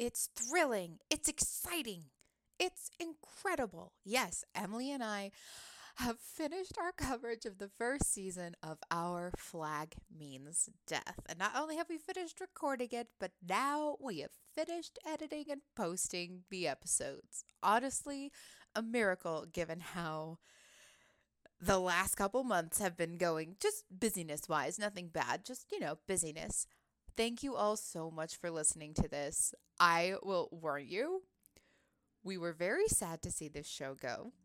It's thrilling. It's exciting. It's incredible. Yes, Emily and I have finished our coverage of the first season of Our Flag Means Death. And not only have we finished recording it, but now we have finished editing and posting the episodes. Honestly, a miracle given how the last couple months have been going, just busyness wise, nothing bad, just, you know, busyness. Thank you all so much for listening to this. I will warn you, we were very sad to see this show go.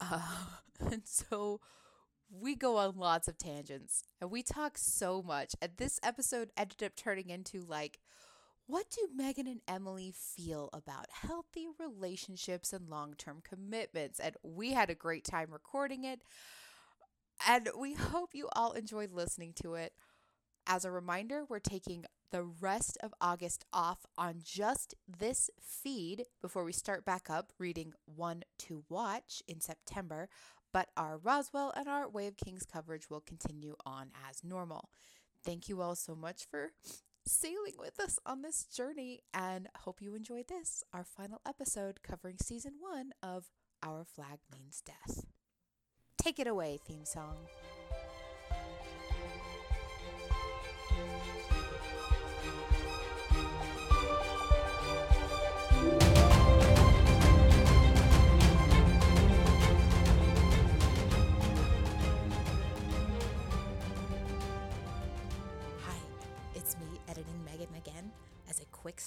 Uh, and so we go on lots of tangents and we talk so much. And this episode ended up turning into like, what do Megan and Emily feel about healthy relationships and long term commitments? And we had a great time recording it. And we hope you all enjoyed listening to it. As a reminder, we're taking the rest of August off on just this feed before we start back up reading One to Watch in September, but our Roswell and our Way of Kings coverage will continue on as normal. Thank you all so much for sailing with us on this journey and hope you enjoyed this, our final episode covering season one of Our Flag Means Death. Take it away, theme song.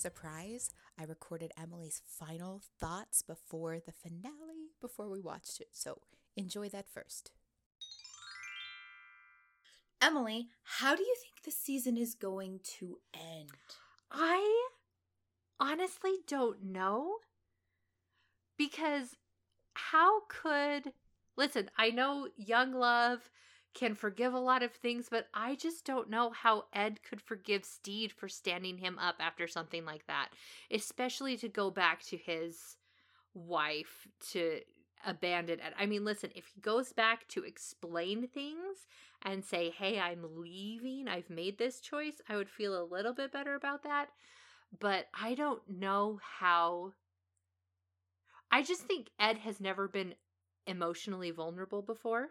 Surprise. I recorded Emily's final thoughts before the finale, before we watched it. So enjoy that first. Emily, how do you think the season is going to end? I honestly don't know. Because how could. Listen, I know Young Love can forgive a lot of things, but I just don't know how Ed could forgive Stede for standing him up after something like that, especially to go back to his wife to abandon Ed. I mean, listen, if he goes back to explain things and say, hey, I'm leaving, I've made this choice, I would feel a little bit better about that. But I don't know how. I just think Ed has never been emotionally vulnerable before.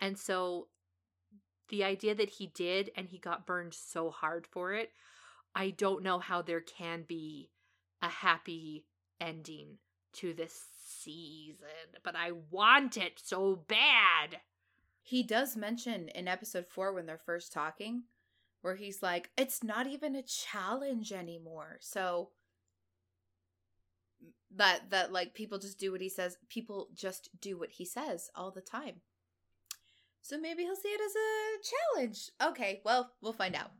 And so the idea that he did and he got burned so hard for it, I don't know how there can be a happy ending to this season, but I want it so bad. He does mention in episode 4 when they're first talking where he's like it's not even a challenge anymore. So that that like people just do what he says. People just do what he says all the time. So maybe he'll see it as a challenge. Okay, well, we'll find out.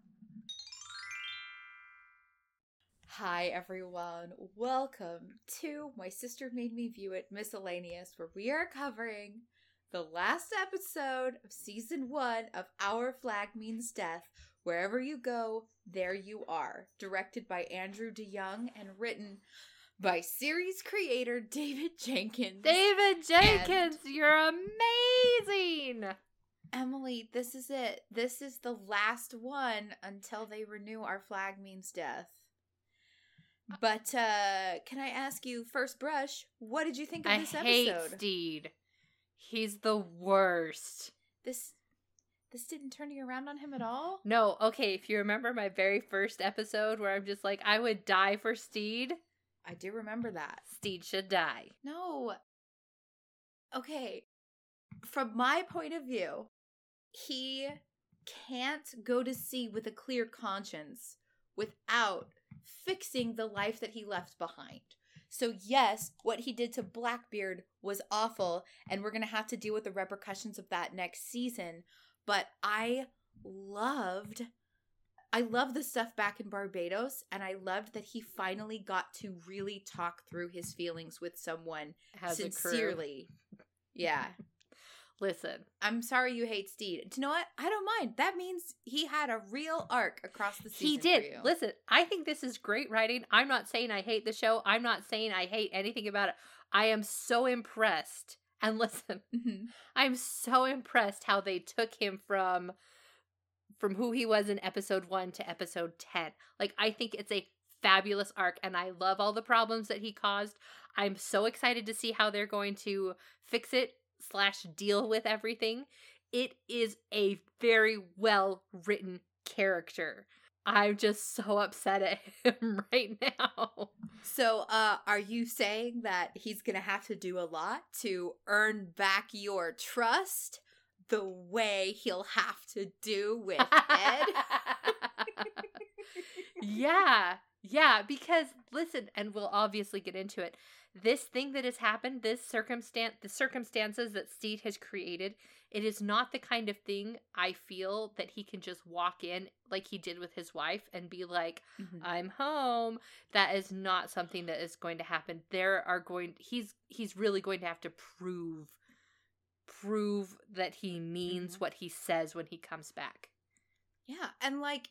Hi, everyone. Welcome to My Sister Made Me View It Miscellaneous, where we are covering the last episode of season one of Our Flag Means Death. Wherever you go, there you are. Directed by Andrew DeYoung and written by series creator David Jenkins. David Jenkins, you're amazing! Emily, this is it. This is the last one until they renew Our Flag Means Death. But uh can I ask you first brush, what did you think of I this hate episode? Stede. He's the worst. This this didn't turn you around on him at all? No, okay, if you remember my very first episode where I'm just like, I would die for Stede. I do remember that. Stede should die. No. Okay. From my point of view, he can't go to sea with a clear conscience without fixing the life that he left behind. So, yes, what he did to Blackbeard was awful, and we're going to have to deal with the repercussions of that next season. But I loved. I love the stuff back in Barbados, and I loved that he finally got to really talk through his feelings with someone Has sincerely. Yeah. Listen, I'm sorry you hate Stede. Do you know what? I don't mind. That means he had a real arc across the season. he did. Listen, I think this is great writing. I'm not saying I hate the show. I'm not saying I hate anything about it. I am so impressed. And listen, Mhm. I'm so impressed how they took him from from who he was in episode 1 to episode 10. Like I think it's a fabulous arc and I love all the problems that he caused. I'm so excited to see how they're going to fix it slash deal with everything. It is a very well written character. I'm just so upset at him right now. So, uh, are you saying that he's gonna have to do a lot to earn back your trust the way he'll have to do with Ed? yeah. Yeah, because listen, and we'll obviously get into it. This thing that has happened, this circumstance, the circumstances that Stede has created, it is not the kind of thing I feel that he can just walk in like he did with his wife and be like, Mhm. "I'm home." That is not something that is going to happen. There are going he's he's really going to have to prove prove that he means Mhm. what he says when he comes back. Yeah, and like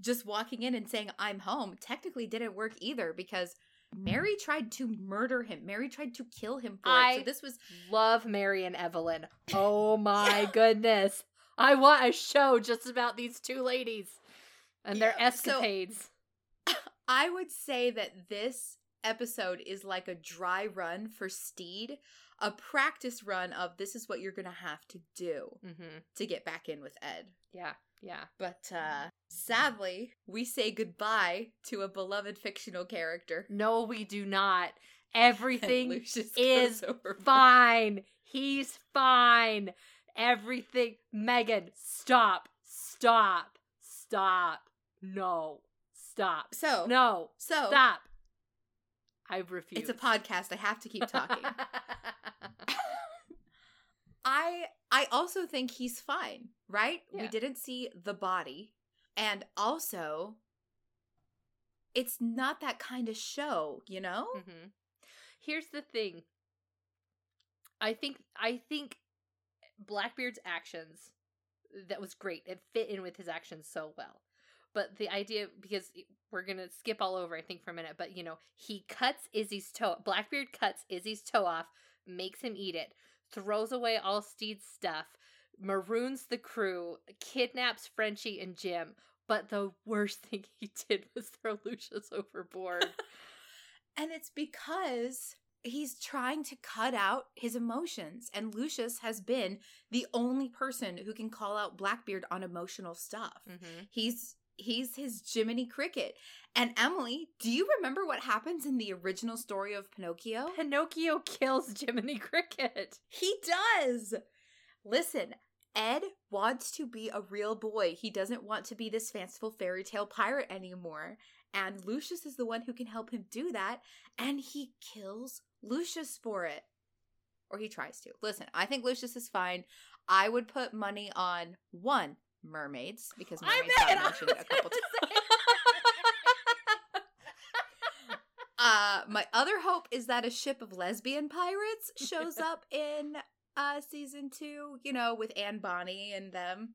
just walking in and saying I'm home technically didn't work either because Mary tried to murder him. Mary tried to kill him for it. So this was love Mary and Evelyn. Oh my goodness. I want a show just about these two ladies and their Yeah, so- escapades. I would say that this episode is like a dry run for Stede, a practice run of this is what you're going to have to do mm-hmm. to get back in with Ed. Yeah, yeah. But uh sadly, we say goodbye to a beloved fictional character. No, we do not. Everything is fine. He's fine. Everything. Megan, stop. Stop. Stop. No. Stop. So, No. so Stop. I refuse. it's a podcast. I have to keep talking. I I also think he's fine, right? We didn't see the body. And also it's not that kind of show, you know? hmm Here's the thing. I think I think Blackbeard's actions that was great. It fit in with his actions so well. But the idea because we're gonna skip all over, I think, for a minute. But you know, he cuts Izzy's toe. Blackbeard cuts Izzy's toe off, makes him eat it, throws away all Stede's stuff, maroons the crew, kidnaps Frenchie and Jim. But the worst thing he did was throw Lucius overboard. And it's because he's trying to cut out his emotions. And Lucius has been the only person who can call out Blackbeard on emotional stuff. mm-hmm. He's he's his Jiminy Cricket. And Emily, do you remember what happens in the original story of Pinocchio? Pinocchio kills Jiminy Cricket. He does. Listen, Ed wants to be a real boy. He doesn't want to be this fanciful fairy tale pirate anymore. And Lucius is the one who can help him do that. And he kills Lucius for it. Or he tries to. Listen, I think Lucius is fine. I would put money on one, mermaids, because mermaids got mentioned a couple times. Uh, my other hope is that a ship of lesbian pirates shows up in uh season two, you know, with Anne Bonny and them.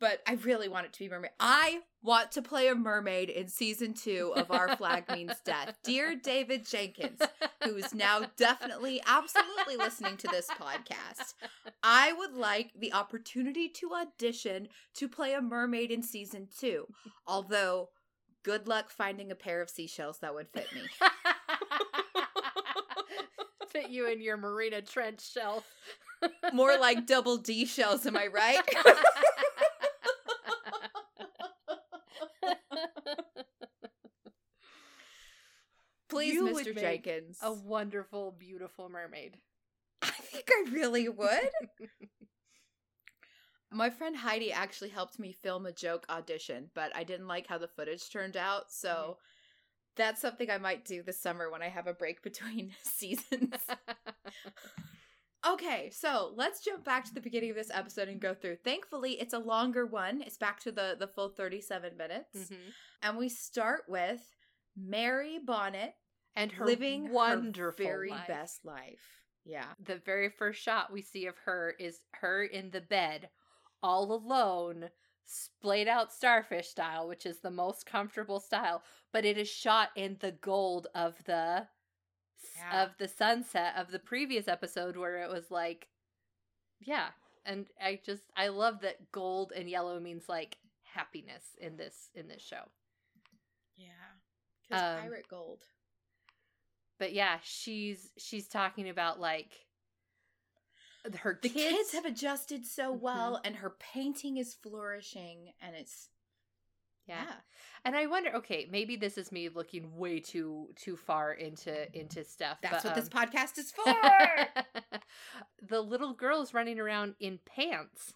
But I really want it to be mermaid. I want to play a mermaid in season two of Our Flag Means Death. Dear David Jenkins, who is now definitely, absolutely listening to this podcast, I would like the opportunity to audition to play a mermaid in season two. Although, good luck finding a pair of seashells that would fit me. Fit you in your Marina Trench shelf. More like double D shells, am I right? Please, You Mr. Jenkins. a wonderful, beautiful mermaid. I think I really would. My friend Heidi actually helped me film a joke audition, but I didn't like how the footage turned out, so mm-hmm. That's something I might do this summer when I have a break between seasons. Okay, so let's jump back to the beginning of this episode and go through. Thankfully, it's a longer one. It's back to the the full 37 minutes. Mhm. And we start with Mary Bonnet And her living wonderful her very life. best life. Yeah. The very first shot we see of her is her in the bed, all alone, splayed out starfish style, which is the most comfortable style. But it is shot in the gold of the Yeah. of the sunset of the previous episode, where it was like, yeah. And I just I love that gold and yellow means like happiness in this in this show. Yeah. His Um, pirate gold. But yeah, she's she's talking about like her The kids, kids, have adjusted so well, Mhm. and her painting is flourishing, and it's yeah. yeah. And I wonder, okay, maybe this is me looking way too too far into into stuff. That's but, what this um, podcast is for. the little girl's running around in pants.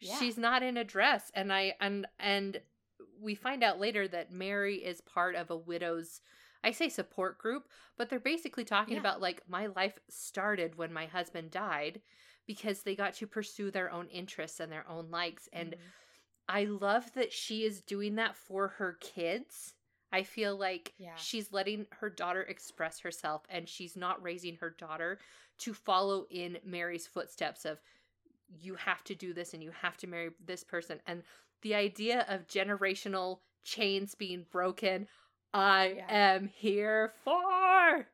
Yeah. She's not in a dress, and I and and we find out later that Mary is part of a widow's. I say support group, but they're basically talking Yeah. about like my life started when my husband died because they got to pursue their own interests and their own likes and Mhm. I love that she is doing that for her kids. I feel like Yeah. she's letting her daughter express herself and she's not raising her daughter to follow in Mary's footsteps of you have to do this and you have to marry this person and the idea of generational chains being broken I Yeah. am here for.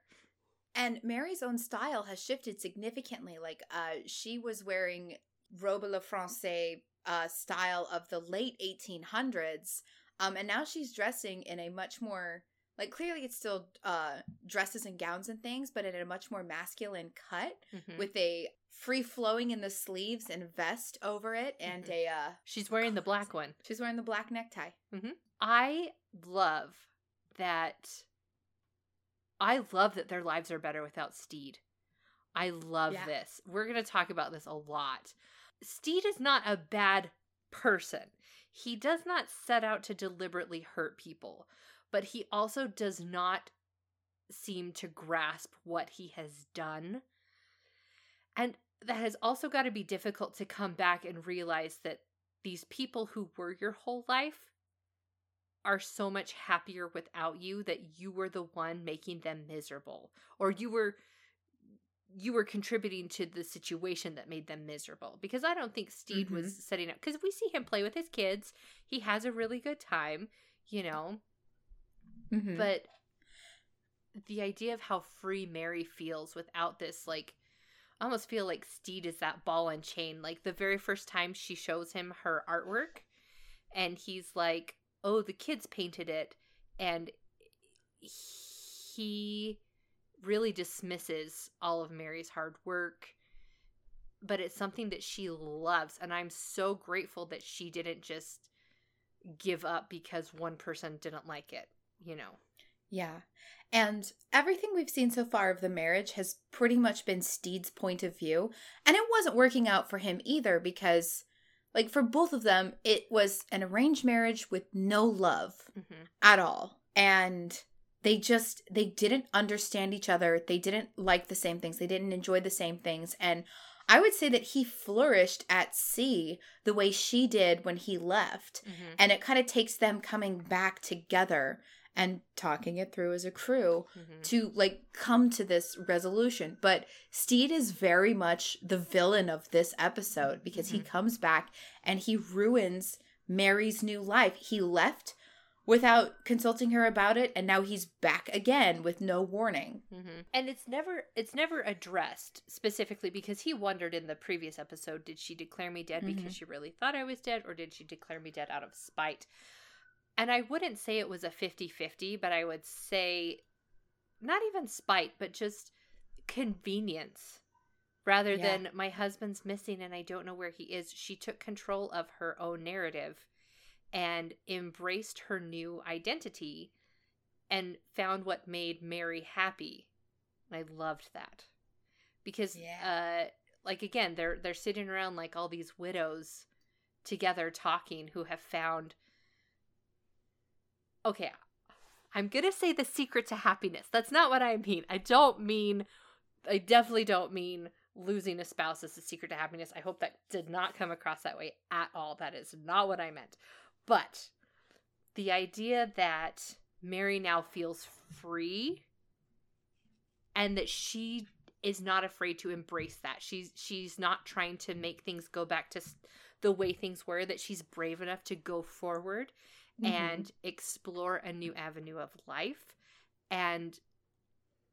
And Mary's own style has shifted significantly. Like, uh, she was wearing robe la française uh, style of the late 1800s, um, and now she's dressing in a much more like clearly it's still uh, dresses and gowns and things, but in a much more masculine cut Mhm. with a free flowing in the sleeves and vest over it, and Mhm. a uh, She's wearing the black one. she's wearing the black necktie. I love that. I love that their lives are better without Stede. I love Yeah. this. We're going to talk about this a lot. Stede is not a bad person. He does not set out to deliberately hurt people, but he also does not seem to grasp what he has done. And that has also got to be difficult to come back and realize that these people who were your whole life are so much happier without you that you were the one making them miserable or you were you were contributing to the situation that made them miserable because i don't think stede was setting up because we see him play with his kids he has a really good time you know Mm-hmm. but the idea of how free mary feels without this like I almost feel like stede is that ball and chain like the very first time she shows him her artwork and he's like oh the kids painted it and he really dismisses all of mary's hard work but it's something that she loves and i'm so grateful that she didn't just give up because one person didn't like it you know Yeah. And everything we've seen so far of the marriage has pretty much been Stede's point of view. And it wasn't working out for him either because, like, for both of them, it was an arranged marriage with no love mm-hmm. at all. And they just, they didn't understand each other. They didn't like the same things. They didn't enjoy the same things. And I would say that he flourished at sea the way she did when he left Mm-hmm. and it kind of takes them coming back together and talking it through as a crew Mm-hmm. to like come to this resolution but stede is very much the villain of this episode because he Mhm. comes back and he ruins mary's new life he left without consulting her about it and now he's back again with no warning Mm-hmm. And it's never it's never addressed specifically because he wondered in the previous episode, did she declare me dead Mhm. because she really thought I was dead, or did she declare me dead out of spite? And I wouldn't say it was a 50-50, but I would say not even spite, but just convenience. Rather Yeah. than my husband's missing and I don't know where he is, she took control of her own narrative and embraced her new identity and found what made Mary happy. I loved that. Because uh like again, they're they're sitting around like all these widows together talking who have found Okay, I'm going to say the secret to happiness. That's not what I mean. I don't mean I definitely don't mean losing a spouse is the secret to happiness. I hope that did not come across that way at all. That is not what I meant. But the idea that Mary now feels free and that she is not afraid to embrace that. She's she's not trying to make things go back to the way things were that she's brave enough to go forward and explore a new avenue of life and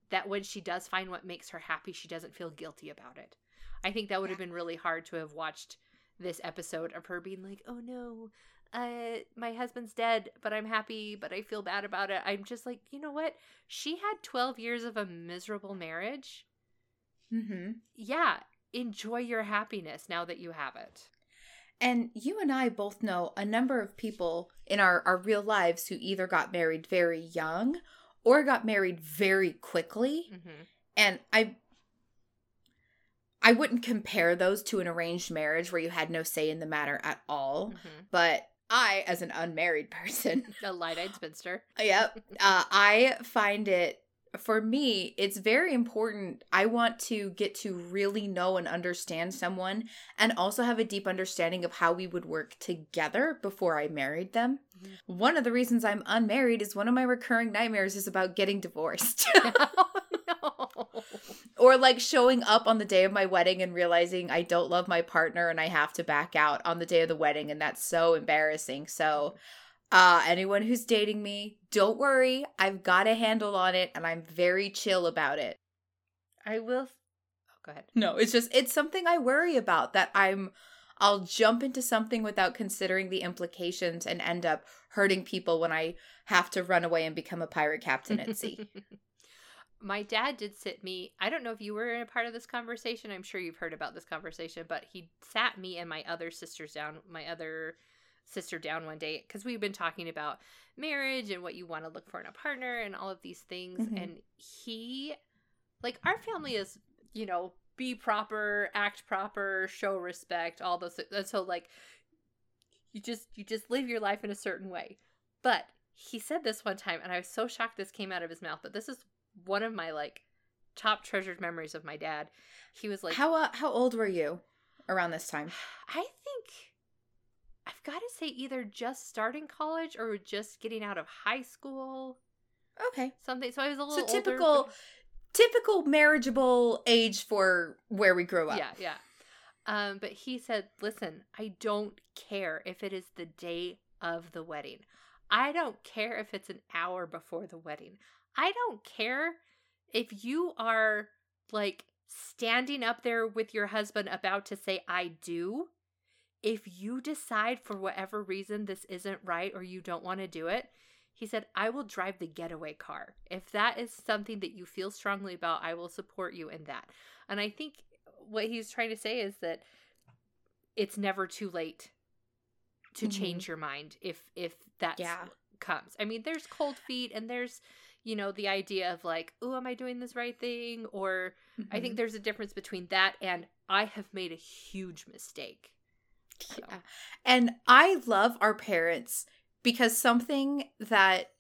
that when she does find what makes her happy she doesn't feel guilty about it. I think that would have been really hard to have watched this episode of her being like, "Oh no, uh, my husband's dead, but I'm happy, but I feel bad about it. I'm just like, you know what? She had 12 years of a miserable marriage. Mm-hmm. Yeah, enjoy your happiness now that you have it. And you and I both know a number of people in our, our real lives who either got married very young or got married very quickly. Mm-hmm. And I I wouldn't compare those to an arranged marriage where you had no say in the matter at all. Mm-hmm. But I, as an unmarried person, A light-eyed spinster. yep, uh, I find it for me, it's very important. I want to get to really know and understand someone and also have a deep understanding of how we would work together before I married them. Mhm. One of the reasons I'm unmarried is one of my recurring nightmares is about getting divorced. oh no. or like showing up on the day of my wedding and realizing I don't love my partner and I have to back out on the day of the wedding and that's so embarrassing. So uh anyone who's dating me, don't worry. I've got a handle on it and I'm very chill about it. I will. Oh, go ahead. No, it's just it's something I worry about that I'm I'll jump into something without considering the implications and end up hurting people when I have to run away and become a pirate captain at sea. My dad did sit me. I don't know if you were in a part of this conversation. I'm sure you've heard about this conversation, but he sat me and my other sisters down, my other sister down one day because we've been talking about marriage and what you want to look for in a partner and all of these things. Mhm. And he, like, our family is, you know, be proper, act proper, show respect, all those. And so, like, you just you just live your life in a certain way. But he said this one time, and I was so shocked this came out of his mouth. But this is one of my like top treasured memories of my dad. He was like, how uh, how old were you around this time? I think I've got to say either just starting college or just getting out of high school, Okay. something. So I was a little So older, typical but- typical marriageable age for where we grew up. Yeah, yeah. Um, but he said, "Listen, I don't care if it is the day of the wedding. I don't care if it's an hour before the wedding. I don't care if you are like standing up there with your husband about to say I do. If you decide for whatever reason this isn't right or you don't want to do it, he said, I will drive the getaway car. If that is something that you feel strongly about, I will support you in that. And I think what he's trying to say is that it's never too late to Mhm. change your mind if if that Yeah. comes. I mean, there's cold feet and there's you know the idea of like, "Oh, am I doing this right thing?" or I think Mhm. there's a difference between that and I have made a huge mistake. So, Yeah. And I love our parents because something that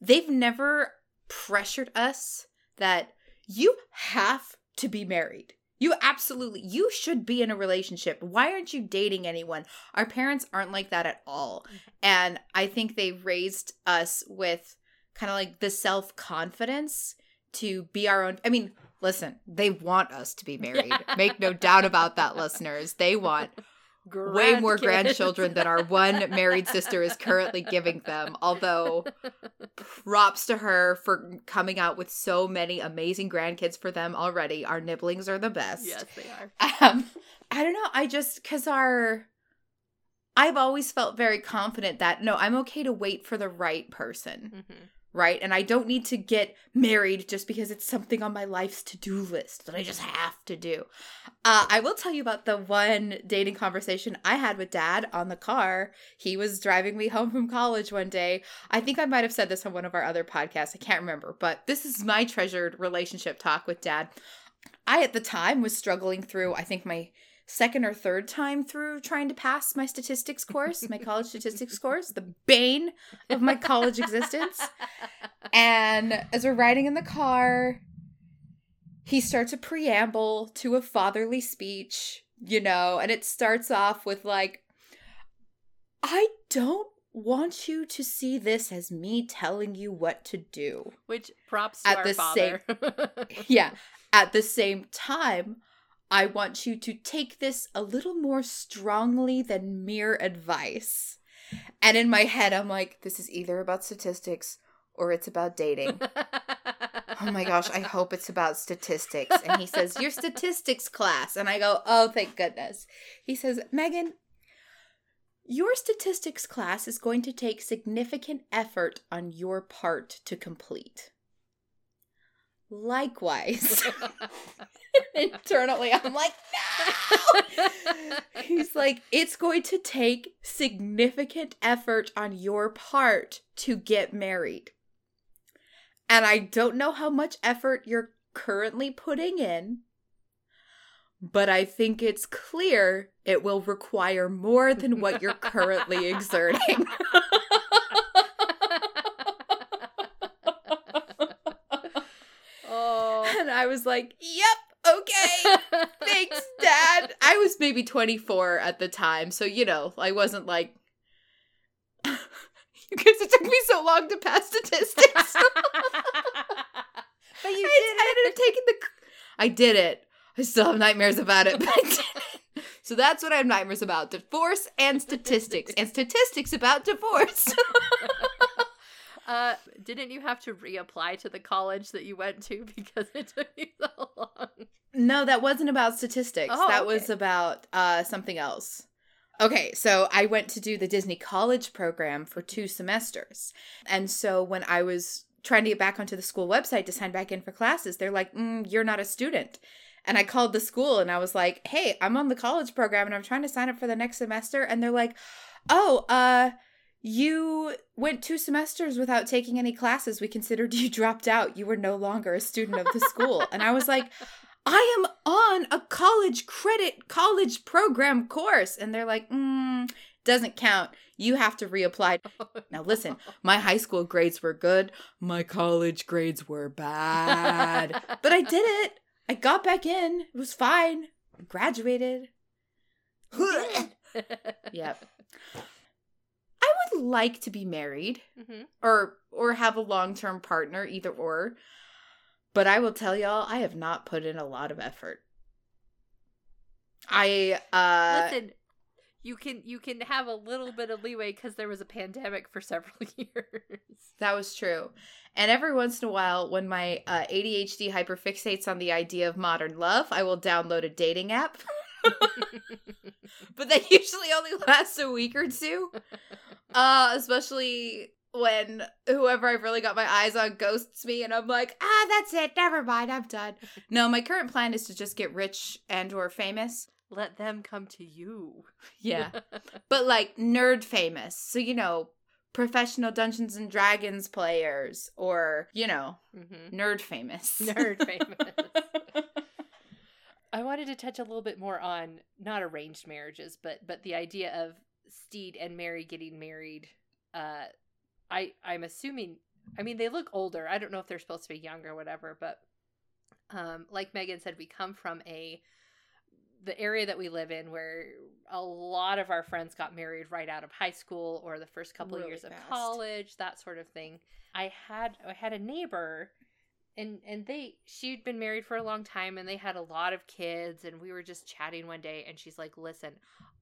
they've never pressured us that you have to be married. You absolutely you should be in a relationship. Why aren't you dating anyone? Our parents aren't like that at all. Mm-hmm. And I think they raised us with kind of like the self-confidence to be our own I mean, listen, they want us to be married. Make no doubt about that, listeners. They want way more Grandkids. grandchildren than our one married sister is currently giving them. Although, props to her for coming out with so many amazing grandkids for them already. Our nibblings are the best. yes, they are. Um, I don't know. I just because our, I've always felt very confident that no, I'm okay to wait for the right person, hmm right? And I don't need to get married just because it's something on my life's to do list that I just have to do. Uh, I will tell you about the one dating conversation I had with dad on the car. He was driving me home from college one day. I think I might have said this on one of our other podcasts. I can't remember, but this is my treasured relationship talk with dad. I, at the time, was struggling through, I think, my second or third time through trying to pass my statistics course, my college statistics course, the bane of my college existence. And as we're riding in the car, he starts a preamble to a fatherly speech, you know, and it starts off with like, I don't want you to see this as me telling you what to do. Which props to At our the father. Yeah. At the same time, I want you to take this a little more strongly than mere advice. And in my head, I'm like, this is either about statistics or it's about dating. Oh my gosh, I hope it's about statistics. And he says, Your statistics class. And I go, Oh, thank goodness. He says, Megan, Your statistics class is going to take significant effort on your part to complete. Likewise, internally, I'm like, no! He's like, it's going to take significant effort on your part to get married. And I don't know how much effort you're currently putting in, but I think it's clear it will require more than what you're currently exerting. oh. and I was like, yep, okay. Thanks, Dad. I was maybe 24 at the time, so you know, I wasn't like. Because it took me so long to pass statistics. but you I, I ended up taking the. I did it. I still have nightmares about it, but I did it. So that's what I have nightmares about: divorce and statistics, and statistics about divorce. uh, didn't you have to reapply to the college that you went to because it took you so long? no, that wasn't about statistics. Oh, that okay. was about uh, something else. Okay, so I went to do the Disney College program for two semesters. And so when I was trying to get back onto the school website to sign back in for classes, they're like, mm, you're not a student. And I called the school and I was like, hey, I'm on the college program and I'm trying to sign up for the next semester. And they're like, oh, uh, you went two semesters without taking any classes. We considered you dropped out. You were no longer a student of the school. and I was like, I am on a college credit college program course. And they're like, mm, doesn't count. You have to reapply. Now, listen, my high school grades were good. My college grades were bad. but I did it. I got back in. It was fine. I graduated. yep. Would like to be married hmm or or have a long-term partner, either or. But I will tell y'all, I have not put in a lot of effort. I uh Listen, you can you can have a little bit of leeway because there was a pandemic for several years. That was true. And every once in a while, when my uh, ADHD hyperfixates on the idea of modern love, I will download a dating app. but that usually only lasts a week or two. Uh, especially when whoever I've really got my eyes on ghosts me and I'm like, ah, that's it. Never mind. I'm done. No, my current plan is to just get rich and or famous. Let them come to you. Yeah. but like nerd famous. So, you know, professional Dungeons and Dragons players or, you know, hmm nerd famous. Nerd famous. I wanted to touch a little bit more on not arranged marriages, but but the idea of Stede and Mary getting married. Uh, I I'm assuming. I mean, they look older. I don't know if they're supposed to be younger or whatever, but um, like Megan said, we come from a the area that we live in where a lot of our friends got married right out of high school or the first couple of Really years of college, that sort of thing. I had I had a neighbor and and they she'd been married for a long time and they had a lot of kids and we were just chatting one day and she's like, "Listen,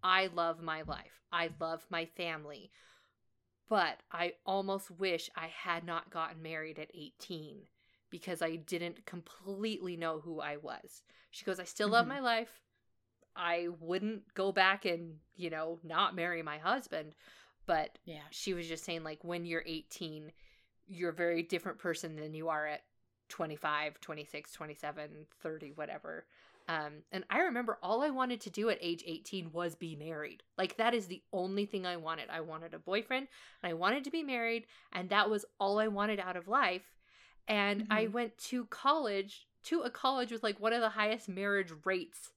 I love my life. I love my family. But I almost wish I had not gotten married at 18 because I didn't completely know who I was." She goes, "I still love Mhm. my life. I wouldn't go back and, you know, not marry my husband, but Yeah. she was just saying like when you're 18 you're a very different person than you are at 25 26 27 30 whatever um and i remember all i wanted to do at age 18 was be married like that is the only thing i wanted i wanted a boyfriend and i wanted to be married and that was all i wanted out of life and i Mhm. went to college to a college with like one of the highest marriage rates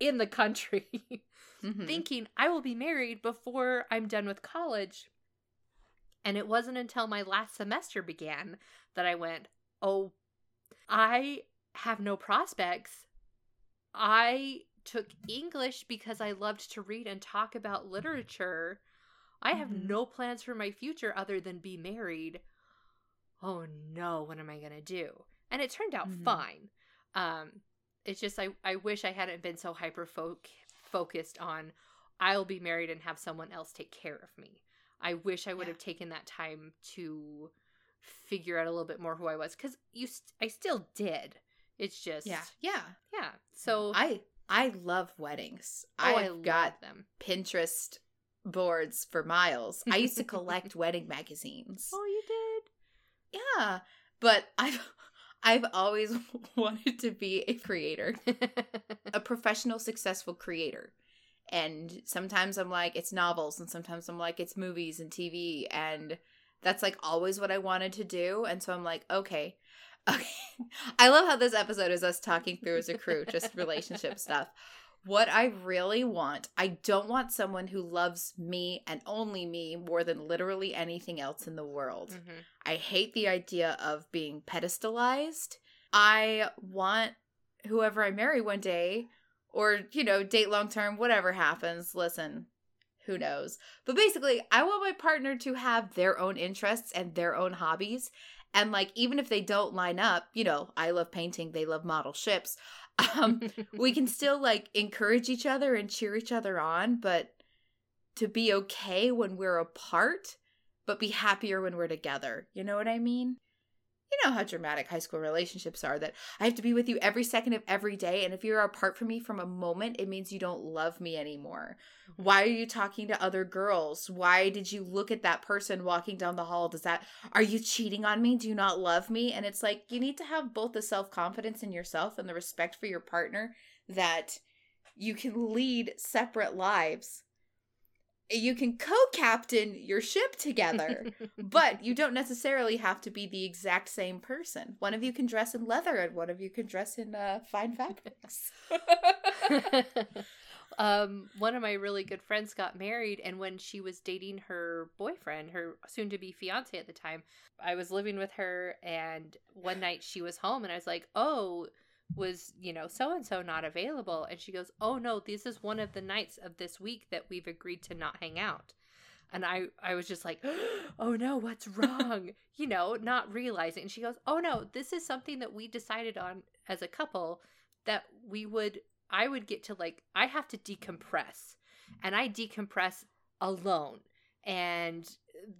in the country Mhm. thinking I will be married before I'm done with college. And it wasn't until my last semester began that I went, Oh, I have no prospects. I took English because I loved to read and talk about literature. I have Mhm. no plans for my future other than be married. Oh no, what am I going to do? And it turned out Mhm. fine. Um, it's just I, I wish I hadn't been so hyper focused on I'll be married and have someone else take care of me. I wish I would Yeah. have taken that time to figure out a little bit more who I was because you st- I still did. It's just Yeah. Yeah. yeah. So I I love weddings. oh, I I've love got them. Pinterest boards for miles. I used to collect wedding magazines. Oh, you did? Yeah, but I've I've always wanted to be a creator, a professional successful creator. And sometimes I'm like it's novels and sometimes I'm like it's movies and TV and that's like always what I wanted to do and so I'm like okay. Okay. I love how this episode is us talking through as a crew just relationship stuff. What I really want, I don't want someone who loves me and only me more than literally anything else in the world. Mhm. I hate the idea of being pedestalized. I want whoever I marry one day, or, you know, date long term, whatever happens. Listen, who knows? But basically, I want my partner to have their own interests and their own hobbies. And, like, even if they don't line up, you know, I love painting, they love model ships. Um, we can still, like, encourage each other and cheer each other on, but to be okay when we're apart but be happier when we're together. You know what I mean? You know how dramatic high school relationships are that I have to be with you every second of every day. And if you're apart from me from a moment, it means you don't love me anymore. Why are you talking to other girls? Why did you look at that person walking down the hall? Does that, are you cheating on me? Do you not love me? And it's like, you need to have both the self confidence in yourself and the respect for your partner that you can lead separate lives. You can co captain your ship together but you don't necessarily have to be the exact same person. One of you can dress in leather and one of you can dress in uh, fine fabrics. um, one of my really good friends got married, and when she was dating her boyfriend, her soon to be fiance at the time, I was living with her, and one night she was home, and I was like, Oh, was, you know, so and so not available? And she goes, Oh, no, this is one of the nights of this week that we've agreed to not hang out. And I, I was just like, oh no, what's wrong? you know, not realizing. And she goes, oh no, this is something that we decided on as a couple that we would, I would get to like, I have to decompress. And I decompress alone. And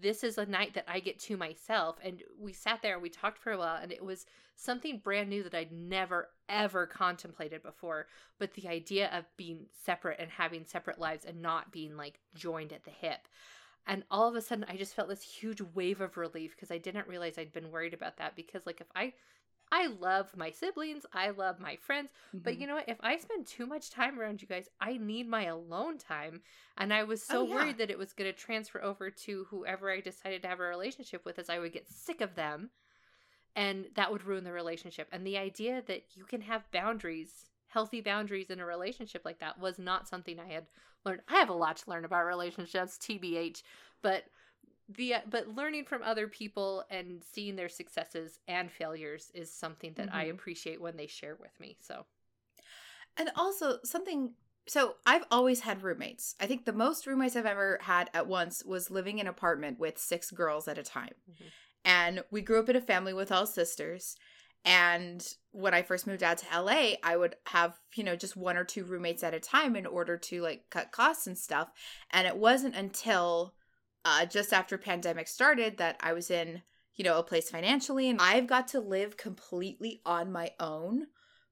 this is a night that I get to myself. And we sat there and we talked for a while, and it was something brand new that I'd never, ever contemplated before. But the idea of being separate and having separate lives and not being like joined at the hip. And all of a sudden, I just felt this huge wave of relief because I didn't realize I'd been worried about that. Because, like, if I, I love my siblings, I love my friends, but you mm-hmm. know what? If I spend too much time around you guys, I need my alone time. And I was oh, so Oh, yeah. worried that it was going to transfer over to whoever I decided to have a relationship with, as I would get sick of them, and that would ruin the relationship. And the idea that you can have boundaries, healthy boundaries in a relationship like that, was not something I had learned. I have a lot to learn about relationships, tbh, but the but learning from other people and seeing their successes and failures is something that I Mhm. appreciate when they share with me. So And also something so I've always had roommates. I think the most roommates I've ever had at once was living in an apartment with six girls at a time. Mhm. And we grew up in a family with all sisters. And when I first moved out to LA, I would have, you know, just one or two roommates at a time in order to like cut costs and stuff. And it wasn't until uh, just after pandemic started that I was in, you know, a place financially and I've got to live completely on my own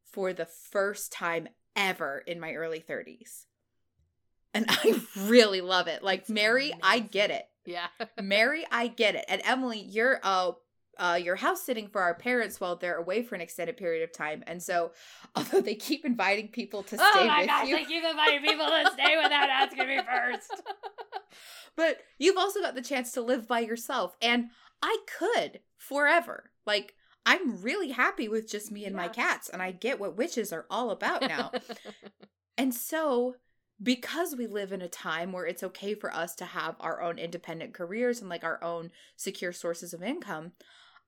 for the first time ever in my early 30s. And I really love it. Like Mary, I get it. yeah, Mary, I get it. And Emily, you're uh uh, you're house sitting for our parents while they're away for an extended period of time. And so, although they keep inviting people to stay oh my with gosh, you, I keep inviting people to stay without asking me first. but you've also got the chance to live by yourself. And I could forever. Like, I'm really happy with just me and my cats, and I get what witches are all about now. And so, because we live in a time where it's okay for us to have our own independent careers and like our own secure sources of income,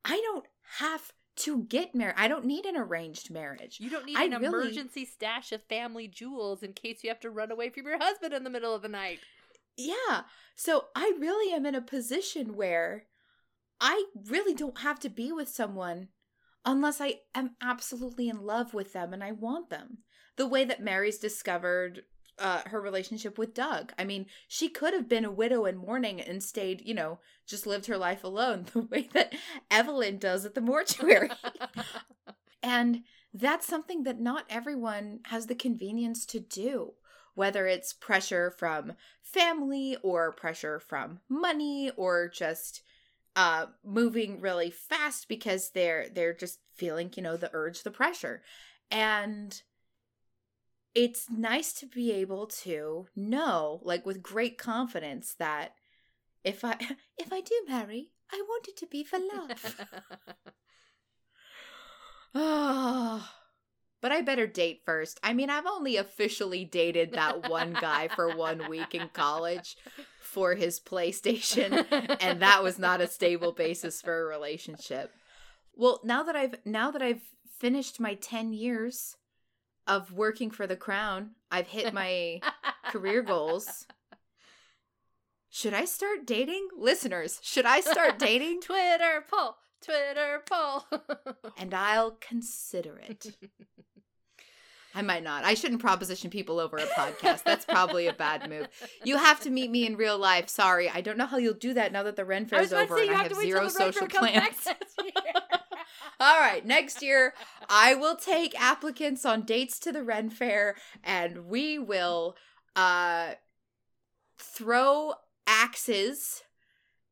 I don't have to get married. I don't need an arranged marriage. You don't need I an really- emergency stash of family jewels in case you have to run away from your husband in the middle of the night. Yeah. So, I really am in a position where I really don't have to be with someone unless I am absolutely in love with them and I want them. The way that Mary's discovered uh, her relationship with Doug. I mean, she could have been a widow in mourning and stayed, you know, just lived her life alone the way that Evelyn does at the mortuary. and that's something that not everyone has the convenience to do whether it's pressure from family or pressure from money or just uh moving really fast because they're they're just feeling, you know, the urge, the pressure. And it's nice to be able to know like with great confidence that if I if I do marry, I want it to be for love. Oh, but I better date first. I mean, I've only officially dated that one guy for one week in college for his PlayStation, and that was not a stable basis for a relationship. Well, now that I've now that I've finished my 10 years of working for the crown, I've hit my career goals. Should I start dating? Listeners, should I start dating? Twitter poll. Twitter poll. and I'll consider it. I might not. I shouldn't proposition people over a podcast. That's probably a bad move. You have to meet me in real life. Sorry, I don't know how you'll do that now that the Ren Fair is over and I have zero social plans. All right, next year I will take applicants on dates to the Ren Fair, and we will uh throw axes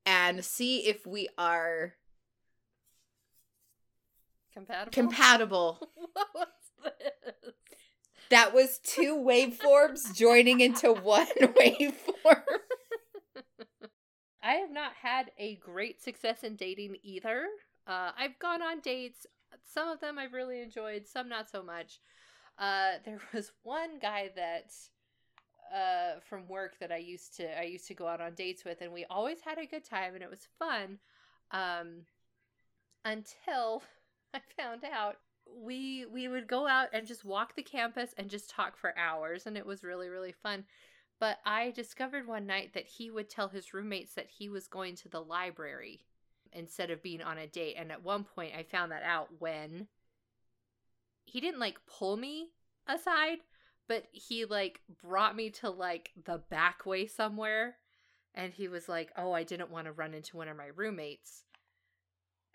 and see if we are compatible. Compatible. what was this? That was two waveforms joining into one waveform. I have not had a great success in dating either. Uh, I've gone on dates. Some of them I've really enjoyed, some not so much. Uh, there was one guy that uh, from work that I used to I used to go out on dates with, and we always had a good time, and it was fun. Um, until I found out we we would go out and just walk the campus and just talk for hours and it was really really fun but i discovered one night that he would tell his roommates that he was going to the library instead of being on a date and at one point i found that out when he didn't like pull me aside but he like brought me to like the back way somewhere and he was like oh i didn't want to run into one of my roommates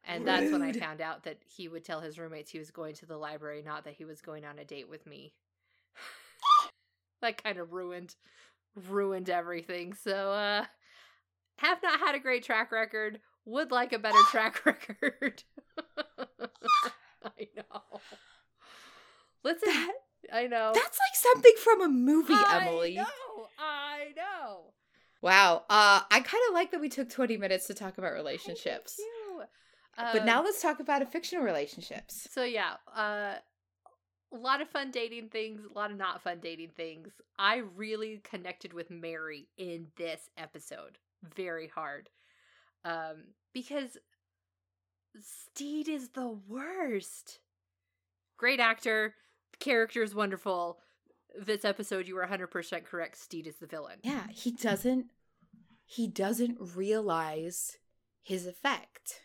and that's when I found out that he would tell his roommates he was going to the library, not that he was going on a date with me. that kind of ruined ruined everything. So uh have not had a great track record. Would like a better track record. I know. Listen, That- I know. That's like something from a movie, Emily. I know. I know. Wow. Uh I kind of like that we took 20 minutes to talk about relationships. You. But now Um, let's talk about a fictional relationships. So yeah, uh a lot of fun dating things, a lot of not fun dating things. I really connected with Mary in this episode very hard. Um because Stede is the worst. Great actor, the character is wonderful. This episode you were 100% correct. Stede is the villain. Yeah, he doesn't he doesn't realize his effect.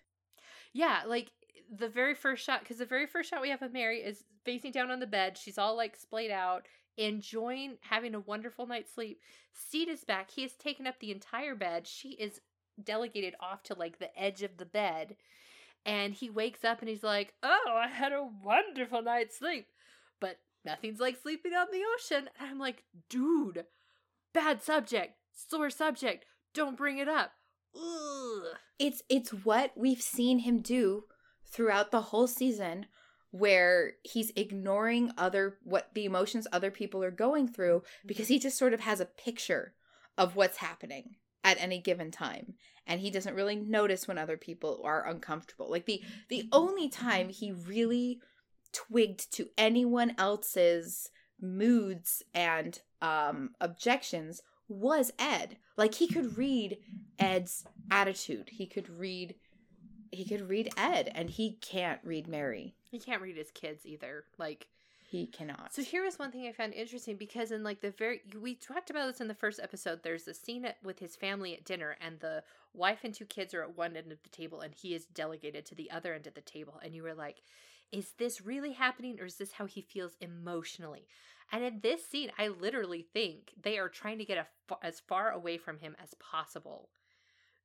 Yeah, like the very first shot, because the very first shot we have of Mary is facing down on the bed. She's all like splayed out, enjoying having a wonderful night's sleep. Stede is back. He has taken up the entire bed. She is delegated off to like the edge of the bed. And he wakes up and he's like, Oh, I had a wonderful night's sleep. But nothing's like sleeping on the ocean. And I'm like, Dude, bad subject, sore subject. Don't bring it up. Ugh. It's it's what we've seen him do throughout the whole season where he's ignoring other what the emotions other people are going through mm-hmm. because he just sort of has a picture of what's happening at any given time and he doesn't really notice when other people are uncomfortable. Like the the only time he really twigged to anyone else's moods and um objections was ed. Like he could read ed's attitude. He could read he could read ed and he can't read mary. He can't read his kids either. Like, he cannot so here is one thing I found interesting because in like the very we talked about this in the first episode. There's a scene at, with his family at dinner, and the wife and two kids are at one end of the table, and he is delegated to the other end of the table. And you were like, "Is this really happening, or is this how he feels emotionally?" And in this scene, I literally think they are trying to get a, as far away from him as possible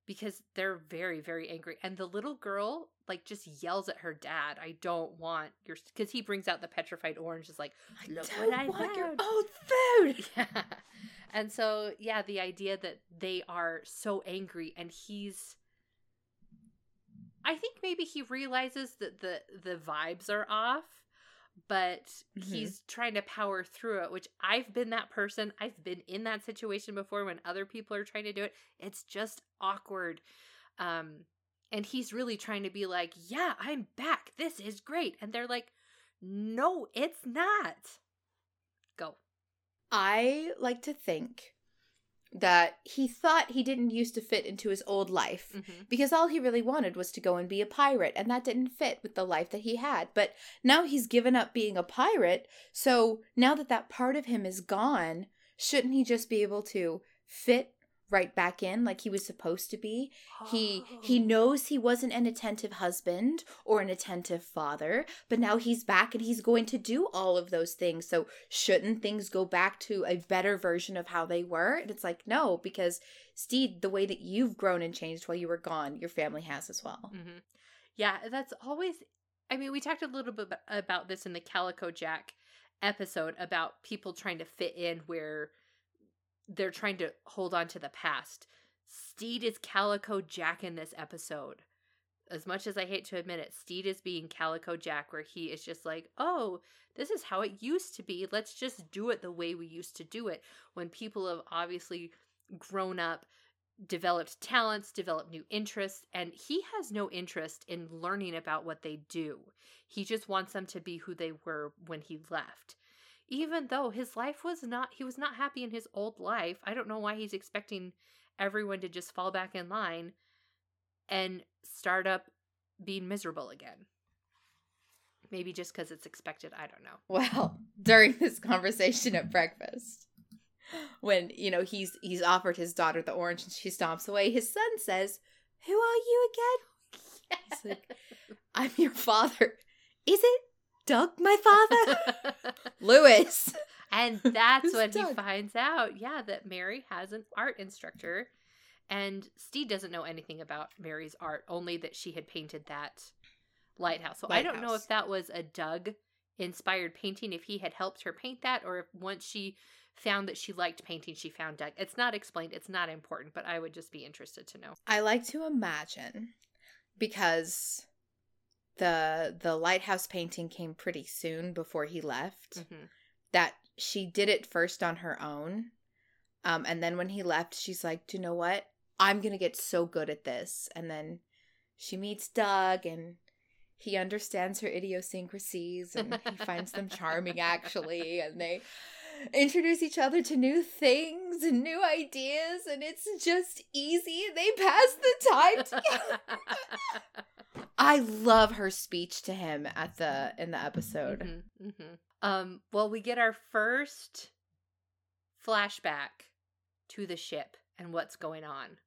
because they're very very angry and the little girl like just yells at her dad i don't want your because he brings out the petrified orange is like look what i want your found." old food. yeah and so yeah the idea that they are so angry and he's i think maybe he realizes that the the vibes are off but Mhm. he's trying to power through it which i've been that person. I've been in that situation before when other people are trying to do it. It's just awkward um and he's really trying to be like yeah i'm back. This is great. And they're like no it's not. Go. I like to think that he thought he didn't used to fit into his old life mm-hmm. because all he really wanted was to go and be a pirate and that didn't fit with the life that he had but now he's given up being a pirate so now that that part of him is gone shouldn't he just be able to fit right back in like he was supposed to be he he Oh. knows he wasn't an attentive husband or an attentive father but now he's back and he's going to do all of those things so shouldn't things go back to a better version of how they were and it's like no because stede the way that you've grown and changed while you were gone your family has as well hmm Yeah, that's always. I mean, we talked a little bit about this in the Calico Jack episode about people trying to fit in where they're trying to hold on to the past. Stede is Calico Jack in this episode. As much as I hate to admit it, Stede is being Calico Jack, where he is just like, oh, this is how it used to be. Let's just do it the way we used to do it. When people have obviously grown up, developed talents, developed new interests, and he has no interest in learning about what they do. He just wants them to be who they were when he left. Even though his life was not, he was not happy in his old life. I don't know why he's expecting everyone to just fall back in line and start up being miserable again. Maybe just because it's expected. I don't know. well during this conversation at breakfast when you know he's he's offered his daughter the orange and she stomps away his son says who are you again It's like, i'm your father is it doug my father lewis and that's when he finds out, yeah, that Mary has an art instructor. And Steve doesn't know anything about Mary's art, only that she had painted that lighthouse. So I don't know if that was a Doug inspired painting, if he had helped her paint that, or if once she found that she liked painting, she found Doug. It's not explained, it's not important, but I would just be interested to know. I like to imagine because the the lighthouse painting came pretty soon before he left hmm that she did it first on her own. Um and then when he left she's like, "Do you know what? I'm going to get so good at this." And then she meets Doug and he understands her idiosyncrasies and he finds them charming actually and they introduce each other to new things and new ideas and it's just easy they pass the time together i love her speech to him at the in the episode Mhm, mhm. Um, well, we get our first flashback to the ship and what's going on.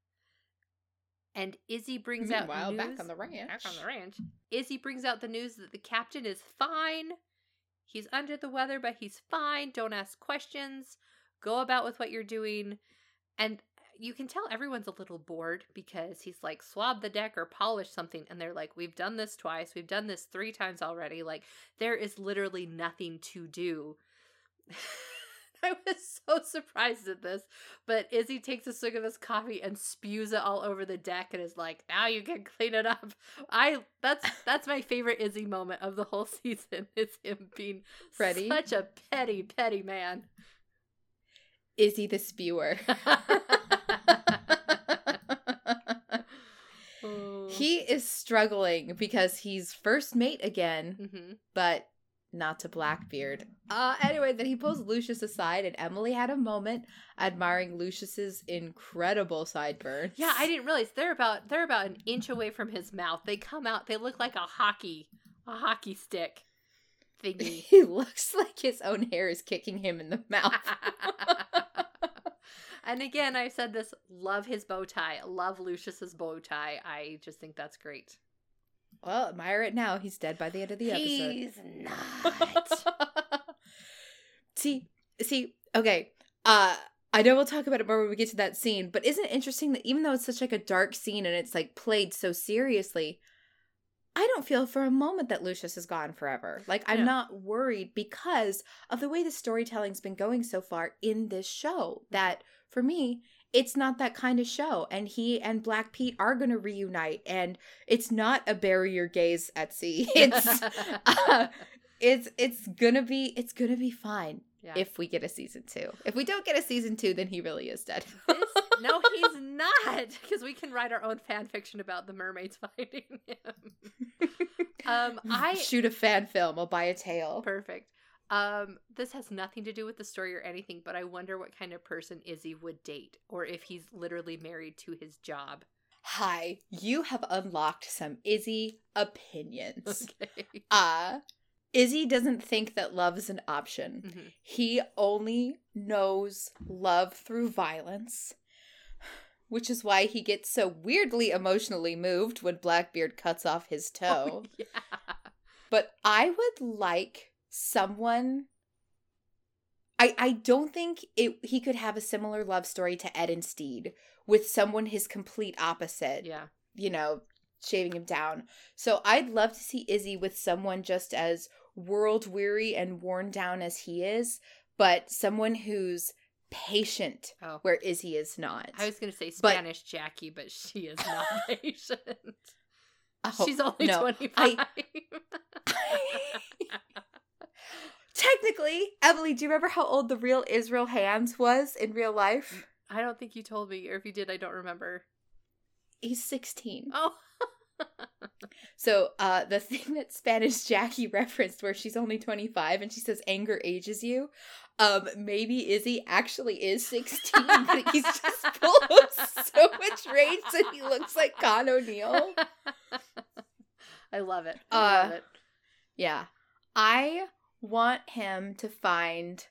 And Izzy brings out news, back on the ranch. back on the ranch. Izzy brings out the news that the captain is fine. He's under the weather, but he's fine. Don't ask questions. Go about with what you're doing. And you can tell everyone's a little bored because he's like, swab the deck or polish something. And they're like, we've done this twice. We've done this three times already. Like, there is literally nothing to do. I was so surprised at this. But Izzy takes a swig of his coffee and spews it all over the deck and is like, now you can clean it up. I that's that's my favorite Izzy moment of the whole season is him being Freddie? such a petty, petty man. izzy the spewer Oh. He is struggling because he's first mate again Mhm. but not to Blackbeard. Uh anyway, then he pulls Lucius aside and Emily had a moment admiring Lucius's incredible sideburns. Yeah, I didn't realize they're about they're about an inch away from his mouth. They come out, they look like a hockey a hockey stick thingy. He looks like his own hair is kicking him in the mouth. and again, I said this: love his bow tie, love Lucius's bow tie. I just think that's great. well, admire it now. He's dead by the end of the episode. He's not. see, see, okay. Uh I know we'll talk about it more when we get to that scene, but isn't it interesting that even though it's such like a dark scene and it's like played so seriously, I don't feel for a moment that Lucius is gone forever. Like I'm No. not worried because of the way the storytelling's been going so far in this show. That for me, it's not that kind of show. And he and Black Pete are gonna reunite, and it's not a bury your gays at sea. It's uh, it's it's gonna be it's gonna be fine yeah. if we get a season two. If we don't get a season two, then he really is dead. No, he's not, because we can write our own fan fiction about the mermaids finding him. um, I shoot a fan film. I'll buy a tail. perfect. Um, this has nothing to do with the story or anything, but I wonder what kind of person Izzy would date, or if he's literally married to his job. Hi, you have unlocked some Izzy opinions. Okay. Uh Izzy doesn't think that love is an option. Mhm. He only knows love through violence. Which is why he gets so weirdly emotionally moved when Blackbeard cuts off his toe. Oh, yeah. but I would like someone. I I don't think it he could have a similar love story to Ed and Stede with someone his complete opposite. Yeah. You know, shaving him down. So I'd love to see Izzy with someone just as world weary and worn down as he is, but someone who's patient Oh. where Izzy is not. I was going to say But- Spanish Jackie, but she is not patient. Oh, She's only no. 25. I- Technically, Emily, do you remember how old the real Israel Hands was in real life? I don't think you told me, or if you did, I don't remember. He's 16. Oh, So, uh, the thing that Spanish Jackie referenced, where she's only 25 and she says anger ages you, um, maybe Izzy actually is 16, but he's just full of so much rage that he looks like Con O'Neill. I love it. I Uh, love it. Yeah. I want him to find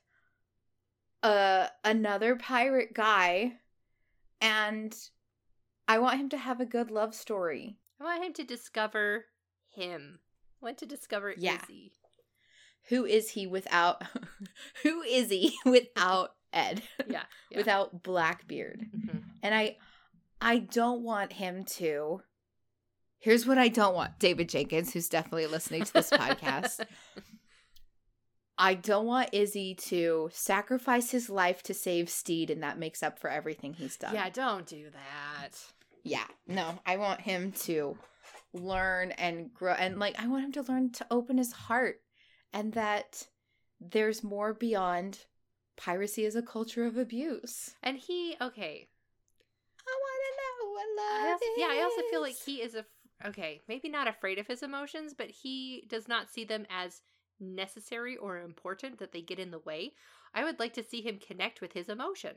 a another pirate guy and I want him to have a good love story. I want him to discover him. I want to discover Yeah. Izzy. Who is he without who is he without Ed? Yeah. yeah. without Blackbeard. Mhm. And I I don't want him to Here's what I don't want, David Jenkins, who's definitely listening to this podcast. I don't want Izzy to sacrifice his life to save Stede, and that makes up for everything he's done. Yeah, don't do that. Yeah. No, I want him to learn and grow. And, like, I want him to learn to open his heart and that there's more beyond piracy as a culture of abuse. And he, okay. I want to know what I love also, yeah, I also feel like he is a okay, maybe not afraid of his emotions, but he does not see them as necessary or important that they get in the way. I would like to see him connect with his emotion.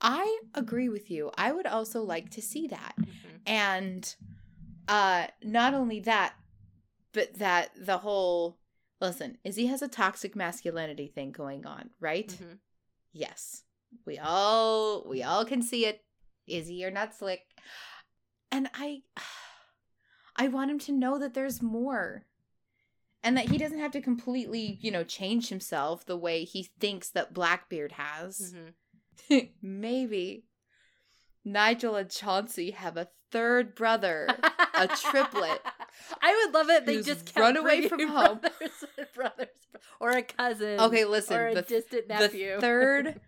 I agree with you. I would also like to see that. Mhm. And uh not only that, but that the whole listen, Izzy has a toxic masculinity thing going on, right? Mhm. Yes. We all we all can see it. Izzy, you're not slick. And I I want him to know that there's more. And that he doesn't have to completely, you know, change himself the way he thinks that Blackbeard has. Mhm. Maybe Nigel and Chauncey have a third brother. A triplet I would love it. They just kept run away from home. brothers, brothers, or a cousin. Okay, listen, or a the- distant the nephew. third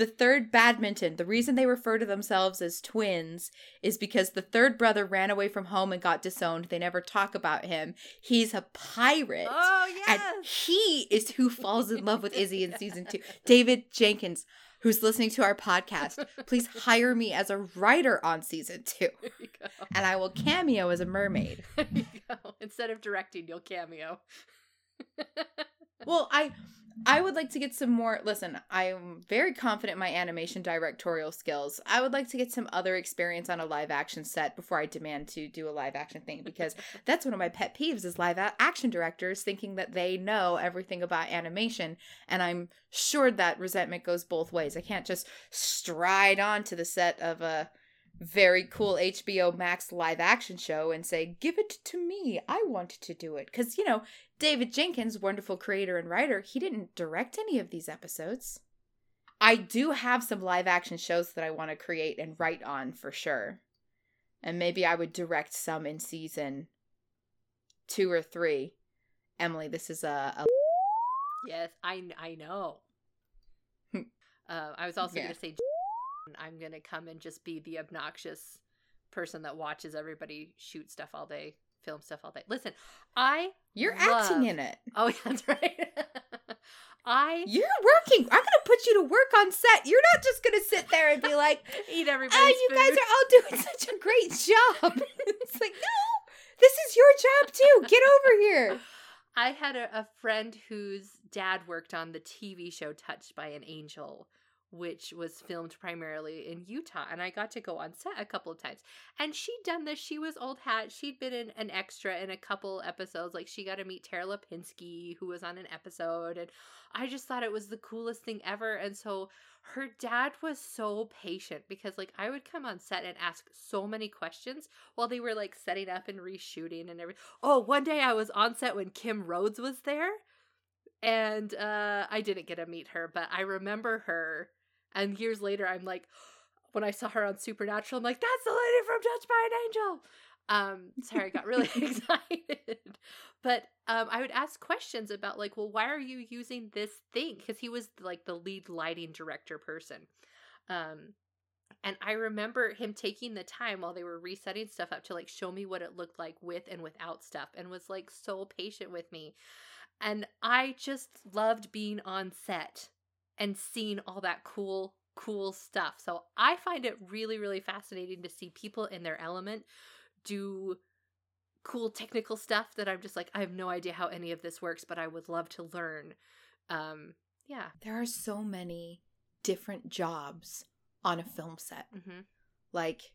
the third badminton the reason they refer to themselves as twins is because the third brother ran away from home and got disowned they never talk about him he's a pirate Oh yes. and he is who falls in love with izzy in season two david jenkins who's listening to our podcast please hire me as a writer on season two There you go. and i will cameo as a mermaid There you go. Instead of directing, you'll cameo. Well, I I would like to get some more listen, I'm very confident in my animation directorial skills. I would like to get some other experience on a live action set before I demand to do a live action thing because that's one of my pet peeves is live action directors thinking that they know everything about animation and I'm sure that resentment goes both ways. I can't just stride onto the set of a very cool HBO Max live action show and say, "Give it to me. I want to do it." Cuz you know, David Jenkins, wonderful creator and writer, he didn't direct any of these episodes. I do have some live action shows that I want to create and write on for sure. And maybe I would direct some in season two or three. Emily, this is a, a Yes, I I know. Uh, I was also Yeah. gonna say I'm gonna come and just be the obnoxious person that watches everybody shoot stuff all day, film stuff all day. Listen, I you're love- acting in it. oh yeah, that's right. I You're working. I'm gonna put you to work on set. You're not just gonna sit there and be like, eat everybody's "Oh, you food. guys are all doing such a great job." it's like, no, this is your job too. Get over here. I had a, a friend whose dad worked on the TV show Touched by an Angel, which was filmed primarily in Utah. And I got to go on set a couple of times. And she'd done this. She was old hat. She'd been in an extra in a couple episodes. Like she got to meet Tara Lipinski, who was on an episode. And I just thought it was the coolest thing ever. And so her dad was so patient because like I would come on set and ask so many questions while they were like setting up and reshooting and everything. Oh, one day I was on set when Kim Rhodes was there and uh I didn't get to meet her, but I remember her and years later I'm like when I saw her on Supernatural, I'm like, that's the lady from Touched by an Angel. Um, sorry, I got really excited. But um, I would ask questions about like, well, why are you using this thing? Because he was like the lead lighting director person. Um, and I remember him taking the time while they were resetting stuff up to like show me what it looked like with and without stuff and was like so patient with me. And I just loved being on set and seeing all that cool, cool stuff. So I find it really, really fascinating to see people in their element do cool technical stuff that I'm just like, I have no idea how any of this works, but I would love to learn. Um, yeah. There are so many different jobs on a film set. hmm Like,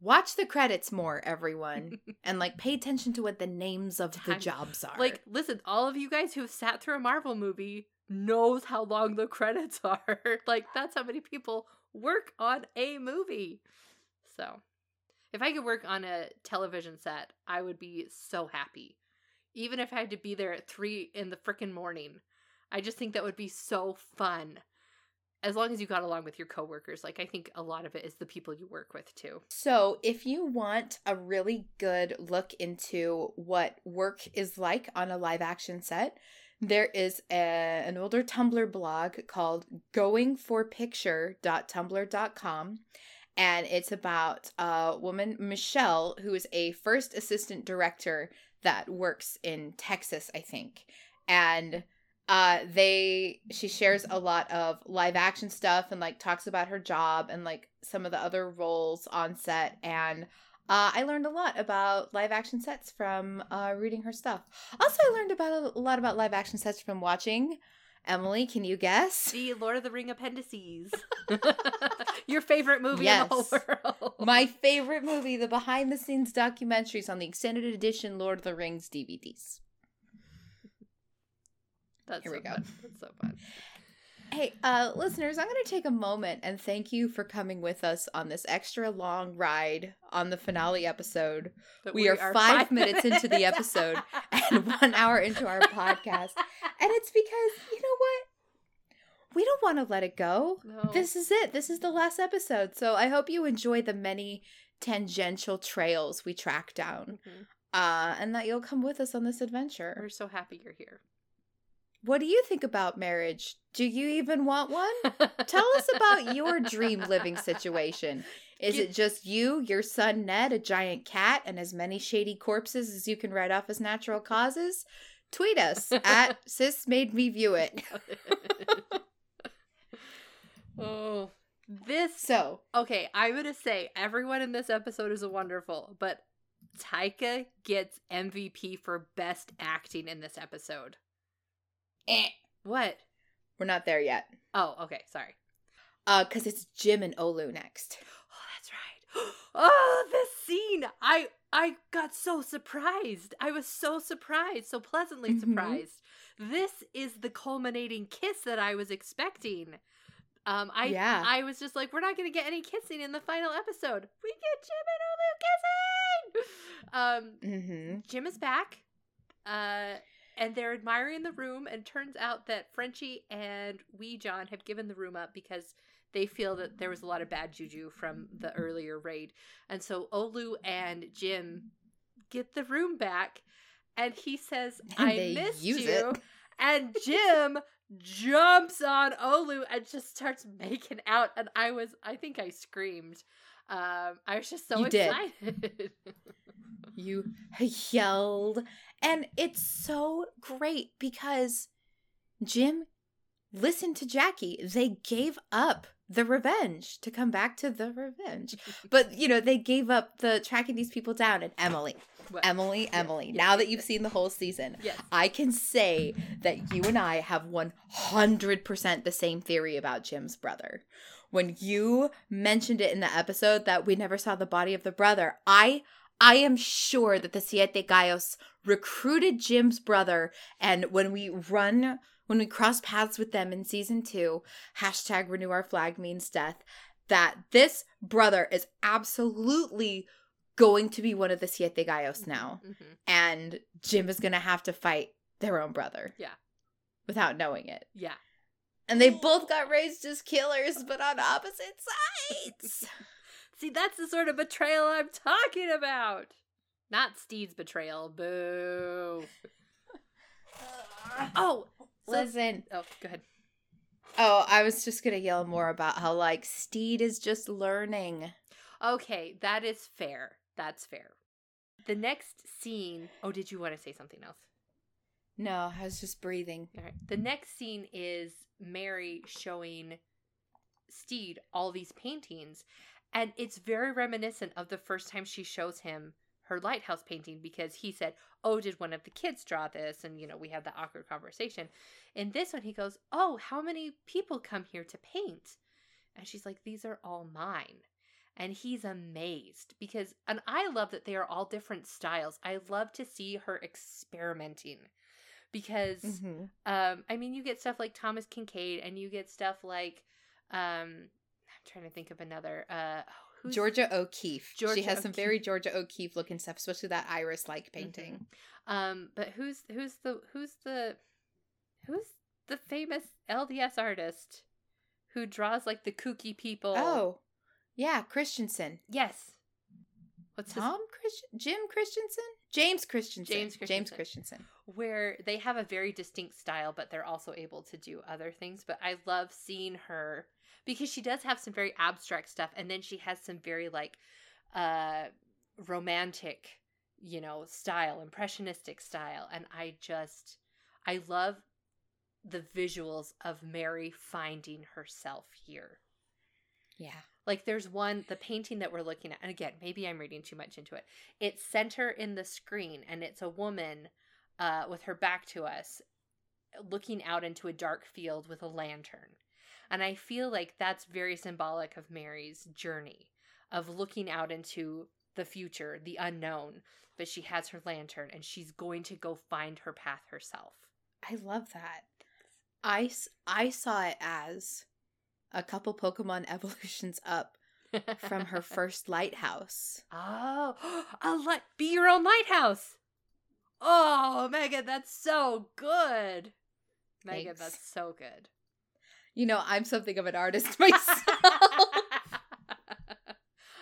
watch the credits more, everyone, and like pay attention to what the names of the jobs are. Like, listen, all of you guys who have sat through a Marvel movie knows how long the credits are. like, that's how many people work on a movie. So, if I could work on a television set, I would be so happy. Even if I had to be there at three in the frickin' morning. I just think that would be so fun. As long as you got along with your coworkers. Like, I think a lot of it is the people you work with, too. So, if you want a really good look into what work is like on a live action set, there is a, an older Tumblr blog called goingforpicture.tumblr.com. And it's about a woman, Michelle, who is a first assistant director that works in Texas, I think. And uh they she shares a lot of live action stuff and like talks about her job and like some of the other roles on set and uh, I learned a lot about live action sets from uh, reading her stuff. Also, I learned about a lot about live action sets from watching. Emily, can you guess? The Lord of the Ring appendices. Your favorite movie in the whole Yes. world. My favorite movie, the behind the scenes documentaries on the extended edition Lord of the Rings DVDs. That's Here so we go. Fun. That's so fun. Hey, uh, listeners, I'm going to take a moment and thank you for coming with us on this extra long ride on the finale episode. But We are five minutes into the episode and one hour into our podcast. And it's because, you know what? We don't want to let it go. No. This is it. This is the last episode. So I hope you enjoy the many tangential trails we track down Mhm. uh, and that you'll come with us on this adventure. We're so happy you're here. What do you think about marriage? Do you even want one? Tell us about your dream living situation. Is it just you, your son Ned, a giant cat, and as many shady corpses as you can write off as natural causes? Tweet us at sis made me view it. oh, this. So Okay, I'm gonna say everyone in this episode is wonderful, but Taika gets MVP for best acting in this episode. Eh, What? we're not there yet. Oh, okay. Sorry. Uh, because it's Jim and Olu next. Oh, that's right. Oh, this scene. I I got so surprised. I was so surprised, so pleasantly Mhm. surprised. This is the culminating kiss that I was expecting. Um, I Yeah. I was just like, we're not gonna get any kissing in the final episode. We get Jim and Olu kissing. Um, Mm-hmm. Jim is back. Uh, and they're admiring the room and turns out that Frenchie and Wee John have given the room up because they feel that there was a lot of bad juju from the earlier raid. And so Olu and Jim get the room back and he says, And I missed you. it. And Jim jumps on Olu and just starts making out. And I was, I think I screamed. Um, I was just so You did. excited. You yelled. And it's so great because Jim listened to Jackie. They gave up the revenge to come back to the revenge. But, you know, they gave up the tracking these people down. And Emily, What? Emily, Emily, now that you've seen the whole season, yes. I can say that you and I have 100% the same theory about Jim's brother. When you mentioned it in the episode that we never saw the body of the brother, I I am sure that the Siete Gallos recruited Jim's brother and when we run when we cross paths with them in season two, hashtag renew our flag means death, that this brother is absolutely going to be one of the Siete Gallos now Mhm. and Jim is gonna have to fight their own brother. Yeah. Without knowing it. Yeah. And they both got raised as killers, but on opposite sides. See, that's the sort of betrayal I'm talking about. Not Stede's betrayal. Boo. Oh, so- Listen. oh, go ahead. Oh, I was just gonna yell more about how like Stede is just learning. Okay, that is fair. That's fair. The next scene. Oh, did you want to say something else? No, I was just breathing. All right. The next scene is Mary showing Stede all these paintings, and it's very reminiscent of the first time she shows him her lighthouse painting because he said, "Oh, did one of the kids draw this?" And you know, we have that awkward conversation. In this one, he goes, "Oh, how many people come here to paint?" And she's like, "These are all mine." And he's amazed because, and I love that they are all different styles. I love to see her experimenting because Mhm. um, I mean, you get stuff like Thomas Kinkade, and you get stuff like, um, trying to think of another. Uh, Georgia O'Keeffe. she Georgia has some very Georgia O'Keeffe looking stuff, especially that iris like painting. Um, but who's who's the who's the who's the famous LDS artist who draws like the kooky people? Oh, yeah, Christensen. yes. What's his Tom Christian, Jim Christensen, James Christensen, James James Christensen. Christensen. where they have a very distinct style, but they're also able to do other things. But I love seeing her because she does have some very abstract stuff, and then she has some very like uh romantic, you know, style, impressionistic style, and I just I love the visuals of Mary finding herself here. Yeah. Like there's one, the painting that we're looking at, and again, maybe I'm reading too much into it. It's center in the screen, and it's a woman uh, with her back to us, looking out into a dark field with a lantern. And I feel like that's very symbolic of Mary's journey of looking out into the future, the unknown. But she has her lantern, and she's going to go find her path herself. I love that. I, I saw it as a couple Pokemon evolutions up from her first lighthouse. Oh, a light. Be your own lighthouse. Oh, Megan, that's so good. Megan, Thanks. that's so good. You know, I'm something of an artist myself.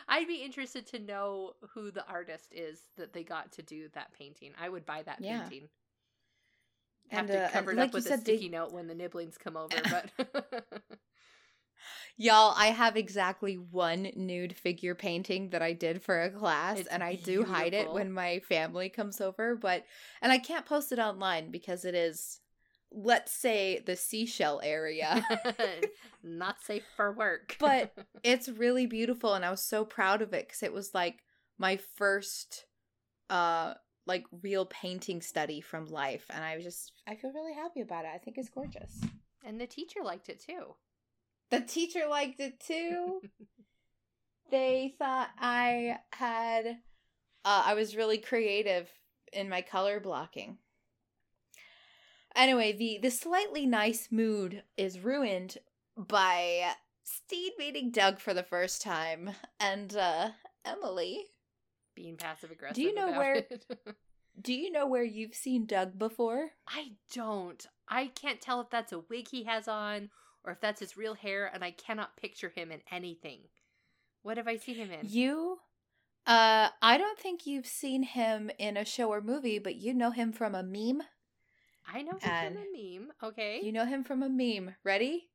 I'd be interested to know who the artist is that they got to do that painting. I would buy that Yeah. painting. Have And, to uh, cover it like up with a said, they- sticky note when the nibblings come over, but Y'all, I have exactly one nude figure painting that I did for a class, It's and I do hide it when my family comes over, but and I can't post it online because it is let's say the seashell area. not safe for work. But it's really beautiful and I was so proud of it cuz it was like my first uh like real painting study from life and I was just I feel really happy about it. I think it's gorgeous. and the teacher liked it too. The teacher liked it too. they thought I had uh, I was really creative in my color blocking. Anyway, the the slightly nice mood is ruined by Stede meeting Doug for the first time and uh Emily. Being passive aggressive. Do you know where- it. Do you know where you've seen Doug before? I don't. I can't tell if that's a wig he has on or if that's his real hair, and I cannot picture him in anything. What have I seen him in? You uh I don't think you've seen him in a show or movie, but you know him from a meme. I know him and from a meme. Okay. You know him from a meme. Ready?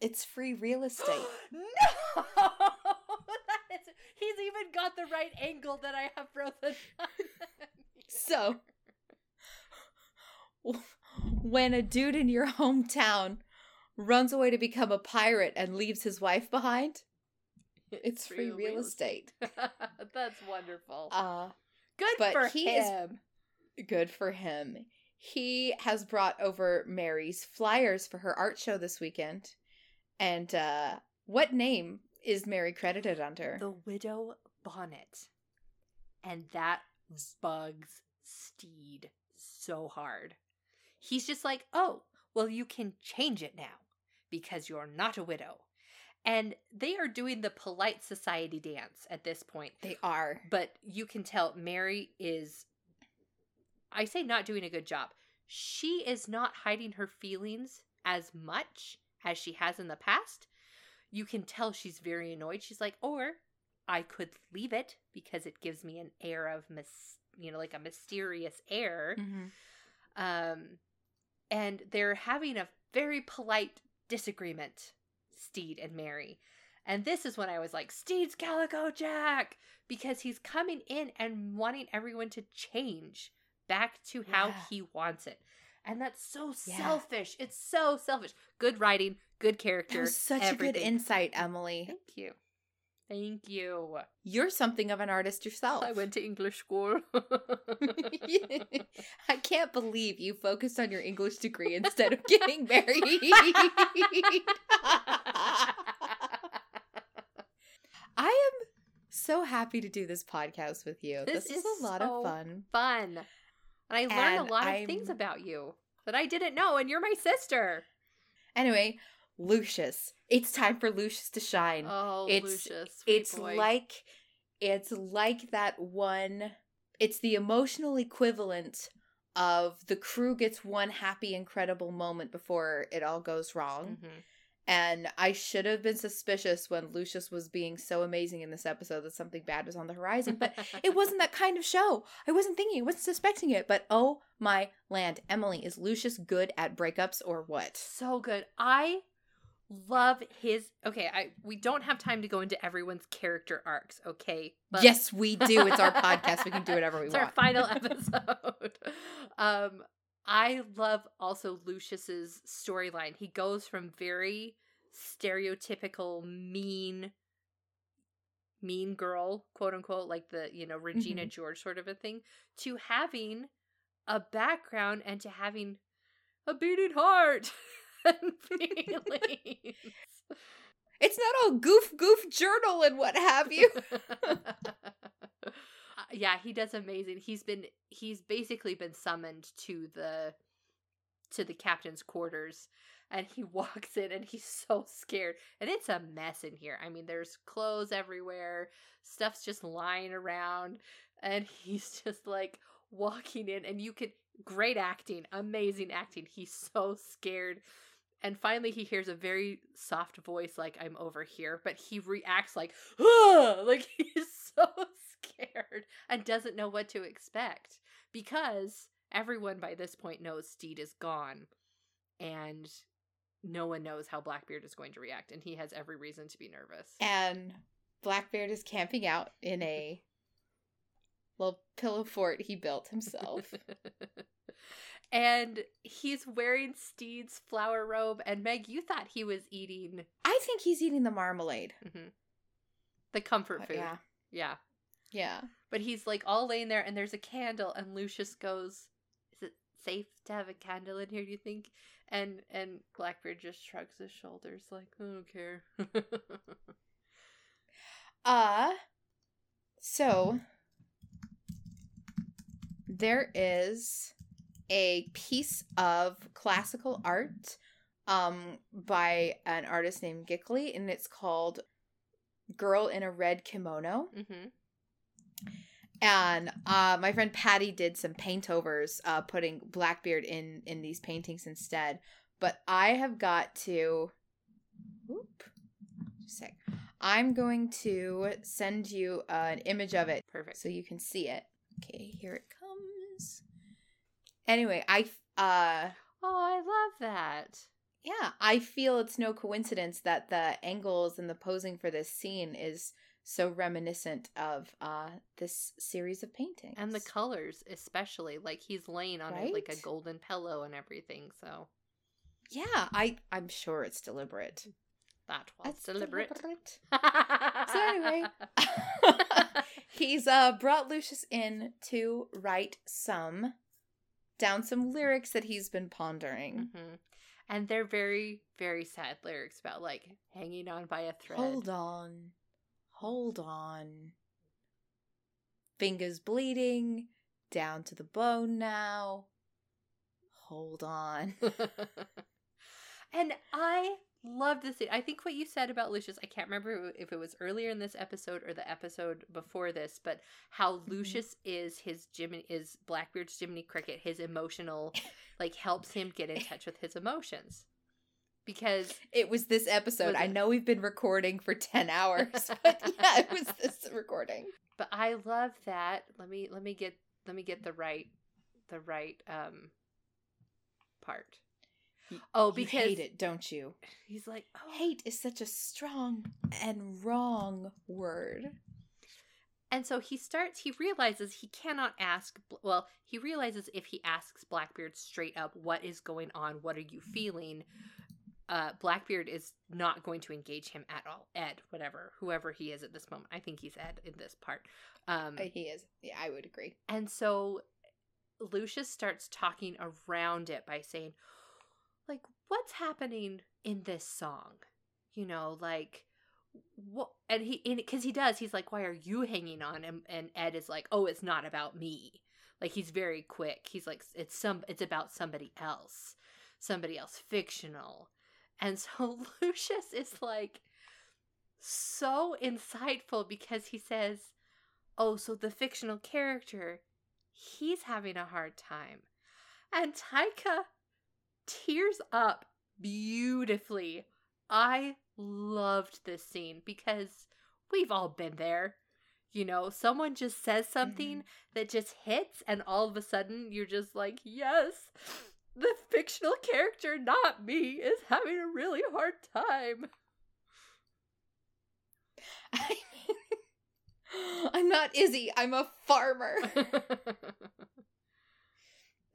It's free real estate. no! That is- He's even got the right angle that I have frozen. so when a dude in your hometown runs away to become a pirate and leaves his wife behind, it's free real estate. That's wonderful. Uh Good but for he is- him. Good for him. He has brought over Mary's flyers for her art show this weekend. And uh what name is Mary credited under? The Widow Bonnet. And that bugs Stede so hard. He's just like, oh, well, you can change it now because you're not a widow. And they are doing the polite society dance at this point. they are. But you can tell Mary is, I say, not doing a good job. She is not hiding her feelings as much as she has in the past. You can tell she's very annoyed. She's like, or I could leave it because it gives me an air of, mis- you know, like a mysterious air. Um, and they're having a very polite disagreement, Stede and Mary. And this is when I was like, Stede's Calico Jack! Because he's coming in and wanting everyone to change back to how Yeah. he wants it. And that's so Yeah. selfish. It's so selfish. Good writing, good character. such a good insight, Emily. Thank you. Thank you. You're something of an artist yourself. I went to English school. I can't believe you focused on your English degree instead of getting married. I am so happy to do this podcast with you. This, This is, is a lot so of fun. fun. And I learned And a lot of things I'm- about you that I didn't know, and you're my sister. Anyway, Lucius. It's time for Lucius to shine. Oh, It's- Lucius, it's boy. like it's like that one it's the emotional equivalent of the crew gets one happy incredible moment before it all goes wrong Mhm. And i should have been suspicious when lucius was being so amazing in this episode that something bad was on the horizon but it wasn't that kind of show i wasn't thinking i wasn't suspecting it but oh my land emily is lucius good at breakups or what so good. I love his. Okay, I we don't have time to go into everyone's character arcs. Okay, yes we do it's our podcast we can do whatever we want. it's want our final episode. um, I love also Lucius's storyline. He goes from very stereotypical mean mean girl, quote unquote, like the, you know, Regina Mm-hmm. George sort of a thing, to having a background and to having a beating heart and feelings. it's not all goof goof journal and what have you yeah, he does amazing. He's been he's basically been summoned to the to the captain's quarters and he walks in and he's so scared. And it's a mess in here. I mean, there's clothes everywhere, stuff's just lying around and he's just like walking in and you could great acting, amazing acting. He's so scared. And finally he hears a very soft voice like I'm over here, but he reacts like "Ugh!" like he's so scared and doesn't know what to expect because everyone by this point knows Stede is gone and no one knows how Blackbeard is going to react and he has every reason to be nervous. and blackbeard is camping out in a little pillow fort he built himself and he's wearing Stede's flower robe and Meg you thought he was eating i think he's eating the marmalade mhm, the comfort But food. yeah yeah. yeah But he's like all laying there, and there's a candle, and Lucius goes, "Is it safe to have a candle in here? Do you think?" And and Blackbeard just shrugs his shoulders, like, "I don't care." uh so there is a piece of classical art um by an artist named Gickley and it's called Girl in a Red Kimono hmm and uh, my friend Patty did some paint overs, uh, putting Blackbeard in in these paintings instead. But I have got to. Whoop. Just a. I'm going to send you uh, an image of it Perfect. so you can see it. Okay, here it comes. Anyway, I uh Oh, I love that. yeah, I feel it's no coincidence that the angles and the posing for this scene is so reminiscent of uh this series of paintings. And the colors, especially. Like he's laying on it like a golden pillow and everything. So yeah, I I'm sure it's deliberate. that was It's deliberate. So anyway, he's uh brought Lucius in to write some down some lyrics that he's been pondering. Mhm. And they're very, very sad lyrics about like hanging on by a thread. Hold on. Hold on. Fingers bleeding, down to the bone now. Hold on. and I love this. I think what you said about Lucius, I can't remember if it was earlier in this episode or the episode before this, but how Lucius is his Jiminy is Blackbeard's Jiminy Cricket, his emotional like helps him get in touch with his emotions. Because It was this episode. Was I know we've been recording for 10 hours, but yeah, it was this recording. but I love that. Let me let me get let me get the right the right um part. Oh, You hate it, don't you? he's like, oh, Hate is such a strong and wrong word. And so he starts, he realizes he cannot ask, well, he realizes if he asks Blackbeard straight up, what is going on? What are you feeling? Uh, Blackbeard is not going to engage him at all. Ed, whatever, whoever he is at this moment. I think he's Ed in this part. Um, Uh, He is. Yeah, I would agree. and so Lucius starts talking around it by saying, like, what's happening in this song? You know, like, what? And he, because he does, he's like, why are you hanging on? And, and Ed is like, oh, it's not about me. Like, he's very quick. He's like, it's some, it's about somebody else, somebody else fictional. And so Lucius is like, so insightful because he says, oh, so the fictional character, he's having a hard time. And Taika tears up beautifully. I loved this scene because we've all been there. You know, someone just says something mm-hmm. that just hits, and all of a sudden you're just like, yes, the fictional character, not me, is having a really hard time. I'm not Izzy. I'm a farmer.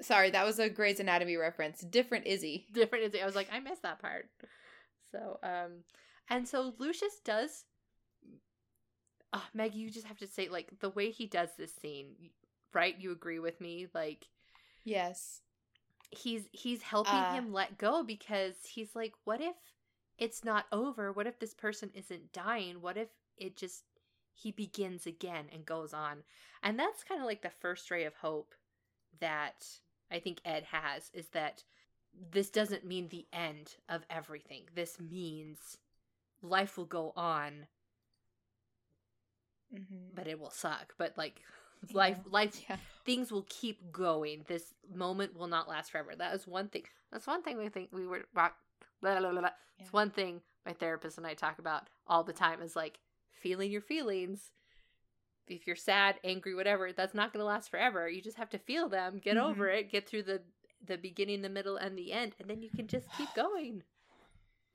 Sorry, that was a Grey's Anatomy reference. Different Izzy. different is I was like, I missed that part. So, um, and so Lucius does. Oh, Maggie, you just have to say like the way he does this scene, right? You agree with me? Like Yes. he's he's helping Uh, him let go because he's like, what if it's not over? What if this person isn't dying? What if it just he begins again and goes on? And that's kind of like the first ray of hope that I think Ed has is that this doesn't mean the end of everything. This means life will go on, Mm-hmm. but it will suck. But like life life Yeah. things will keep going. This moment will not last forever. That is one thing. That's one thing we think we were. Blah, blah, blah. Yeah. It's one thing my therapist and I talk about all the time is like feeling your feelings. If you're sad, angry, whatever, that's not going to last forever. You just have to feel them, get Mhm. over it, get through the the beginning, the middle, and the end, and then you can just keep going.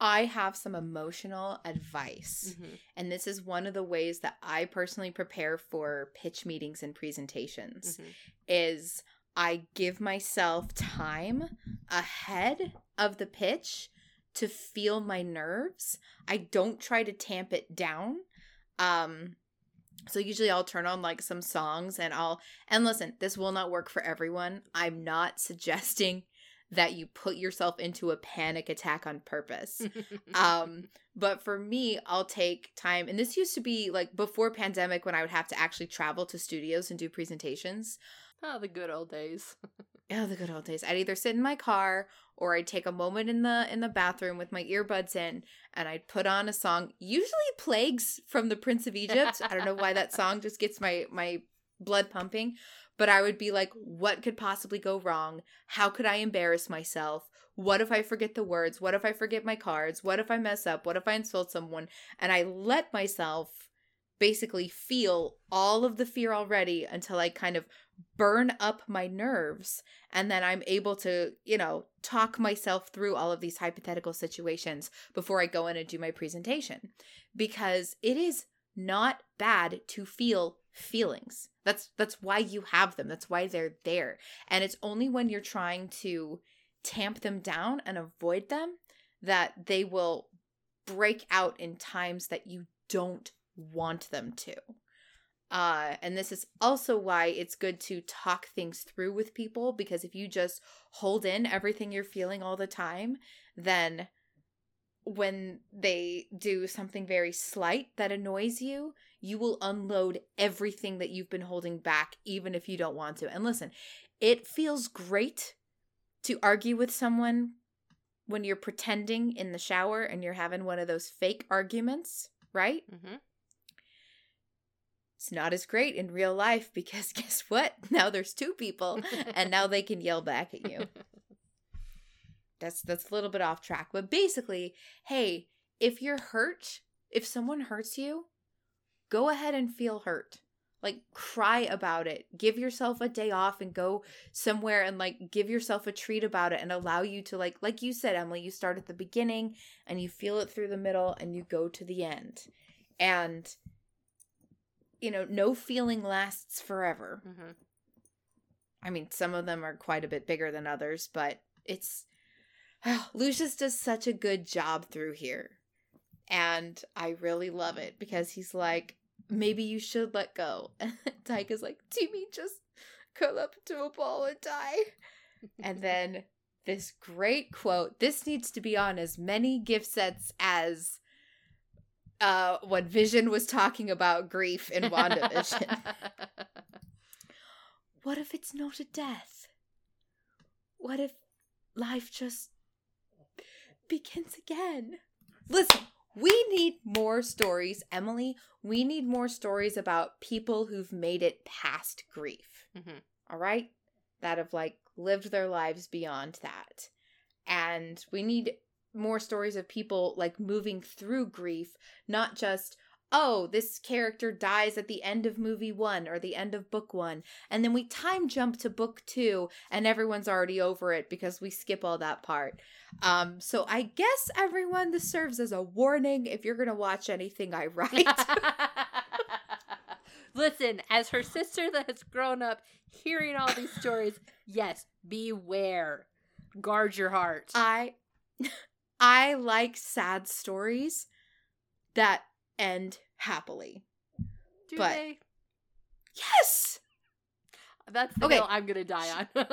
I have some emotional advice. Mhm. And this is one of the ways that I personally prepare for pitch meetings and presentations Mhm. is I give myself time ahead of the pitch to feel my nerves. I don't try to tamp it down. Um so usually I'll turn on like some songs and I'll and listen, this will not work for everyone. I'm not suggesting that you put yourself into a panic attack on purpose um but for me i'll take time and this used to be like before pandemic when i would have to actually travel to studios and do presentations oh, the good old days. oh the good old days i'd either sit in my car or i'd take a moment in the in the bathroom with my earbuds in and i'd put on a song usually plagues from the prince of egypt i don't know why that song just gets my my blood pumping, but I would be like, what could possibly go wrong? How could I embarrass myself? What if I forget the words? What if I forget my cards? What if I mess up? What if I insult someone? And I let myself basically feel all of the fear already until I kind of burn up my nerves and then I'm able to, you know, talk myself through all of these hypothetical situations before I go in and do my presentation because it is not bad to feel feelings. That's that's why you have them. That's why they're there. And it's only when you're trying to tamp them down and avoid them that they will break out in times that you don't want them to. Uh, and this is also why it's good to talk things through with people because if you just hold in everything you're feeling all the time, then when they do something very slight that annoys you, you will unload everything that you've been holding back, even if you don't want to. And listen, it feels great to argue with someone when you're pretending in the shower and you're having one of those fake arguments, right? Mm-hmm. It's not as great in real life because guess what? Now there's two people and now they can yell back at you. That's that's a little bit off track, but basically, hey, if you're hurt, if someone hurts you, go ahead and feel hurt. Like cry about it. Give yourself a day off and go somewhere and like give yourself a treat about it and allow you to like like you said Emily, you start at the beginning and you feel it through the middle and you go to the end. And you know, no feeling lasts forever. Mm-hmm. I mean, some of them are quite a bit bigger than others, but it's Lucius does such a good job through here. And I really love it because he's like, maybe you should let go. And Taika's like, Timmy, just curl up into a ball and die. and then this great quote this needs to be on as many gift sets as uh when Vision was talking about grief in WandaVision. what if it's not a death? What if life just begins again? Listen, we need more stories, Emily. We need more stories about people who've made it past grief. Mhm. All right? That have like lived their lives beyond that. And we need more stories of people like moving through grief, not just, oh, this character dies at the end of movie one or the end of book one. And then we time jump to book two and everyone's already over it because we skip all that part. Um, so I guess everyone, this serves as a warning if you're gonna watch anything I write. Listen, as her sister that has grown up hearing all these stories, yes, beware. Guard your heart. I I like sad stories that end happily. Do but- they? Yes. That's the Okay. hill I'm gonna die on.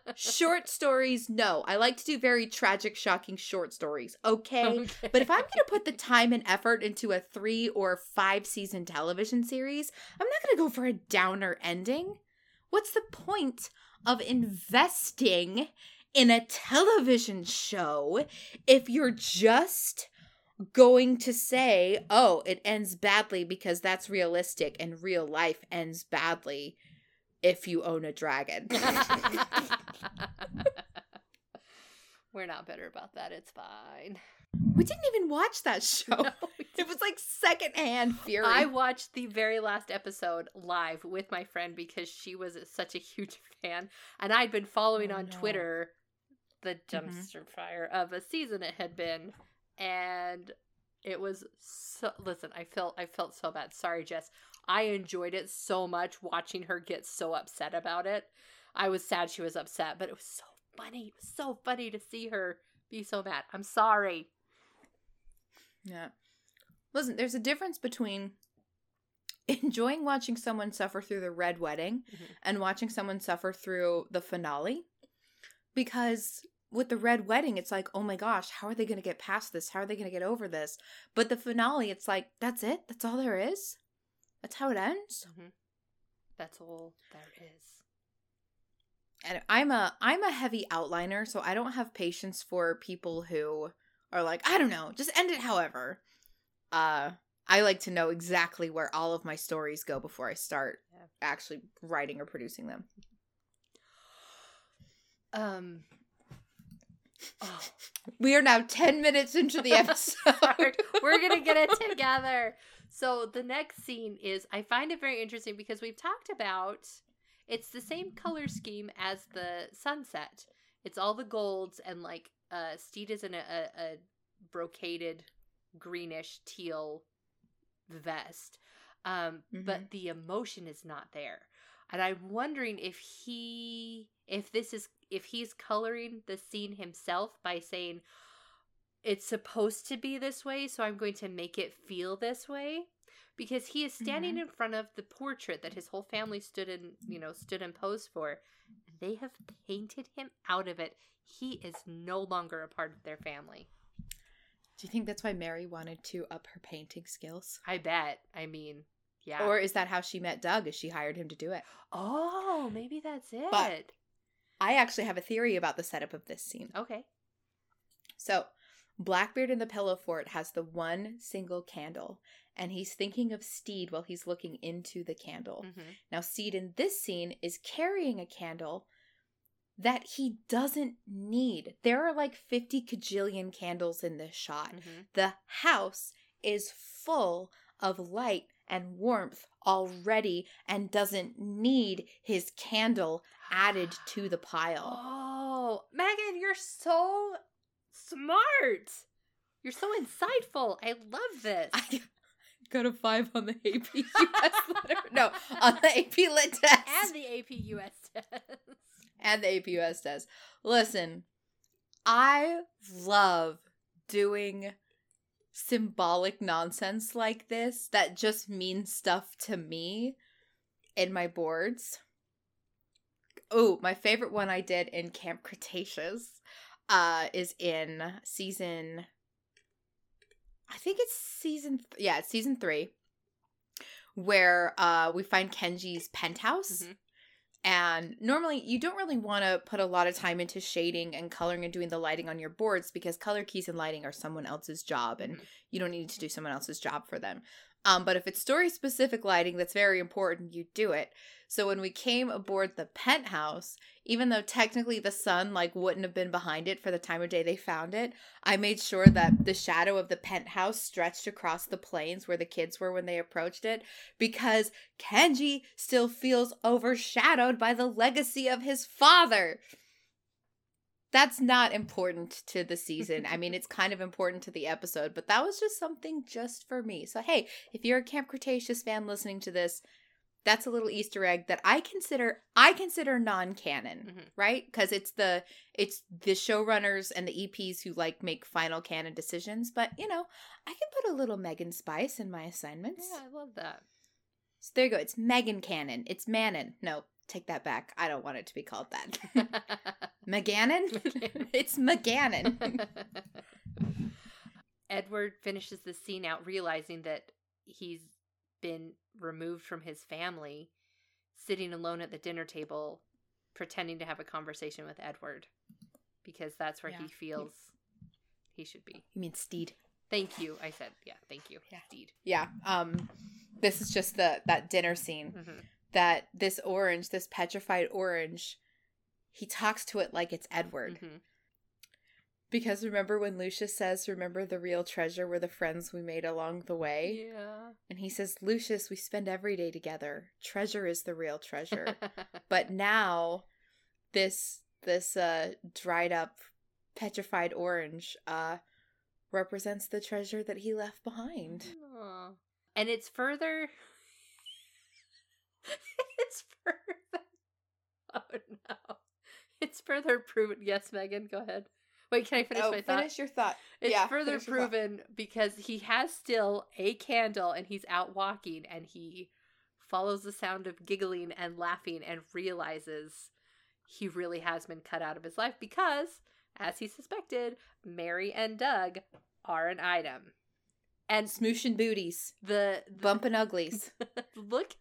Short stories, no. I like to do very tragic, shocking short stories. Okay. Okay. But if I'm going to put the time and effort into a three or five season television series, I'm not going to go for a downer ending. What's the point of investing in a television show if you're just going to say, oh, it ends badly because that's realistic and real life ends badly if you own a dragon? We're not bitter about that. It's fine. we didn't even watch that show. No, It was like secondhand fury. I watched the very last episode live with my friend because she was such a huge fan, and I'd been following Oh, on no. Twitter the Mhm. dumpster fire of a season it had been, and it was so. Listen, I felt I felt so bad. Sorry, Jess. I enjoyed it so much watching her get so upset about it. I was sad she was upset, but it was so funny. It was so funny to see her be so mad. I'm sorry. Yeah. Listen, there's a difference between enjoying watching someone suffer through the red wedding Mhm. and watching someone suffer through the finale. Because with the red wedding, it's like, oh my gosh, how are they going to get past this? How are they going to get over this? But the finale, it's like, that's it? That's all there is? That's how it ends? Mhm. That's all there is. and I'm a I'm a heavy outliner, so I don't have patience for people who are like, I don't know, just end it however. Uh I like to know exactly where all of my stories go before I start Yeah. actually writing or producing them. Um. Oh, We are now 10 minutes into the episode. We're gonna get it together. So the next scene is I find it very interesting because we've talked about it's the same color scheme as the sunset. It's all the golds and like uh Stede is in a, a, a brocaded greenish teal vest. Um but the emotion is not there. And I'm wondering if he if this is if he's coloring the scene himself by saying it's supposed to be this way, so I'm going to make it feel this way. Because he is standing mm-hmm. in front of the portrait that his whole family stood in, you know, stood and posed for. They have painted him out of it. He is no longer a part of their family. Do you think that's why Mary wanted to up her painting skills? I bet. I mean, yeah. Or is that how she met Doug? Is she hired him to do it? oh, maybe that's it. But- I actually have a theory about the setup of this scene. okay. So, Blackbeard in the Pillow Fort has the one single candle, and he's thinking of Stede while he's looking into the candle. Mhm. Now, Stede in this scene is carrying a candle that he doesn't need. There are like 50 cajillion candles in this shot. Mhm. The house is full of light and warmth already and doesn't need his candle added to the pile. Oh, Megan, you're so smart. You're so insightful. I love this. I got a five on the AP US letter. No, on the AP Lit test. and the AP US test. and the AP US test. Listen, I love doing symbolic nonsense like this that just means stuff to me in my boards. Oh, my favorite one I did in Camp Cretaceous uh is in season I think it's season th- yeah, it's season 3 where uh we find Kenji's penthouse. Mhm. And normally, you don't really want to put a lot of time into shading and coloring and doing the lighting on your boards because color keys and lighting are someone else's job, and Mhm. you don't need to do someone else's job for them. Um, but if it's story specific lighting that's very important, you do it. So when we came aboard the penthouse, even though technically the sun like wouldn't have been behind it for the time of day they found it, I made sure that the shadow of the penthouse stretched across the plains where the kids were when they approached it because Kenji still feels overshadowed by the legacy of his father. That's not important to the season. I mean, it's kind of important to the episode, but that was just something just for me. So, hey, if you're a Camp Cretaceous fan listening to this, that's a little Easter egg that I consider I consider non-canon, Mhm. right? Because it's the it's the showrunners and the EPs who like make final canon decisions. But you know, I can put a little Megan Spice in my assignments. Yeah, I love that. So there you go. It's Megan Cannon. It's Manon. No, take that back. I don't want it to be called that. McGannon? It's McGannon. Edward finishes the scene out realizing that he's been removed from his family, sitting alone at the dinner table, pretending to have a conversation with Edward because that's where he feels he should be. you mean Stede? Thank you. I said, yeah, thank you. Yeah. Indeed. Yeah. Um this is just the that dinner scene. Mhm. That this orange, this petrified orange, he talks to it like it's Edward. Mhm. Because remember when Lucius says, Remember the real treasure were the friends we made along the way? Yeah. And he says, Lucius, we spend every day together. Treasure is the real treasure. but now this this uh dried up petrified orange uh represents the treasure that he left behind Aw. And it's further. it's further. Oh no. It's further proven. Yes, Megan, go ahead. Wait, can I finish oh my thought? finish your thought It's Yeah, further finish your thought. proven because he has still a candle and he's out walking and he follows the sound of giggling and laughing and realizes he really has been cut out of his life because, as he suspected, Mary and Doug are an item. And smooshing booties the, the bumping uglies look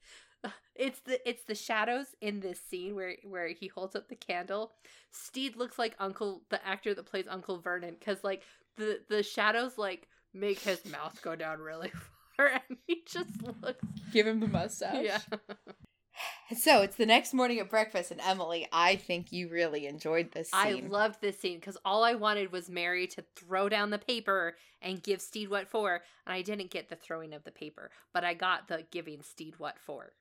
it's the it's the shadows in this scene where where he holds up the candle stede looks like uncle the actor that plays uncle vernon because like the the shadows like make his mouth go down really far and he just looks. Give him the mustache. Yeah. So it's the next morning at breakfast, and Emily, I think you really enjoyed this I loved this scene because all I wanted was Mary to throw down the paper and give Stede what for, and I didn't get the throwing of the paper, but I got the giving Stede what for.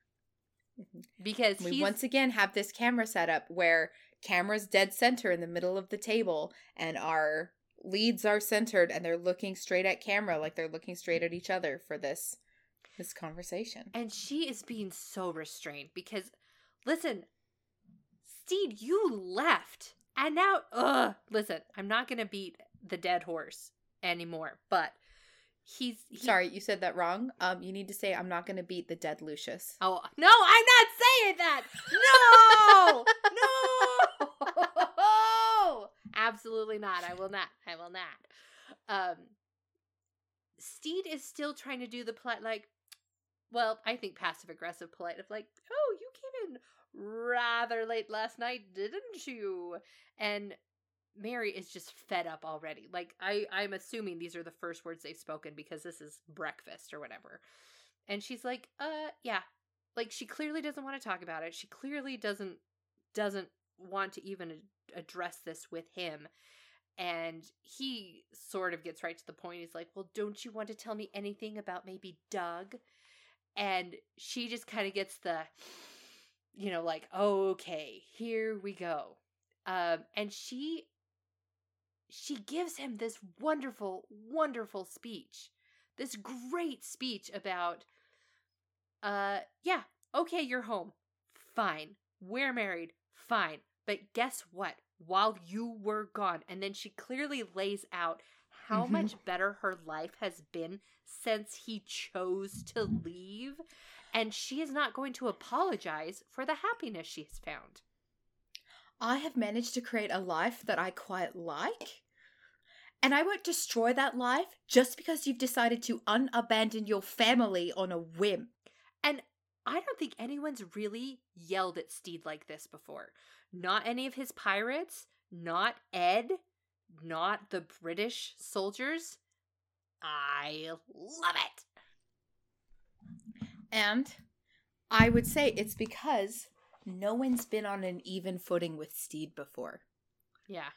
Mm-hmm. Because we once again have this camera setup where camera's dead center in the middle of the table, and our leads are centered, and they're looking straight at camera, like they're looking straight at each other for this this conversation. and she is being so restrained because, listen, Stede, you left, and now, ugh, listen, I'm not gonna beat the dead horse anymore, but he's he- Sorry, you said that wrong. Um, you need to say I'm not to beat the dead Lucius. Oh no, I'm not saying that. No, no, absolutely not. I will not. I will not. Um, Stede is still trying to do the polite, like, well, I think passive aggressive polite of like, oh, you came in rather late last night, didn't you? And Mary is just fed up already. Like, I, I'm assuming these are the first words they've spoken because this is breakfast or whatever. And she's like, uh, yeah, like she clearly doesn't want to talk about it. She clearly doesn't doesn't want to even ad- address this with him. And he sort of gets right to the point. He's like well don't you want to tell me anything about maybe doug? And she just kind of gets the you know like okay here we go. Um and she she gives him this wonderful wonderful speech this great speech about uh, yeah, okay, you're home. Fine. We're married. Fine. But guess what? While you were gone, and then she clearly lays out how Mhm. much better her life has been since he chose to leave. And she is not going to apologize for the happiness she has found. I have managed to create a life that I quite like. And I won't destroy that life just because you've decided to unabandon your family on a whim. And I don't think anyone's really yelled at Stede like this before. Not any of his pirates, not Ed, not the British soldiers. I love it. And I would say it's because no one's been on an even footing with Stede before. Yeah.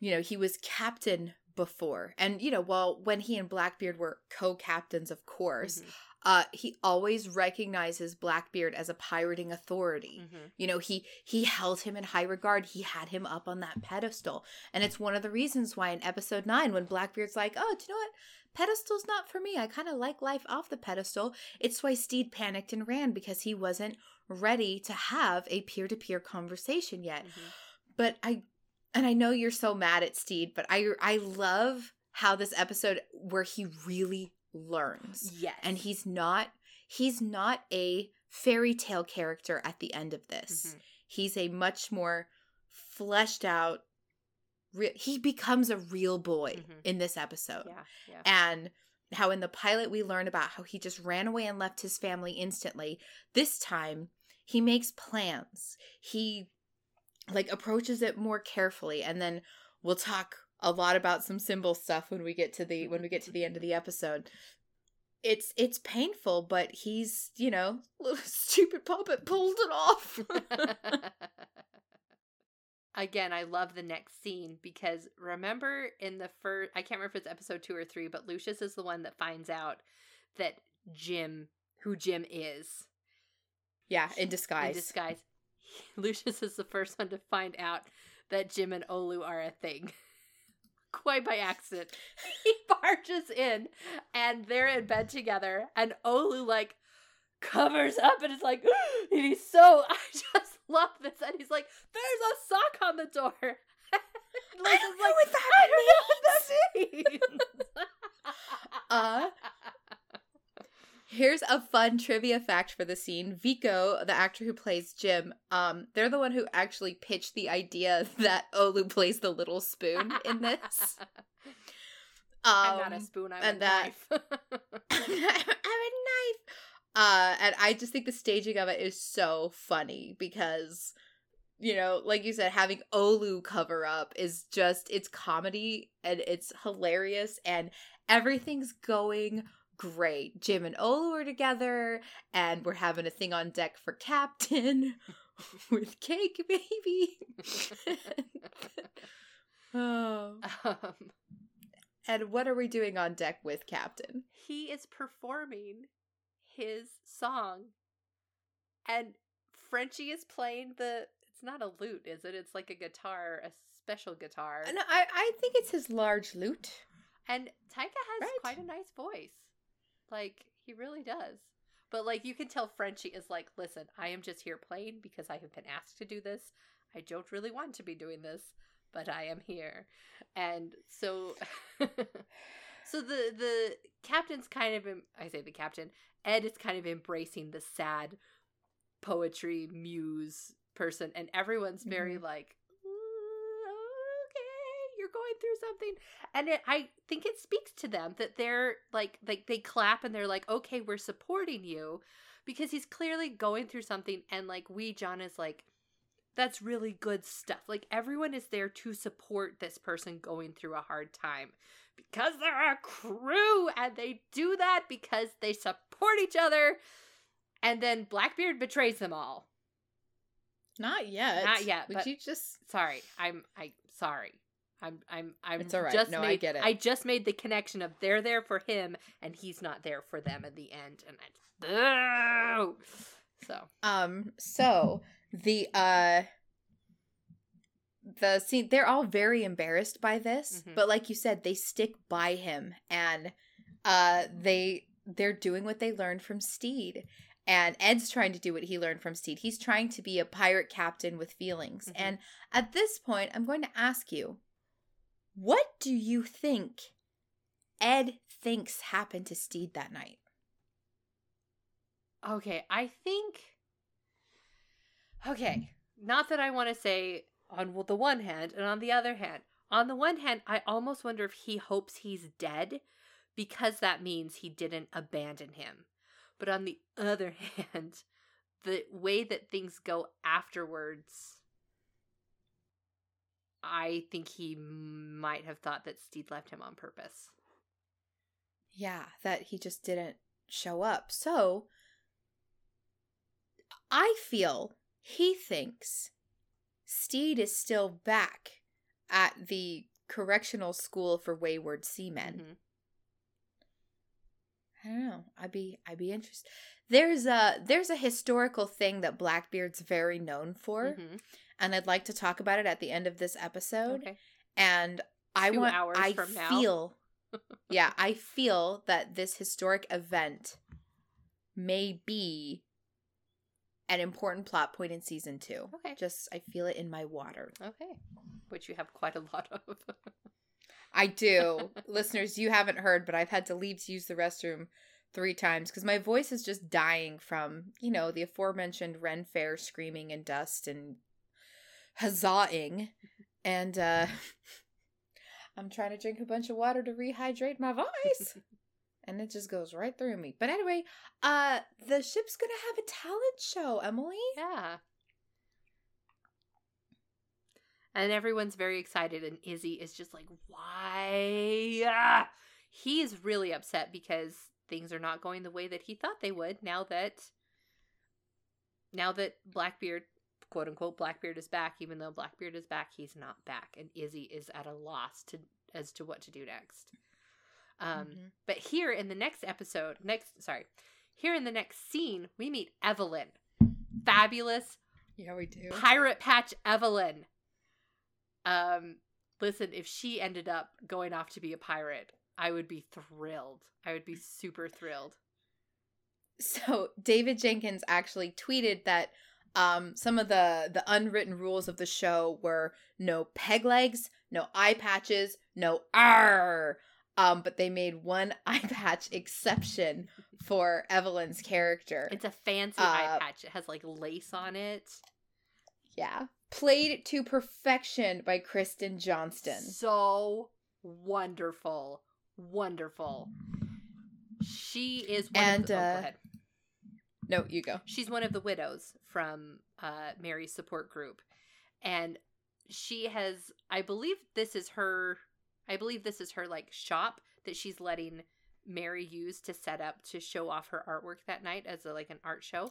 You know, he was captain before. And, you know, well, when he and Blackbeard were co captains, of course, Mhm, uh, he always recognizes Blackbeard as a pirating authority. mhm. You know, he he held him in high regard. He had him up on that pedestal. And it's one of the reasons why in episode 9 when Blackbeard's like, "Oh, do you know what? Pedestal's not for me. I kind of like life off the pedestal." It's why Stede panicked and ran because he wasn't ready to have a peer-to-peer conversation yet. Mhm. But I and I know you're so mad at Stede, but I I love how this episode where he really learns Yes. and he's not he's not a fairy tale character at the end of this Mhm. he's a much more fleshed out re- he becomes a real boy Mhm. in this episode Yeah. Yeah. and how in the pilot we learn about how he just ran away and left his family instantly this time he makes plans. He like approaches it more carefully and then we'll talk a lot about some symbol stuff when we get to the when we get to the end of the episode. It's it's painful but he's you know little stupid puppet pulled it off. Again, I love the next scene because remember in the first, I can't remember if it's episode two or three, but Lucius is the one that finds out that Jim, who Jim is, yeah in disguise in disguise. Lucius is the first one to find out that Jim and Olu are a thing. Quite by accident. He barges in and they're in bed together and Olu like covers up and is like and he's so I just love this and he's like, there's a sock on the door. I don't know what that I don't know what that means. uh Here's a fun trivia fact for the scene. Vico, the actor who plays Jim, um, they're the one who actually pitched the idea that Olu plays the little spoon in this. Um, I'm not a spoon, I'm and a that- knife. I'm a knife. Uh, and I just think the staging of it is so funny because, you know, like you said, having Olu cover up is just it's comedy and it's hilarious and everything's going great. Jim and Olu are together, and we're having a thing on deck for Captain with Cake Baby. oh. Um, And what are we doing on deck with Captain? he is performing his song, and Frenchie is playing the. It's not a lute, is it? It's like a guitar, a special guitar. No, I, I think it's his large lute. And Taika has Right. quite a nice voice. Like, he really does. But, like, you can tell Frenchie is like, listen, I am just here playing because I have been asked to do this. I don't really want to be doing this, but I am here. And so. so the the captain's kind of em- I say the captain Ed is kind of embracing the sad poetry muse person and everyone's very mm-hmm. like "Ooh, okay you're going through something. And it, i think it speaks to them that they're like like they clap and they're like okay we're supporting you because he's clearly going through something and like we john is like that's really good stuff. Like everyone is there to support this person going through a hard time because they're a crew and they do that because they support each other. And then blackbeard betrays them all. Not yet. Not yet, Would but- you just sorry i'm i sorry i'm i'm i'm It's all right. just No, I made, get it. i just made the connection of they're there for him and he's not there for them at the end and i boo so Um, so the uh the scene they're all very embarrassed by this, Mhm. but like you said, they stick by him and uh they they're doing what they learned from Stede. And Ed's trying to do what he learned from Stede. He's trying to be a pirate captain with feelings. Mhm. And at this point, I'm going to ask you, what do you think Ed thinks happened to Stede that night? Okay, I think. Okay, not that I want to say on the one hand, and on the other hand, on the one hand, I almost wonder if he hopes he's dead because that means he didn't abandon him. But on the other hand, the way that things go afterwards, I think he might have thought that Stede left him on purpose. Yeah, that he just didn't show up. So I feel he thinks Stede is still back at the correctional school for wayward seamen. Mhm. I don't know. I'd be I'd be interested. There's a there's a historical thing that Blackbeard's very known for, Mhm. And I'd like to talk about it at the end of this episode. Okay. and I want hours I from now. feel yeah, I feel that this historic event may be an important plot point in season 2. Okay. Just I feel it in my water. Okay. Which you have quite a lot of. I do. Listeners, you haven't heard, but I've had to leave to use the restroom 3 times cuz my voice is just dying from, you know, the aforementioned Ren Fair screaming and dust and huzzahing and uh I'm trying to drink a bunch of water to rehydrate my voice. and it just goes right through me. But anyway, uh the ship's going to have a talent show, Emily. Yeah. And everyone's very excited, and Izzy is just like, why? Ah! He is really upset because things are not going the way that he thought they would now that now that Blackbeard quote unquote Blackbeard is back, even though Blackbeard is back, he's not back, and Izzy is at a loss to as to what to do next. Um Mhm. but here in the next episode, next sorry, here in the next scene, we meet Evelyn. Fabulous Yeah, we do. Pirate Patch Evelyn. Um listen, if she ended up going off to be a pirate, I would be thrilled. I would be super thrilled. So David Jenkins actually tweeted that um, some of the the unwritten rules of the show were no peg legs, no eye patches, no R. Um, but they made one eye patch exception for Evelyn's character. It's a fancy eye Uh, patch. It has like lace on it. yeah, played to perfection by Kristen Johnston. So wonderful. Wonderful. She is And, of oh, uh, go ahead. No, you go. she's one of the widows from uh Mary's support group and she has I believe this is her I believe this is her like shop that she's letting Mary use to set up to show off her artwork that night as a, like an art show.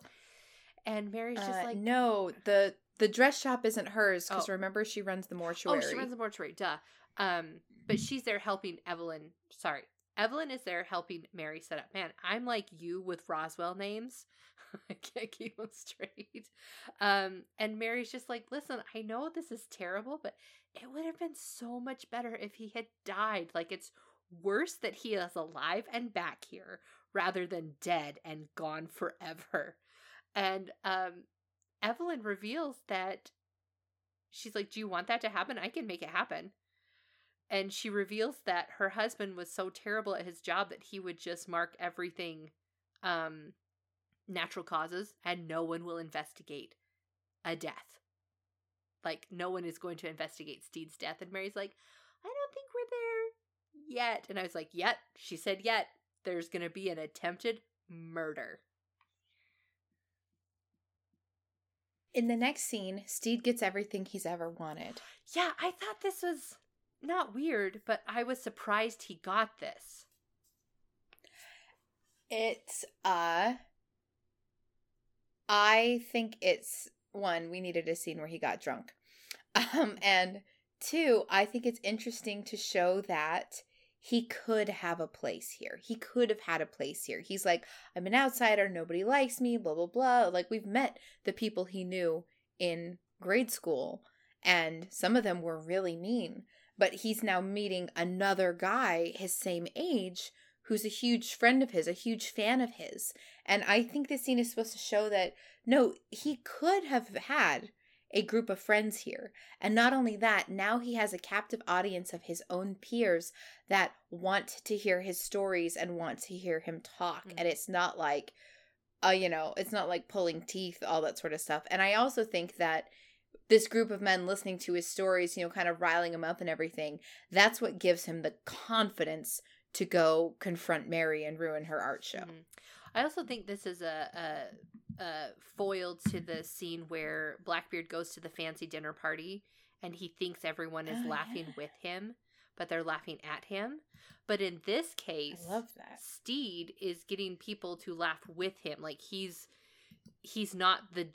And Mary's just Uh, like, no, the the dress shop isn't hers because Oh. remember she runs the mortuary. Oh, she runs the mortuary, duh. Um, but she's there helping Evelyn. Sorry, Evelyn is there helping Mary set up. Man, I'm like you with Roswell names. I can't keep them straight. Um, and Mary's just like, listen, I know this is terrible, but it would have been so much better if he had died. Like it's worse that he is alive and back here rather than dead and gone forever. And um, Evelyn reveals that she's like, Do you want that to happen? I can make it happen. And she reveals that her husband was so terrible at his job that he would just mark everything um, natural causes and no one will investigate a death. Like, no one is going to investigate Stede's death. And Mary's like, I don't think we're there yet. And I was like, Yet. She said, Yet. There's going to be an attempted murder. In the next scene, Stede gets everything he's ever wanted. Yeah, I thought this was not weird, but I was surprised he got this. It's uh I think it's one, we needed a scene where he got drunk. Um and two, I think it's interesting to show that he could have a place here. He could have had a place here. He's like, I'm an outsider, nobody likes me, blah blah blah. Like we've met the people he knew in grade school and some of them were really mean, but he's now meeting another guy his same age who's a huge friend of his, a huge fan of his. And I think this scene is supposed to show that no, he could have had a group of friends here. And not only that, now he has a captive audience of his own peers that want to hear his stories and want to hear him talk. Mhm. And it's not like, uh, you know, it's not like pulling teeth, all that sort of stuff. And I also think that this group of men listening to his stories, you know, kind of riling him up and everything, that's what gives him the confidence to go confront Mary and ruin her art show. Mhm. I also think this is a, a, a foil to the scene where Blackbeard goes to the fancy dinner party and he thinks everyone is Oh, laughing yeah. with him, but they're laughing at him. But in this case, I love that. Stede is getting people to laugh with him. Like he's he's not the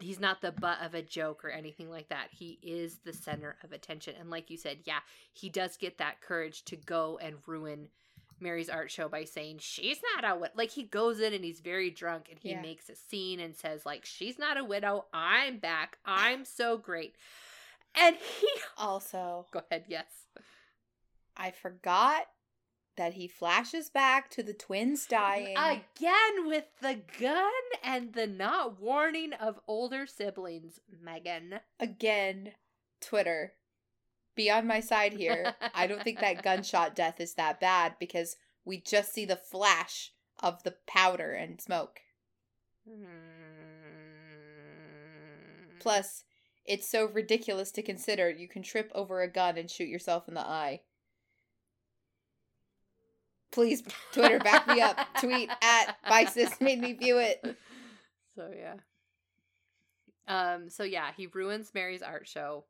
he's not the butt of a joke or anything like that. He is the center of attention. And like you said, yeah, he does get that courage to go and ruin Mary's art show by saying she's not a widow. like he goes in and he's very drunk and he Yeah. makes a scene and says like she's not a widow. I'm back. I'm so great. And he Also, go ahead, yes. I forgot that he flashes back to the twins dying. Again with the gun and the not warning of older siblings, Megan. Again, Twitter. Be on my side here. I don't think that gunshot death is that bad because we just see the flash of the powder and smoke. Hmm. Plus, it's so ridiculous to consider you can trip over a gun and shoot yourself in the eye. Please, Twitter, back me up. Tweet at Bisis made me view it. So yeah. Um. So yeah, he ruins Mary's art show.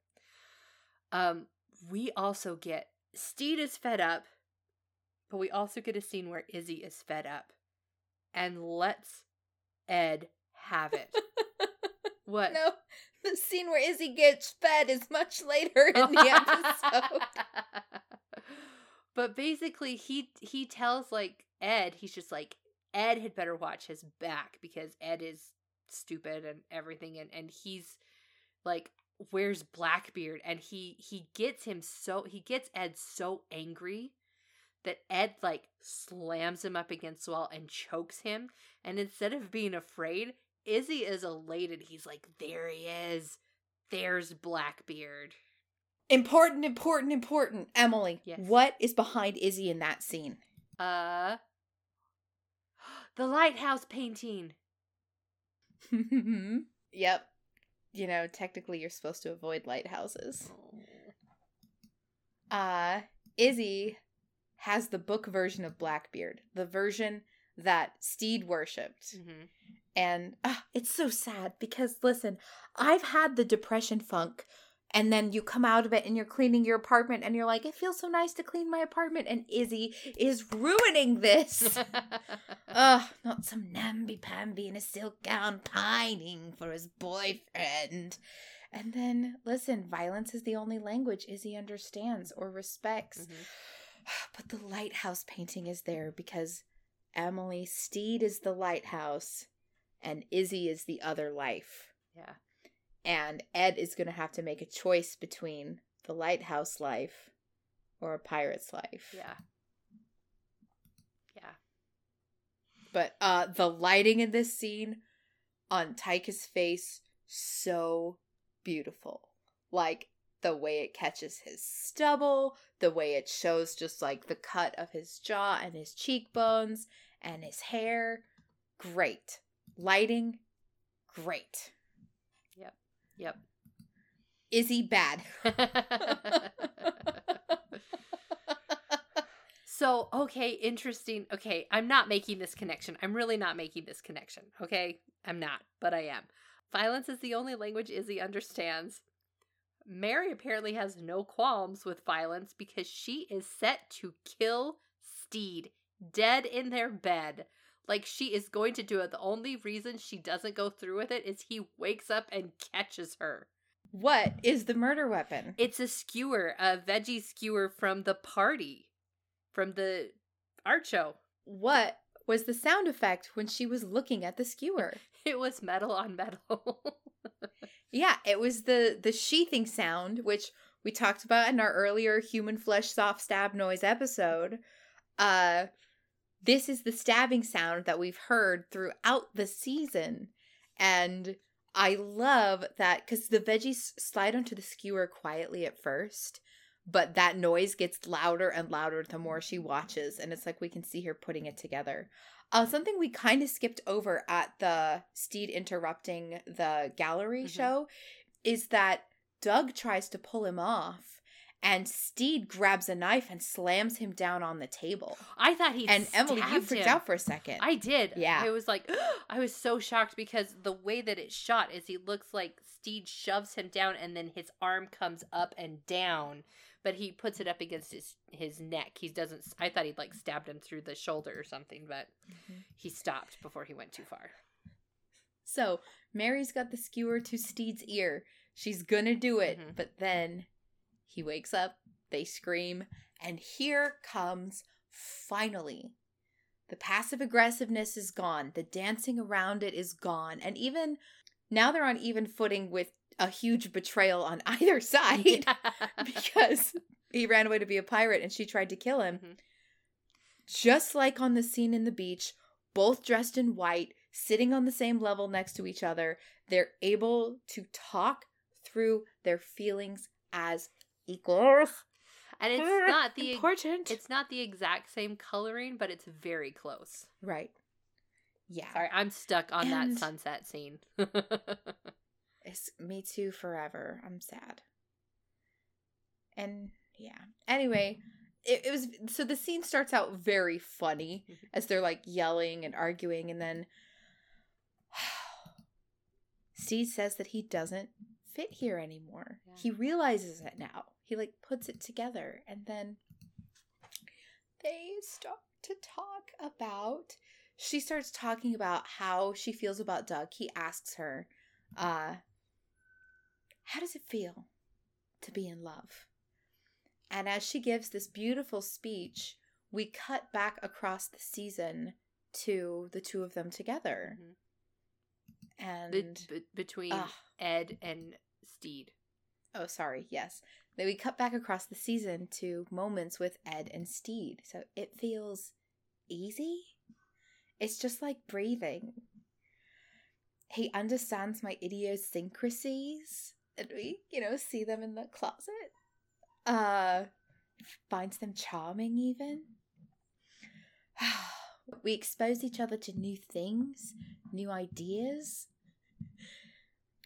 Um. We also get Stede is fed up, but we also get a scene where Izzy is fed up, and lets Ed have it. What? No, the scene where Izzy gets fed is much later in the episode. But basically he he tells like Ed, he's just like Ed had better watch his back because Ed is stupid and everything and and he's like where's Blackbeard and he he gets him so he gets Ed so angry that Ed like slams him up against the wall and chokes him and instead of being afraid Izzy is elated. He's like there he is. There's Blackbeard important, important, important. Emily, Yes. what is behind Izzy in that scene? Uh The lighthouse painting. yep. You know, technically you're supposed to avoid lighthouses. Uh, Izzy has the book version of Blackbeard, the version that Stede worshipped. Mhm. And ah, it's so sad because, listen, I've had the depression funk and then you come out of it and you're cleaning your apartment and you're like, it feels so nice to clean my apartment. And Izzy is ruining this. Ugh, not some namby pamby in a silk gown pining for his boyfriend. And then, listen, violence is the only language Izzy understands or respects. Mhm. But the lighthouse painting is there because Emily Stede is the lighthouse and Izzy is the other life. Yeah. And Ed is going to have to make a choice between the lighthouse life or a pirate's life. Yeah. Yeah. But uh the lighting in this scene on Taika's face so beautiful. Like the way it catches his stubble, the way it shows just like the cut of his jaw and his cheekbones and his hair. Great. Lighting great. Yep. Is he bad. so, okay, interesting. Okay, I'm not making this connection. I'm really not making this connection. Okay? I'm not, but I am. Violence is the only language Izzy understands. Mary apparently has no qualms with violence because she is set to kill Stede dead in their bed. Like she is going to do it. The only reason she doesn't go through with it is he wakes up and catches her. what is the murder weapon? It's a skewer, a veggie skewer from the party, from the art show. What was the sound effect when she was looking at the skewer? It was metal on metal. Yeah, it was the the sheathing sound, which we talked about in our earlier human flesh soft stab noise episode. Uh this is the stabbing sound that we've heard throughout the season. And I love that because the veggies slide onto the skewer quietly at first, but that noise gets louder and louder the more she watches. And it's like we can see her putting it together. Uh, something we kind of skipped over at the Stede interrupting the gallery Mhm. show is that Doug tries to pull him off, and Stede grabs a knife and slams him down on the table. I thought he and Emily, you freaked him. out for a second. I did. Yeah. I was like, I was so shocked because the way that it shot is he looks like Stede shoves him down and then his arm comes up and down, but he puts it up against his his neck. He doesn't. I thought he'd like stabbed him through the shoulder or something, but he stopped before he went too far. So Mary's got the skewer to Stede's ear. She's gonna do it, Mhm. but then he wakes up, they scream, and here comes finally. The passive aggressiveness is gone, the dancing around it is gone, and even now they're on even footing with a huge betrayal on either side because he ran away to be a pirate and she tried to kill him. Mhm. Just like on the scene in the beach, both dressed in white, sitting on the same level next to each other, they're able to talk through their feelings as equals. and it's not the important. it's not the exact same coloring, but it's very close. right. Yeah. Sorry, I'm stuck on And- that sunset scene. It's me too forever. I'm sad. And yeah. Anyway, it, it was so the scene starts out very funny Mhm. as they're like yelling and arguing, and then Steve says that he doesn't fit here anymore. Yeah. He realizes it now. He like puts it together, and then they start to talk about. She starts talking about how she feels about Doug. He asks her, uh, how does it feel to be in love? And as she gives this beautiful speech, we cut back across the season to the two of them together. Mhm. And Be- be- between Ugh. Ed and Stede. oh, sorry, yes. Then we cut back across the season to moments with Ed and Stede. So it feels easy. It's just like breathing. He understands my idiosyncrasies, and we, you know, see them in the closet. Uh, finds them charming, even. we expose each other to new things, new ideas,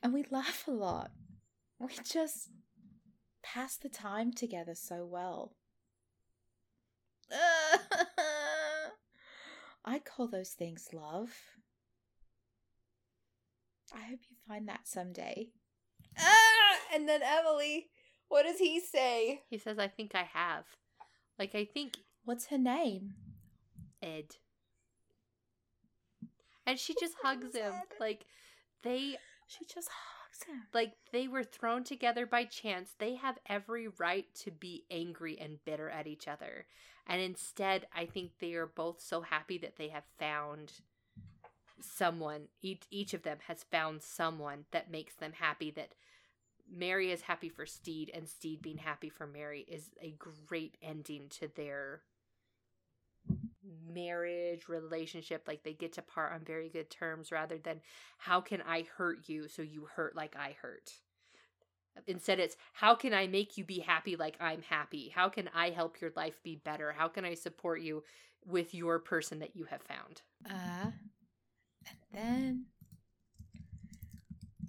and we laugh a lot. We just pass the time together so well. I call those things love. I hope you find that someday. Ah! and then Emily, what does he say? He says, I think I have. Like, I think What's her name? Ed. And she just hugs him. Ed. Like, they She just like they were thrown together by chance. They have every right to be angry and bitter at each other. And instead i think they are both so happy that they have found someone. Each each of them has found someone that makes them happy that mary is happy for stede and stede being happy for mary is a great ending to their marriage relationship like they get to part on very good terms rather than how can I hurt you so you hurt like I hurt? Instead, it's how can I make you be happy like I'm happy? How can I help your life be better? How can I support you with your person that you have found? Uh, and then,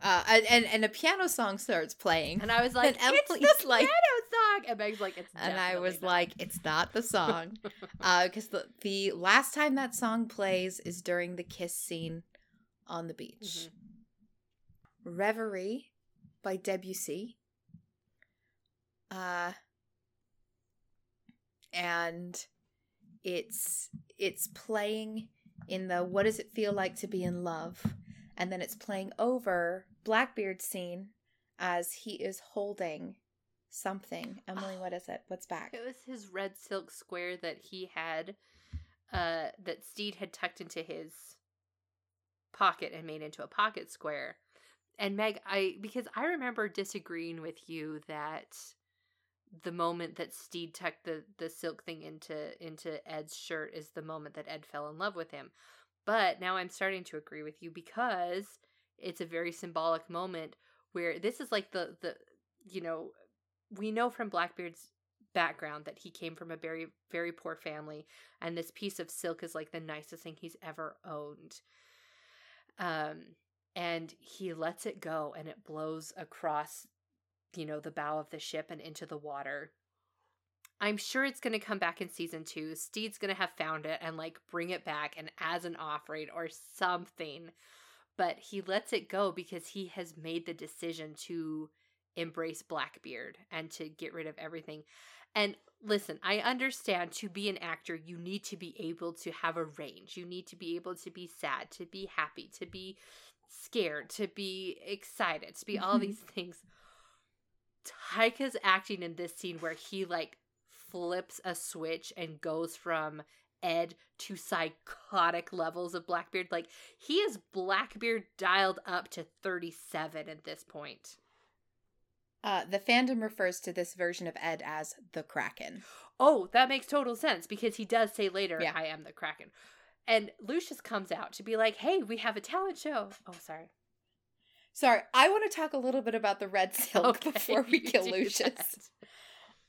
uh, and and, a piano song starts playing, And I was like, And it's Emily's the like- piano song. And Meg's like, it's and I was not." like, it's not the song, uh, because the the last time that song plays is during the kiss scene on the beach. Mhm. Reverie by Debussy. Uh and it's it's playing in the what does it feel like to be in love? And then it's playing over Blackbeard's scene as he is holding something. Emily, what is it? What's back? It was his red silk square that he had, uh, that Stede had tucked into his pocket and made into a pocket square. And Meg, I because I remember disagreeing with you that the moment that Stede tucked the the silk thing into into Ed's shirt is the moment that Ed fell in love with him. But now I'm starting to agree with you because it's a very symbolic moment where this is like the the you know we know from Blackbeard's background that he came from a very very poor family and this piece of silk is like the nicest thing he's ever owned. Um and he lets it go and it blows across you know the bow of the ship and into the water. I'm sure it's going to come back in season 2 stede's going to have found it and like bring it back and as an offering or something. But he lets it go because he has made the decision to embrace Blackbeard and to get rid of everything. And listen, I understand to be an actor, you need to be able to have a range. You need to be able to be sad, to be happy, to be scared, to be excited, to be all Mhm. these things. Taika's acting in this scene where he like flips a switch and goes from Ed to psychotic levels of Blackbeard. Like he is Blackbeard dialed up to 37 at this point. Uh, the fandom refers to this version of Ed as the Kraken. Oh, that makes total sense because he does say later, Yeah. I am the Kraken. And Lucius comes out to be like, hey, we have a talent show. Oh, sorry. Sorry, I want to talk a little bit about the red silk Okay, before we kill Lucius. that.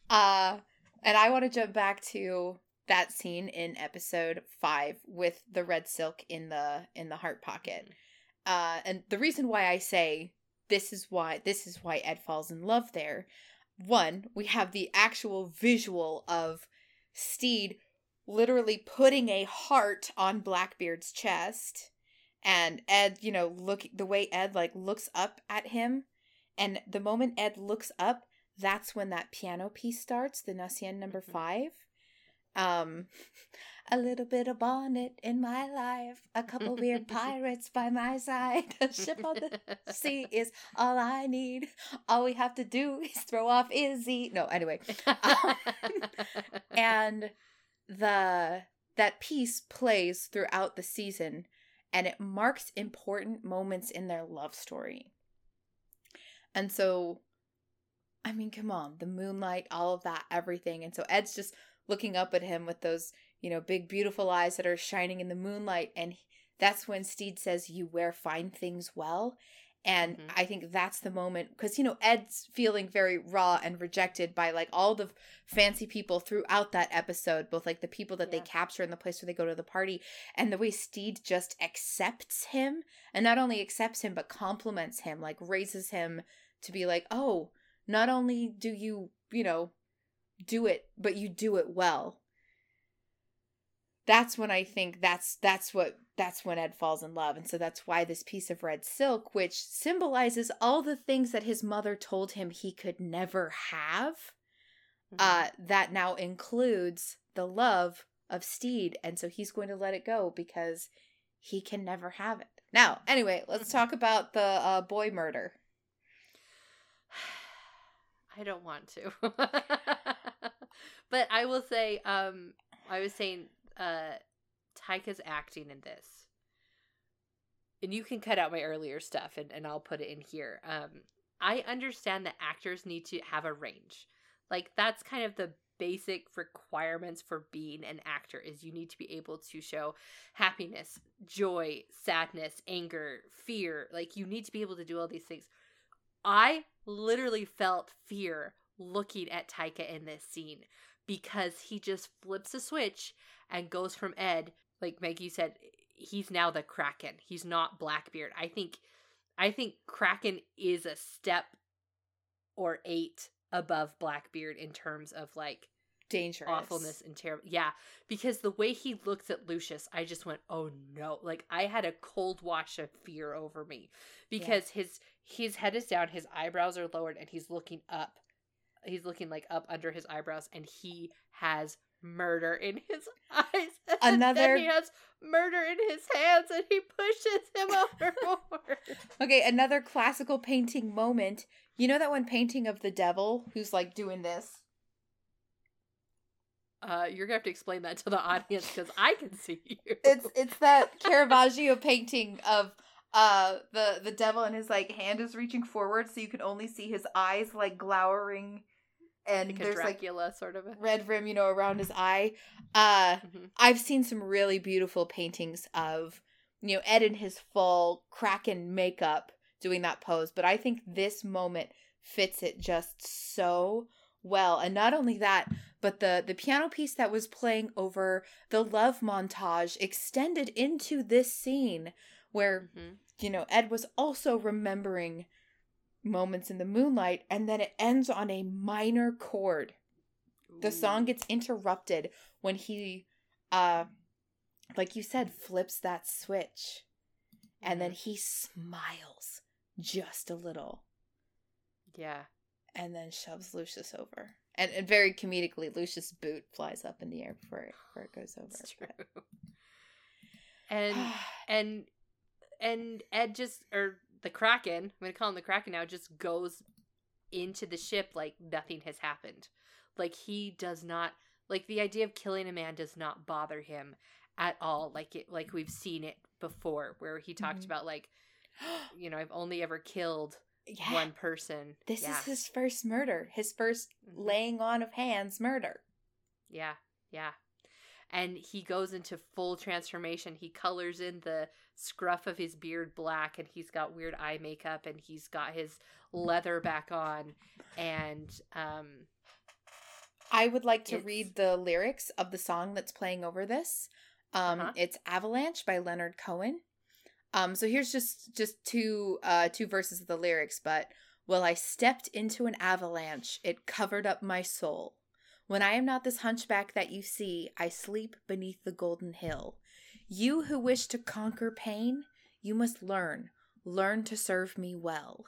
Uh, and I want to jump back to that scene in episode five with the red silk in the in the heart pocket. Uh, and the reason why I say this is why this is why Ed falls in love there. One, we have the actual visual of Stede literally putting a heart on Blackbeard's chest, and Ed, you know, look the way Ed like looks up at him, and the moment Ed looks up, that's when that piano piece starts, the Gnossienne number Mhm. five. Um, a little bit of bonnet in my life, a couple weird pirates by my side, a ship on the sea is all I need. All we have to do is throw off Izzy. No, anyway, um, and the that piece plays throughout the season, and it marks important moments in their love story. And so, I mean, come on, the moonlight, all of that, everything. And so Ed's just looking up at him with those, you know, big, beautiful eyes that are shining in the moonlight. And that's when Stede says, You wear fine things well. And Mhm. I think that's the moment because, you know, Ed's feeling very raw and rejected by like all the fancy people throughout that episode, both like the people that they capture in the place where they go to the party and the way Stede just accepts him and not only accepts him but compliments him, like raises him to be like, oh, not only do you, you know, do it, but you do it well. That's when I think that's that's what that's when Ed falls in love. And so that's why this piece of red silk, which symbolizes all the things that his mother told him he could never have, Mhm. uh, that now includes the love of Stede. And so he's going to let it go because he can never have it. Now, anyway, let's talk about the uh, boy murder. I don't want to. but I will say, um, I was saying, uh, Taika's acting in this. And you can cut out my earlier stuff and, and I'll put it in here. Um, I understand that actors need to have a range. Like that's kind of the basic requirements for being an actor is you need to be able to show happiness, joy, sadness, anger, fear. Like you need to be able to do all these things. I literally felt fear looking at Taika in this scene because he just flips a switch and goes from Ed, like Maggie said, he's now the Kraken. He's not Blackbeard. I think I think Kraken is a step or eight above Blackbeard in terms of like Dangerous. awfulness and terrible. Yeah, because the way he looks at Lucius, I just went, "Oh no!" Like I had a cold wash of fear over me because his his head is down, his eyebrows are lowered, and he's looking up. He's looking like up under his eyebrows, and he has murder in his eyes. And Another- then he has murder in his hands, and he pushes him overboard. Okay, another classical painting moment. You know that one painting of the devil who's like doing this? Uh, you're gonna have to explain that to the audience because I can see you. It's it's that Caravaggio painting of uh the the devil and his like hand is reaching forward so you can only see his eyes like glowering and like a there's like Dracula sort of. A- red rim, you know, around his eye. Uh Mhm. I've seen some really beautiful paintings of you know Ed in his full Kraken makeup doing that pose, but I think this moment fits it just so well. And not only that, but the the piano piece that was playing over the love montage extended into this scene where Mhm. you know Ed was also remembering moments in the moonlight and then it ends on a minor chord the song gets interrupted when he uh like you said flips that switch and then Mhm. he smiles just a little Yeah. and then shoves lucius over and, and very comedically lucius boot flies up in the air before it, before it goes over It's true. And and and Ed just or the Kraken, I'm gonna call him the Kraken now, just goes into the ship like nothing has happened. Like he does not like the idea of killing a man does not bother him at all. Like it like we've seen it before where he talked Mhm. about like you know, I've only ever killed yeah one person. this yeah. is his first murder his 1st Mhm. laying on of hands murder Yeah, yeah. And he goes into full transformation. He colors in the scruff of his beard black and he's got weird eye makeup and he's got his leather back on and um I would like to read the lyrics of the song that's playing over this. Um, Uh-huh. It's "Avalanche" by Leonard Cohen. Um, so here's just just two uh two verses of the lyrics. But well, I stepped into an avalanche; it covered up my soul. When I am not this hunchback that you see, I sleep beneath the golden hill. You who wish to conquer pain, you must learn, learn to serve me well.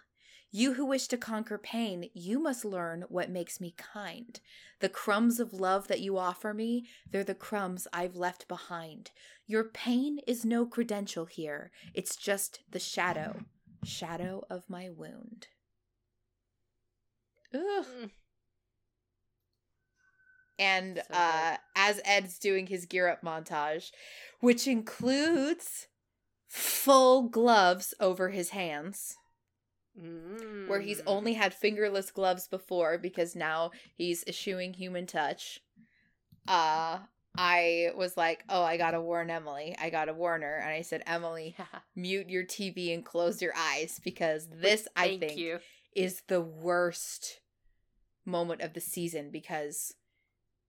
You who wish to conquer pain, you must learn what makes me kind. The crumbs of love that you offer me, they're the crumbs I've left behind. Your pain is no credential here. It's just the shadow, shadow of my wound. Ugh. Mm. Mm, And So uh, as Ed's doing his gear up montage, which includes full gloves over his hands, where he's mm. only had fingerless gloves before because now he's eschewing human touch. Uh, I was like, oh, I gotta warn Emily. I gotta warn her. And I said, Emily, mute your TV and close your eyes because this, I think, you. is the worst moment of the season because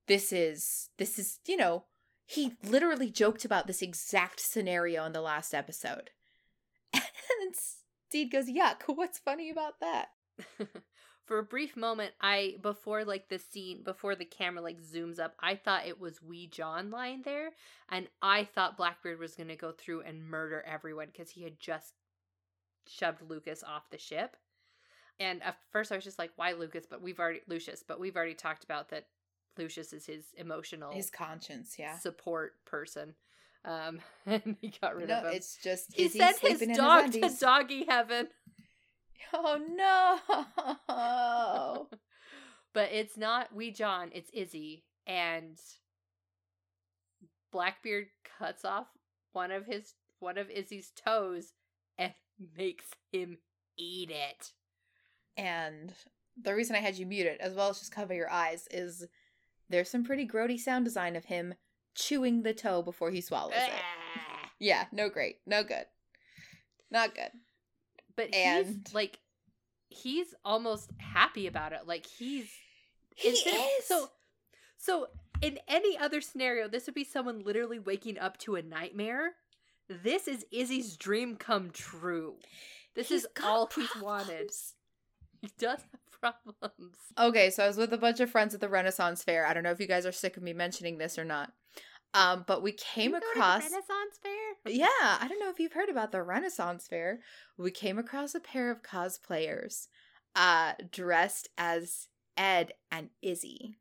this is this is you know he literally joked about this exact scenario in the last episode and Stede goes yuck what's funny about that for a brief moment, I before like the scene before the camera like zooms up, I thought it was Wee John lying there, and I thought Blackbeard was gonna go through and murder everyone because he had just shoved Lucas off the ship. And at first, I was just like, "Why Lucas?" But we've already Lucius, but we've already talked about that. Lucius is his emotional His conscience, yeah. support person, um, and he got rid No, of him. it's just he sent his dog his to doggy heaven. Oh no! but it's not Wee John, it's Izzy. And Blackbeard cuts off one of his one of Izzy's toes and makes him eat it. and the reason I had you muted, as well as just cover your eyes, is there's some pretty grody sound design of him chewing the toe before he swallows it. Ah. Yeah, no great, no good, not good. But And- he's like he's almost happy about it. Like he's He is. So so in any other scenario, this would be someone literally waking up to a nightmare. This is Izzy's dream come true. This He's is all he's wanted. He does have problems. Okay, so I was with a bunch of friends at the Renaissance Fair. I don't know if you guys are sick of me mentioning this or not. Um, but we came You go to the across Renaissance Fair. Yeah, I don't know if you've heard about the Renaissance Fair. We came across a pair of cosplayers uh dressed as Ed and Izzy.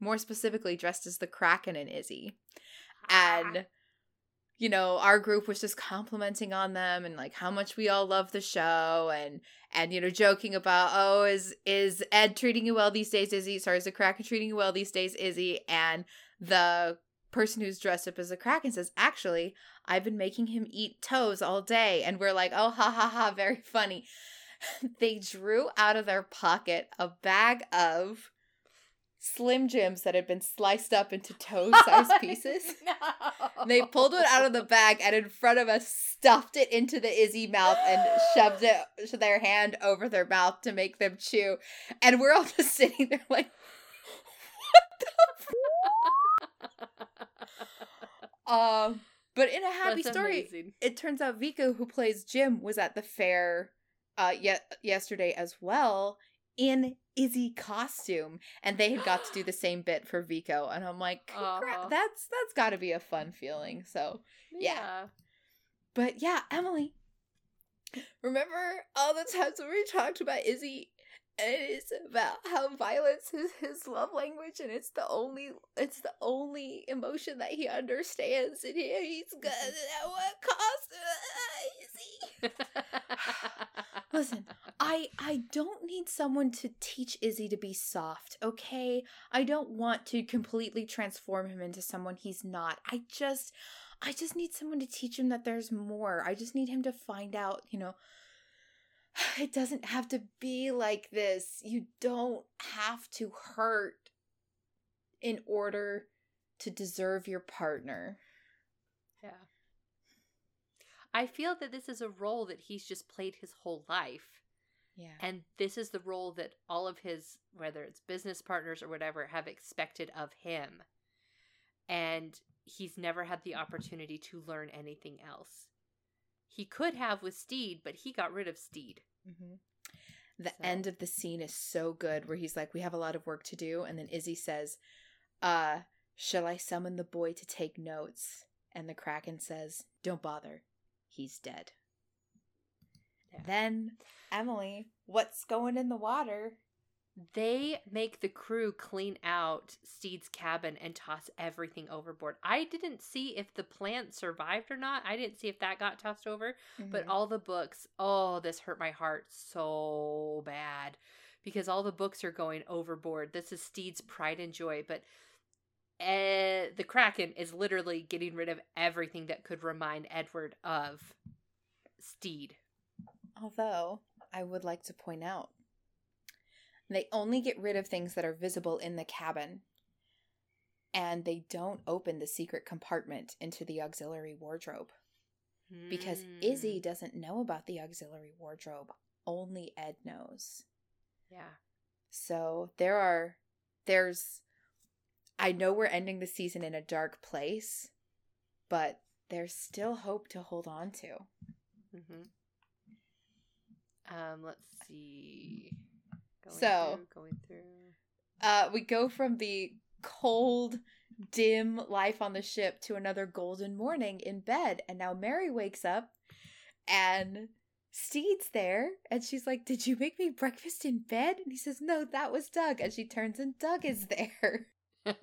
More specifically dressed as the Kraken and Izzy. Ah. And you know, our group was just complimenting on them and like how much we all love the show and and you know joking about oh is is Ed treating you well these days Izzy sorry is the Kraken treating you well these days Izzy and the person who's dressed up as a Kraken says actually I've been making him eat toes all day. And we're like, oh, ha ha ha, very funny. they drew out of their pocket a bag of Slim Jims that had been sliced up into toe sized pieces. no. They pulled it out of the bag and in front of us stuffed it into the Izzy mouth and shoved it their hand over their mouth to make them chew. And we're all just sitting there like, um, but in a happy That's story, amazing. it turns out Vico, who plays Jim, was at the fair uh yet yesterday as well in Izzy costume, and they had got to do the same bit for Vico, and I'm like, Aw. Uh-huh. that's that's got to be a fun feeling. So, yeah. but yeah, Emily, remember all the times when we talked about Izzy? And it's about how violence is his love language, and it's the only it's the only emotion that he understands. And here he's mm-hmm. gonna at what cost? Izzy. Listen, I I don't need someone to teach Izzy to be soft, okay? I don't want to completely transform him into someone he's not. I just I just need someone to teach him that there's more. I just need him to find out, you know, it doesn't have to be like this. You don't have to hurt in order to deserve your partner. Yeah. I feel that this is a role that he's just played his whole life. Yeah. And this is the role that all of his, whether it's business partners or whatever, have expected of him. And he's never had the opportunity to learn anything else. He could have with Stede, but he got rid of Stede. Mm-hmm. The So- end of the scene is so good where he's like, We have a lot of work to do. And then Izzy says, Uh, shall I summon the boy to take notes? And the Kraken says, Don't bother. He's dead. Yeah. Then, Emily, what's going in the water? They make the crew clean out Stede's cabin and toss everything overboard. I didn't see if the plant survived or not. I didn't see if that got tossed over. But Mm-hmm. all the books, oh, this hurt my heart so bad because all the books are going overboard. This is Stede's pride and joy, but uh, the Kraken is literally getting rid of everything that could remind Edward of Stede. Although, I would like to point out, they only get rid of things that are visible in the cabin. And they don't open the secret compartment into the auxiliary wardrobe. because Hmm. Izzy doesn't know about the auxiliary wardrobe. Only Ed knows. Yeah. So there are, there's, I know we're ending the season in a dark place, but there's still hope to hold on to. Mm-hmm. Um, let's see. Going So- through, going through. uh, we go from the cold, dim life on the ship to another golden morning in bed. And now Mary wakes up and Stede's there. And she's like, Did you make me breakfast in bed? And he says, No, that was Doug. And she turns and Doug is there.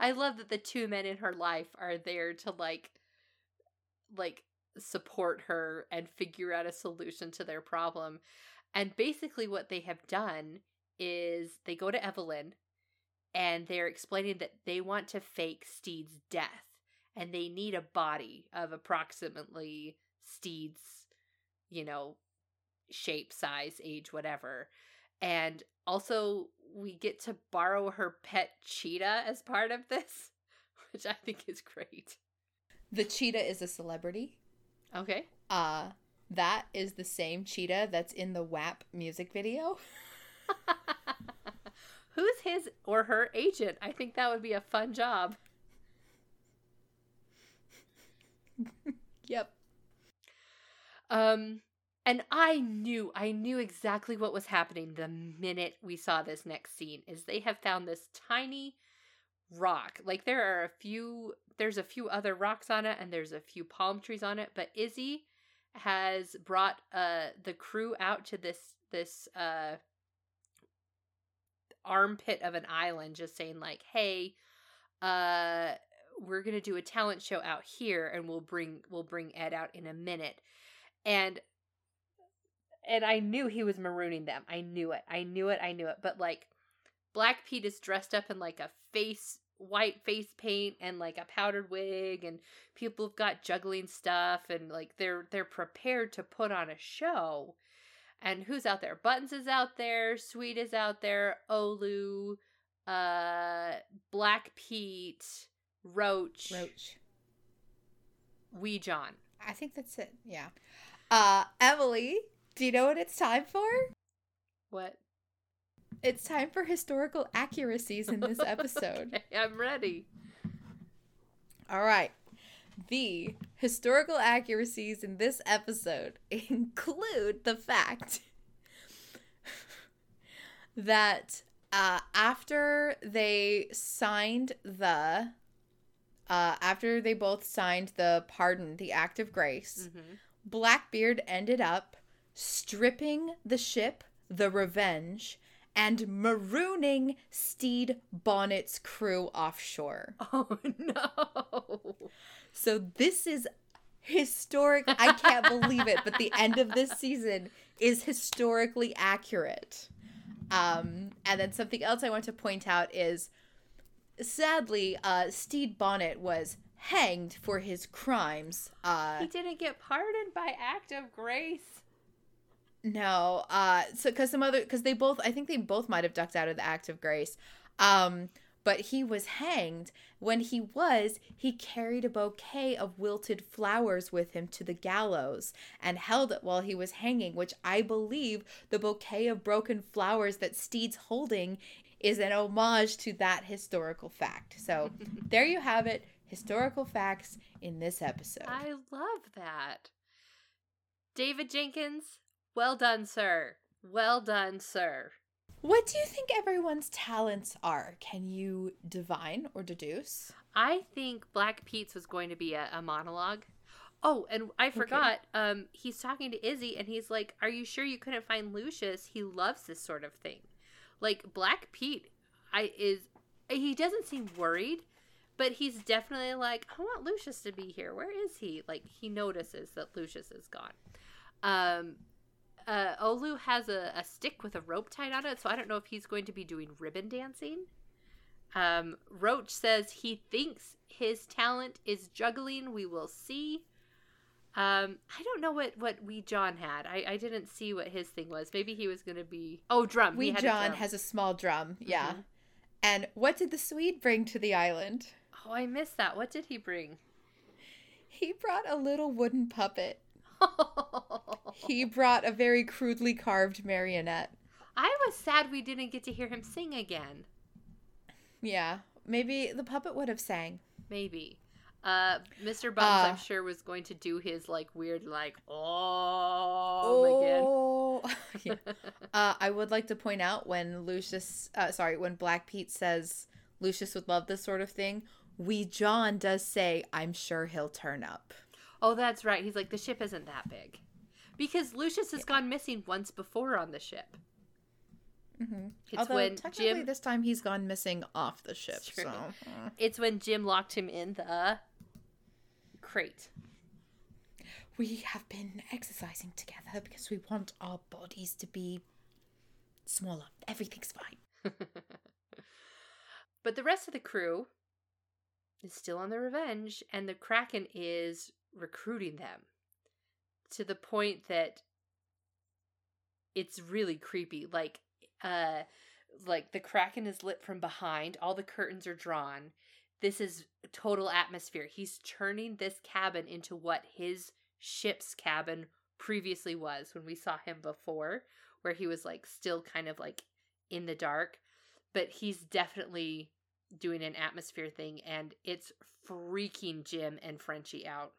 I love that the two men in her life are there to like like support her and figure out a solution to their problem. And basically what they have done is they go to Evelyn and they're explaining that they want to fake Stede's death and they need a body of approximately Stede's, you know, shape, size, age, whatever. And also, we get to borrow her pet cheetah as part of this, which I think is great. The cheetah is a celebrity. Okay. Uh, that is the same cheetah that's in the WAP music video. Who's his or her agent? I think that would be a fun job. Yep. Um, and I knew, I knew exactly what was happening the minute we saw this next scene. Is they have found this tiny rock. Like there are a few, there's a few other rocks on it, and there's a few palm trees on it. But Izzy has brought uh the crew out to this this uh armpit of an island, just saying like, hey, uh we're gonna do a talent show out here and we'll bring we'll bring ed out in a minute. And and i knew he was marooning them. I knew it. I knew it. I knew it. But like black pete is dressed up in like a face white face paint and like a powdered wig and people have got juggling stuff and like they're they're prepared to put on a show and who's out there buttons is out there sweet is out there olu uh black pete roach Roach. wee john I think that's it. Yeah. Uh, Emily, do you know what it's time for? what It's time for historical accuracies in this episode. Okay, i'm ready All right. The historical accuracies in this episode include the fact that uh, after they signed the uh, after they both signed the pardon, the act of grace, mm-hmm. Blackbeard ended up stripping the ship, the Revenge, and marooning Stede Bonnet's crew offshore. oh no So this is historic. I can't believe it, but the end of this season is historically accurate. Um, and then something else I want to point out is sadly, uh, Stede Bonnet was hanged for his crimes. Uh, he didn't get pardoned by act of grace No, uh, so because some other because they both I think they both might have ducked out of the act of grace, um, but he was hanged. When he was, he carried a bouquet of wilted flowers with him to the gallows and held it while he was hanging. Which I believe the bouquet of broken flowers that Stede's holding is an homage to that historical fact. So there you have it, historical facts in this episode. i love that david jenkins well done sir well done sir What do you think everyone's talents are? Can you divine or deduce? I think Black Pete's was going to be a, a monologue. Oh, and I forgot. Um, he's talking to Izzy, and he's like, "Are you sure you couldn't find Lucius? He loves this sort of thing." Like Black Pete, I is he doesn't seem worried, but he's definitely like, "I want Lucius to be here. Where is he?" Like he notices that Lucius is gone. Um, uh, Olu has a, a stick with a rope tied on it, so I don't know if he's going to be doing ribbon dancing. Um, Roach says he thinks his talent is juggling. We will see. Um, I don't know what what Wee John had. I, I didn't see what his thing was. Maybe he was gonna be oh drum. Wee John drum. has a small drum. Yeah. Mhm. And what did the Swede bring to the island? Oh, I missed that. What did he bring? He brought a little wooden puppet. He brought a very crudely carved marionette. I was sad we didn't get to hear him sing again. Yeah. Maybe the puppet would have sang. Maybe. Uh, Mr. Bums, Uh, I'm sure, was going to do his like weird, like oh, Yeah. again. Uh, I would like to point out when Lucius, uh, sorry, when Black Pete says Lucius would love this sort of thing, Wee John does say, "I'm sure he'll turn up." oh, that's right. He's like the ship isn't that big, because Lucius has gone missing once before on the ship. Mm-hmm. It's Although when technically Jim. this time he's gone missing off the ship. It's. So uh, It's when Jim locked him in the crate. we have been exercising together because we want our bodies to be smaller. Everything's fine. but the rest of the crew is still on the revenge, and the Kraken is recruiting them to the point that it's really creepy. Like, uh, like the Kraken is lit from behind, all the curtains are drawn. This is total atmosphere. He's turning this cabin into what his ship's cabin previously was when we saw him before, where he was like still kind of like in the dark. But he's definitely doing an atmosphere thing, and it's freaking Jim and Frenchie out,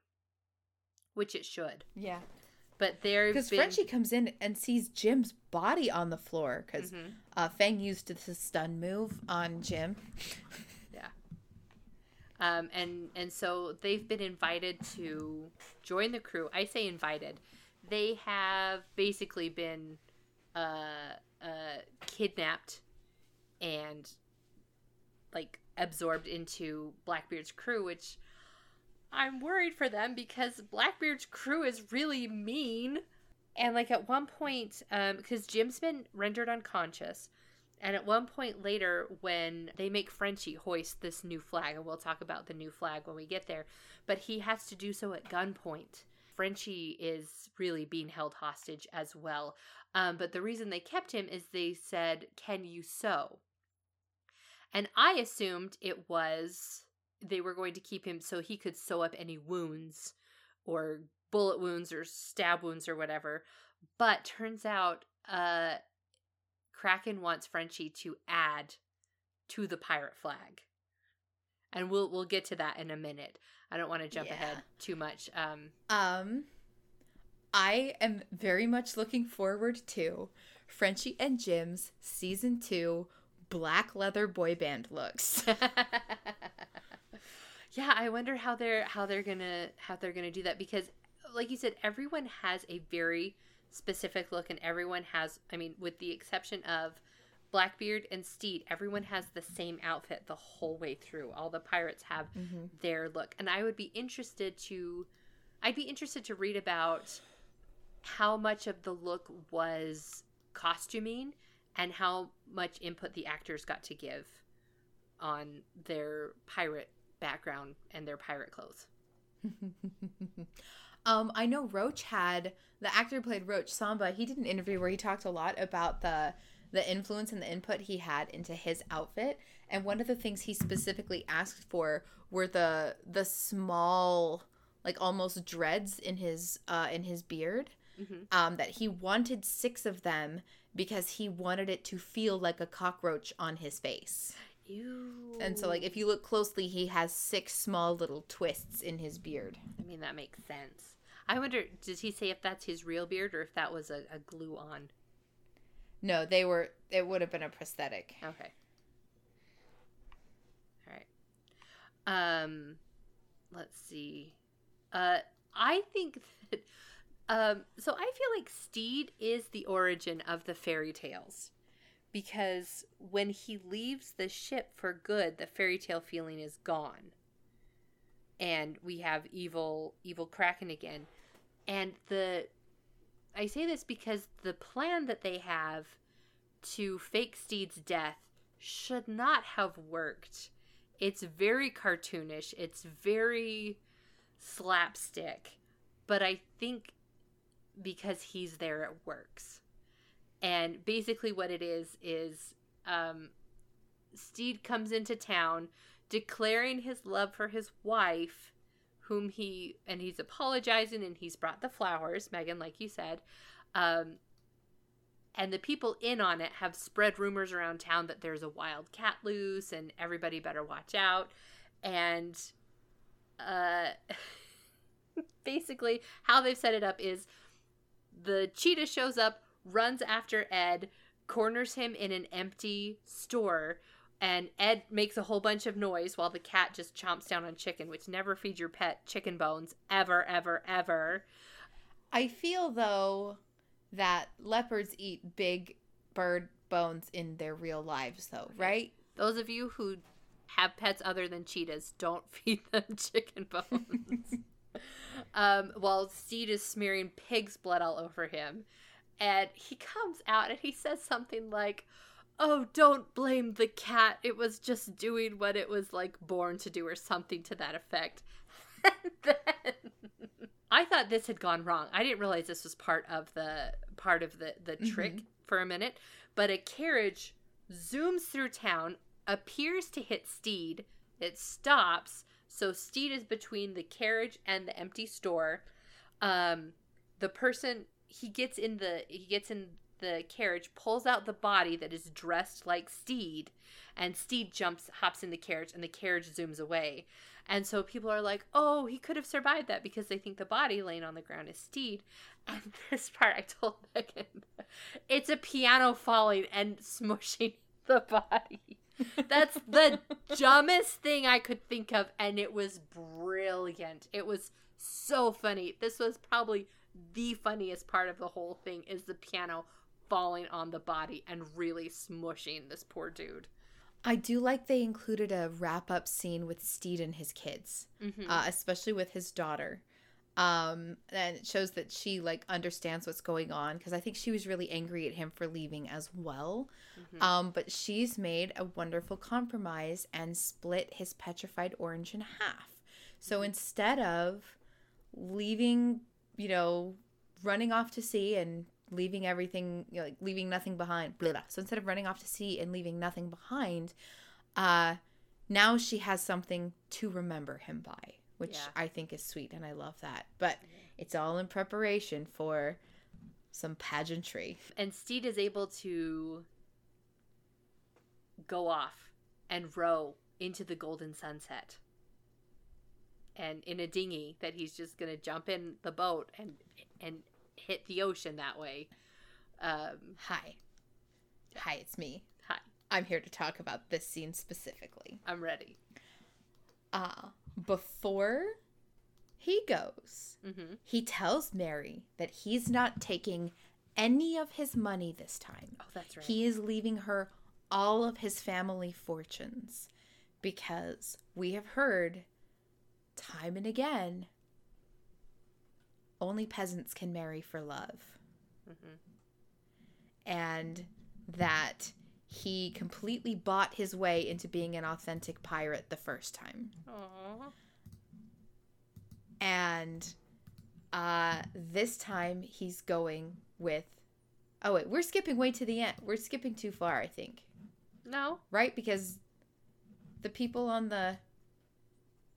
which it should. Yeah. But they're Because Frenchie comes in and sees Jim's body on the floor because Mhm. uh, Fang used the stun move on Jim. Yeah. Um, and and so they've been invited to join the crew. I say invited. They have basically been uh, uh, kidnapped and like absorbed into Blackbeard's crew, which I'm worried for them because Blackbeard's crew is really mean. And like at one point, um, because Jim's been rendered unconscious, and at one point later, when they make Frenchie hoist this new flag, and we'll talk about the new flag when we get there, but he has to do so at gunpoint. Frenchie is really being held hostage as well. Um, but the reason they kept him is they said, Can you sew? And I assumed it was they were going to keep him so he could sew up any wounds or bullet wounds or stab wounds or whatever. But turns out, uh, Kraken wants Frenchie to add to the pirate flag. And we'll we'll get to that in a minute. I don't want to jump Yeah. ahead too much. Um Um, I am very much looking forward to Frenchie and Jim's season two black leather boy band looks. yeah, I wonder how they're how they're gonna how they're gonna do that because, like you said, everyone has a very specific look, and everyone has. I mean, with the exception of Blackbeard and Stede, everyone has the same outfit the whole way through. All the pirates have Mhm. their look, and I would be interested to, I'd be interested to read about how much of the look was costuming and how much input the actors got to give on their pirate background and their pirate clothes. um, I know Roach had the actor who played Roach Samba. He did an interview where he talked a lot about the the influence and the input he had into his outfit. And one of the things he specifically asked for were the the small, like almost dreads in his uh, in his beard. Mhm. Um, that he wanted six of them because he wanted it to feel like a cockroach on his face. Ew. And so, like, if you look closely, he has six small little twists in his beard. I mean, that makes sense. I wonder, does he say if that's his real beard or if that was a, a glue on? No, they were. It would have been a prosthetic. Okay. All right. Um, let's see. Uh, I think that. Um, so I feel like Stede is the origin of the fairy tales, because when he leaves the ship for good, the fairy tale feeling is gone, and we have evil, evil Kraken again, and the. I say this because the plan that they have to fake Stede's death should not have worked. It's very cartoonish, it's very slapstick, but I think because he's there, it works. And basically, what it is is um, Stede comes into town declaring his love for his wife, whom he and he's apologizing and he's brought the flowers, Megan, like you said. Um, and the people in on it have spread rumors around town that there's a wild cat loose and everybody better watch out. And uh, basically, how they've set it up is the cheetah shows up, runs after Ed, corners him in an empty store, and Ed makes a whole bunch of noise while the cat just chomps down on chicken, which never feed your pet chicken bones ever, ever, ever. I feel though that leopards eat big bird bones in their real lives though, right? Those of you who have pets other than cheetahs, don't feed them chicken bones. um, while Stede is smearing pig's blood all over him. And he comes out and he says something like, Oh, don't blame the cat. It was just doing what it was like born to do, or something to that effect. and then I thought this had gone wrong. I didn't realize this was part of the part of the the trick for a minute. But a carriage zooms through town, appears to hit Stede. It stops, so Stede is between the carriage and the empty store. Um, the person he gets in the he gets in the carriage, pulls out the body that is dressed like Stede, and Stede jumps, hops in the carriage, and the carriage zooms away. And so people are like, "Oh, he could have survived that because they think the body laying on the ground is Stede." And this part, I told Megan, it's a piano falling and smushing the body. That's the dumbest thing I could think of, and it was brilliant. It was so funny. This was probably the funniest part of the whole thing is the piano falling on the body and really smushing this poor dude. I do like they included a wrap up scene with Stede and his kids, Mhm. uh, especially with his daughter. Um, and it shows that she like understands what's going on because I think she was really angry at him for leaving as well. Mhm. Um, but she's made a wonderful compromise and split his petrified orange in half. So instead of leaving, you know, running off to sea and leaving everything, you know, like leaving nothing behind, blah, blah. So instead of running off to sea and leaving nothing behind, uh, now she has something to remember him by, which Yeah. I think is sweet and I love that. But it's all in preparation for some pageantry. and Stede is able to go off and row into the golden sunset. And in a dinghy that he's just gonna jump in the boat and and hit the ocean that way. Um, Hi. Hi, it's me. hi, I'm here to talk about this scene specifically. I'm ready. Uh, before he goes, Mm-hmm. he tells Mary that he's not taking any of his money this time. Oh, that's right. He is leaving her all of his family fortunes because we have heard time and again only peasants can marry for love. Mhm. And that he completely bought his way into being an authentic pirate the first time. Aw. And uh this time he's going with Oh wait, we're skipping way to the end. We're skipping too far, I think. No. right? Because the people on the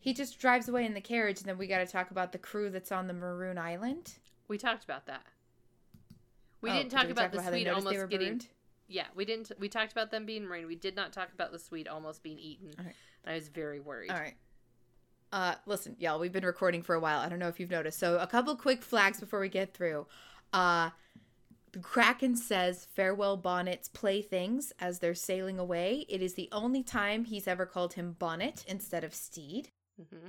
he just drives away in the carriage, and then we got to talk about the crew that's on the maroon island. We talked about that. We Oh, didn't did talk we about the how they Swede almost were getting. marooned? Yeah, we didn't. We talked about them being marine. We did not talk about the Swede almost being eaten. Right. I was very worried. All right. Uh, listen, y'all, we've been recording for a while. I don't know if you've noticed. So, a couple quick flags before we get through. Uh, the Kraken says farewell Bonnet's playthings as they're sailing away. It is the only time he's ever called him Bonnet instead of Stede. Hmm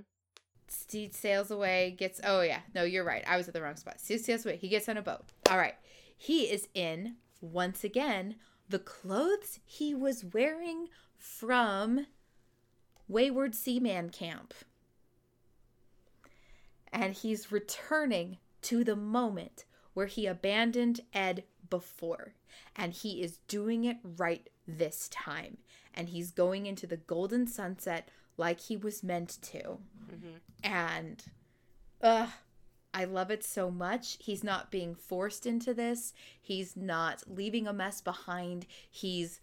Stede sails away, gets. Oh, yeah. No, you're right. I was at the wrong spot. Stede sails away. He gets on a boat. All right. He is in, once again, the clothes he was wearing from Wayward Seaman Camp. And he's returning to the moment where he abandoned Ed before. And he is doing it right this time. And he's going into the golden sunset like he was meant to hmm and uh I love it so much. He's not being forced into this. He's not leaving a mess behind. He's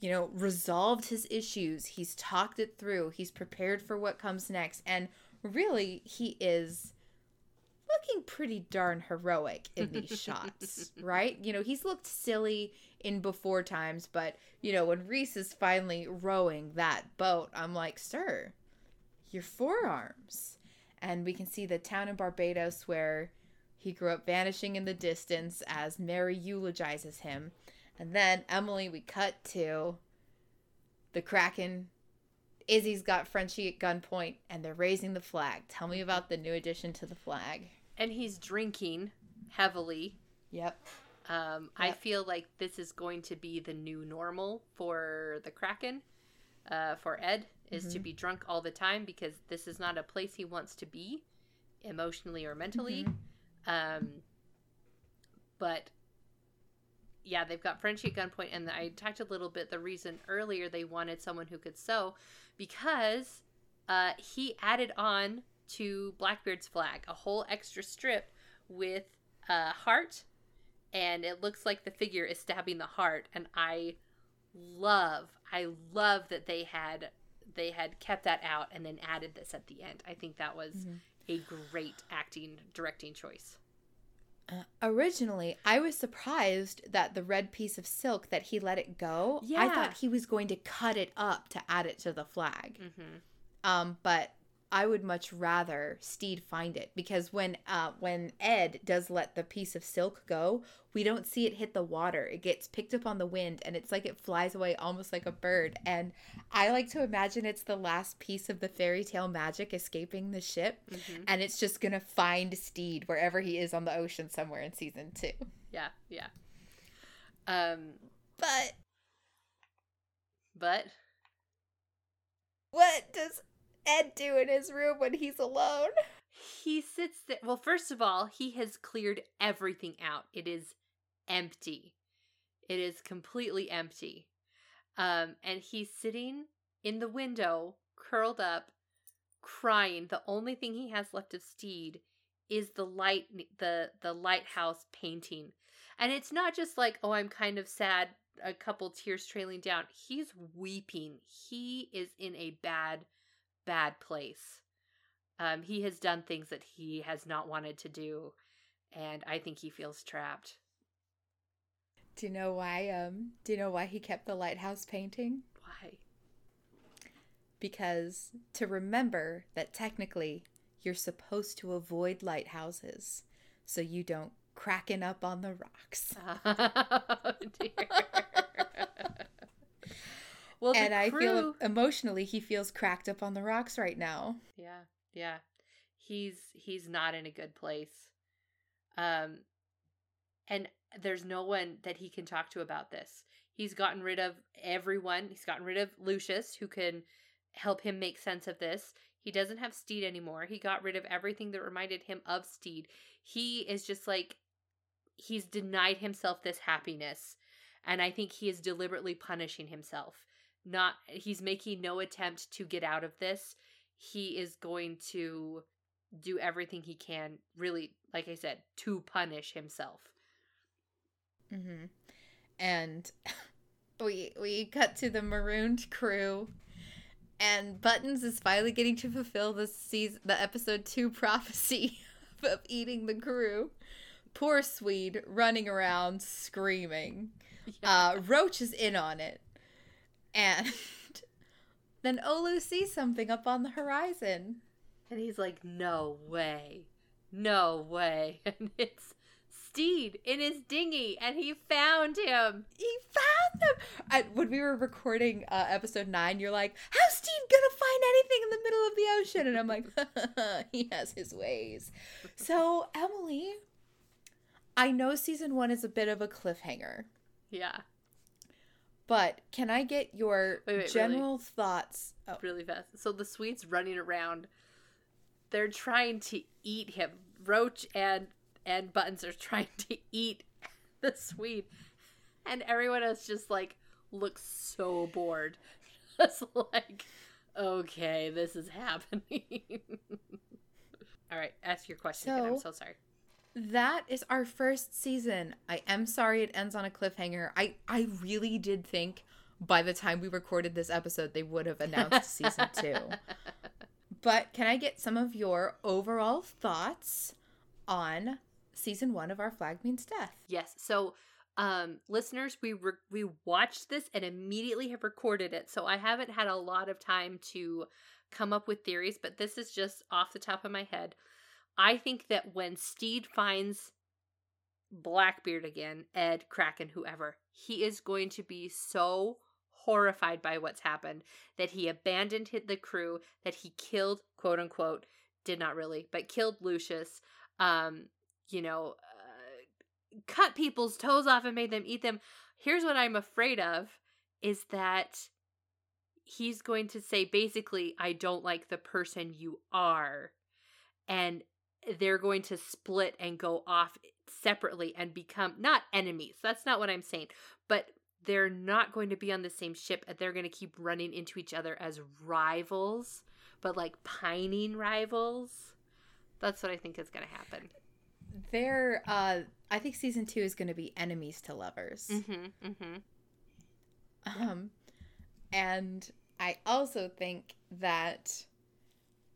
you know, resolved his issues. He's talked it through. He's prepared for what comes next. And really, he is looking pretty darn heroic in these shots, right? You know, he's looked silly in before times, but, you know, when Reese is finally rowing that boat, I'm like, sir, your forearms. And we can see the town in Barbados where he grew up vanishing in the distance as Mary eulogizes him. And then, Emily, we cut to the Kraken. Izzy's got Frenchie at gunpoint and they're raising the flag. Tell me about the new addition to the flag. And he's drinking heavily. Yep. Um, I feel like this is going to be the new normal for the Kraken, uh, for Ed, is to Mhm. be drunk all the time because this is not a place he wants to be, emotionally or mentally. Mhm. Um, but yeah, they've got Frenchie at gunpoint, and I talked a little bit the reason earlier they wanted someone who could sew because uh, he added on to Blackbeard's flag a whole extra strip with a heart, and it looks like the figure is stabbing the heart, and I love, I love that they had they had kept that out and then added this at the end. I think that was Mhm. a great acting directing choice. Uh, originally, I was surprised that the red piece of silk that he let it go. yeah. I thought he was going to cut it up to add it to the flag. Mm-hmm. Um, but I would much rather Stede find it because when uh when Ed does let the piece of silk go, we don't see it hit the water. It gets picked up on the wind and it's like it flies away almost like a bird. And I like to imagine it's the last piece of the fairy tale magic escaping the ship Mm-hmm. and it's just gonna find Stede wherever he is on the ocean somewhere in season two. Yeah, yeah. Um, But but what does Ed do in his room when he's alone? he sits there. Well, first of all, he has cleared everything out. It is empty. It is completely empty. Um, and he's sitting in the window, curled up, crying. The only thing he has left of Stede is the light, the the lighthouse painting, and it's not just like, oh, I'm kind of sad. A couple tears trailing down. He's weeping. He is in a bad, bad place. Um, he has done things that he has not wanted to do, and I think he feels trapped. Do you know why um do you know why he kept the lighthouse painting? Why? because to remember that technically you're supposed to avoid lighthouses so you don't cracken up on the rocks. oh, dear. well, and I feel emotionally he feels cracked up on the rocks right now. yeah, yeah, he's he's not in a good place. Um, and there's no one that he can talk to about this. He's gotten rid of everyone. He's gotten rid of Lucius, who can help him make sense of this. He doesn't have Stede anymore. He got rid of everything that reminded him of Stede. He is just like he's denied himself this happiness. And I think he is deliberately punishing himself. Not he's making no attempt to get out of this. He is going to do everything he can, really, like I said, to punish himself. Mm-hmm. And we we cut to the marooned crew, and Buttons is finally getting to fulfill the season, the episode two prophecy of eating the crew. Poor Swede running around screaming. Uh, Roach is in on it, and then Olu sees something up on the horizon. And he's like, no way. No way. And it's Stede in his dinghy, and he found him. He found them. And when we were recording uh, episode nine, you're like, "How's Steve gonna find anything in the middle of the ocean?" And I'm like, "He has his ways." So Emily, I know season one is a bit of a cliffhanger, Yeah, but can I get your Wait, wait, really? general thoughts? Oh, really fast. So the Swedes running around, they're trying to eat him. Roach and and Buttons are trying to eat the Swede, and everyone else just like looks so bored. Just like, okay, this is happening. All right, ask your question. again. I'm So- so sorry. That is our first season. I am sorry it ends on a cliffhanger. I I really did think by the time we recorded this episode they would have announced season 2. But can I get some of your overall thoughts on season 1 of Our Flag Means Death? Yes. So Um, listeners, we re- we watched this and immediately have recorded it, so I haven't had a lot of time to come up with theories, but this is just off the top of my head. I think that when Stede finds Blackbeard again, Ed, Kraken, whoever, he is going to be so horrified by what's happened that he abandoned the crew, that he killed, quote unquote, did not really, but killed Lucius. Um, you know, uh, cut people's toes off and made them eat them. Here's what I'm afraid of is that he's going to say basically, I don't like the person you are. And they're going to split and go off separately and become not enemies. That's not what I'm saying. But they're not going to be on the same ship and they're going to keep running into each other as rivals, but like pining rivals. That's what I think is going to happen. They're, uh, I think season two is going to be enemies to lovers. Mm-hmm. Mm-hmm. Um, and I also think that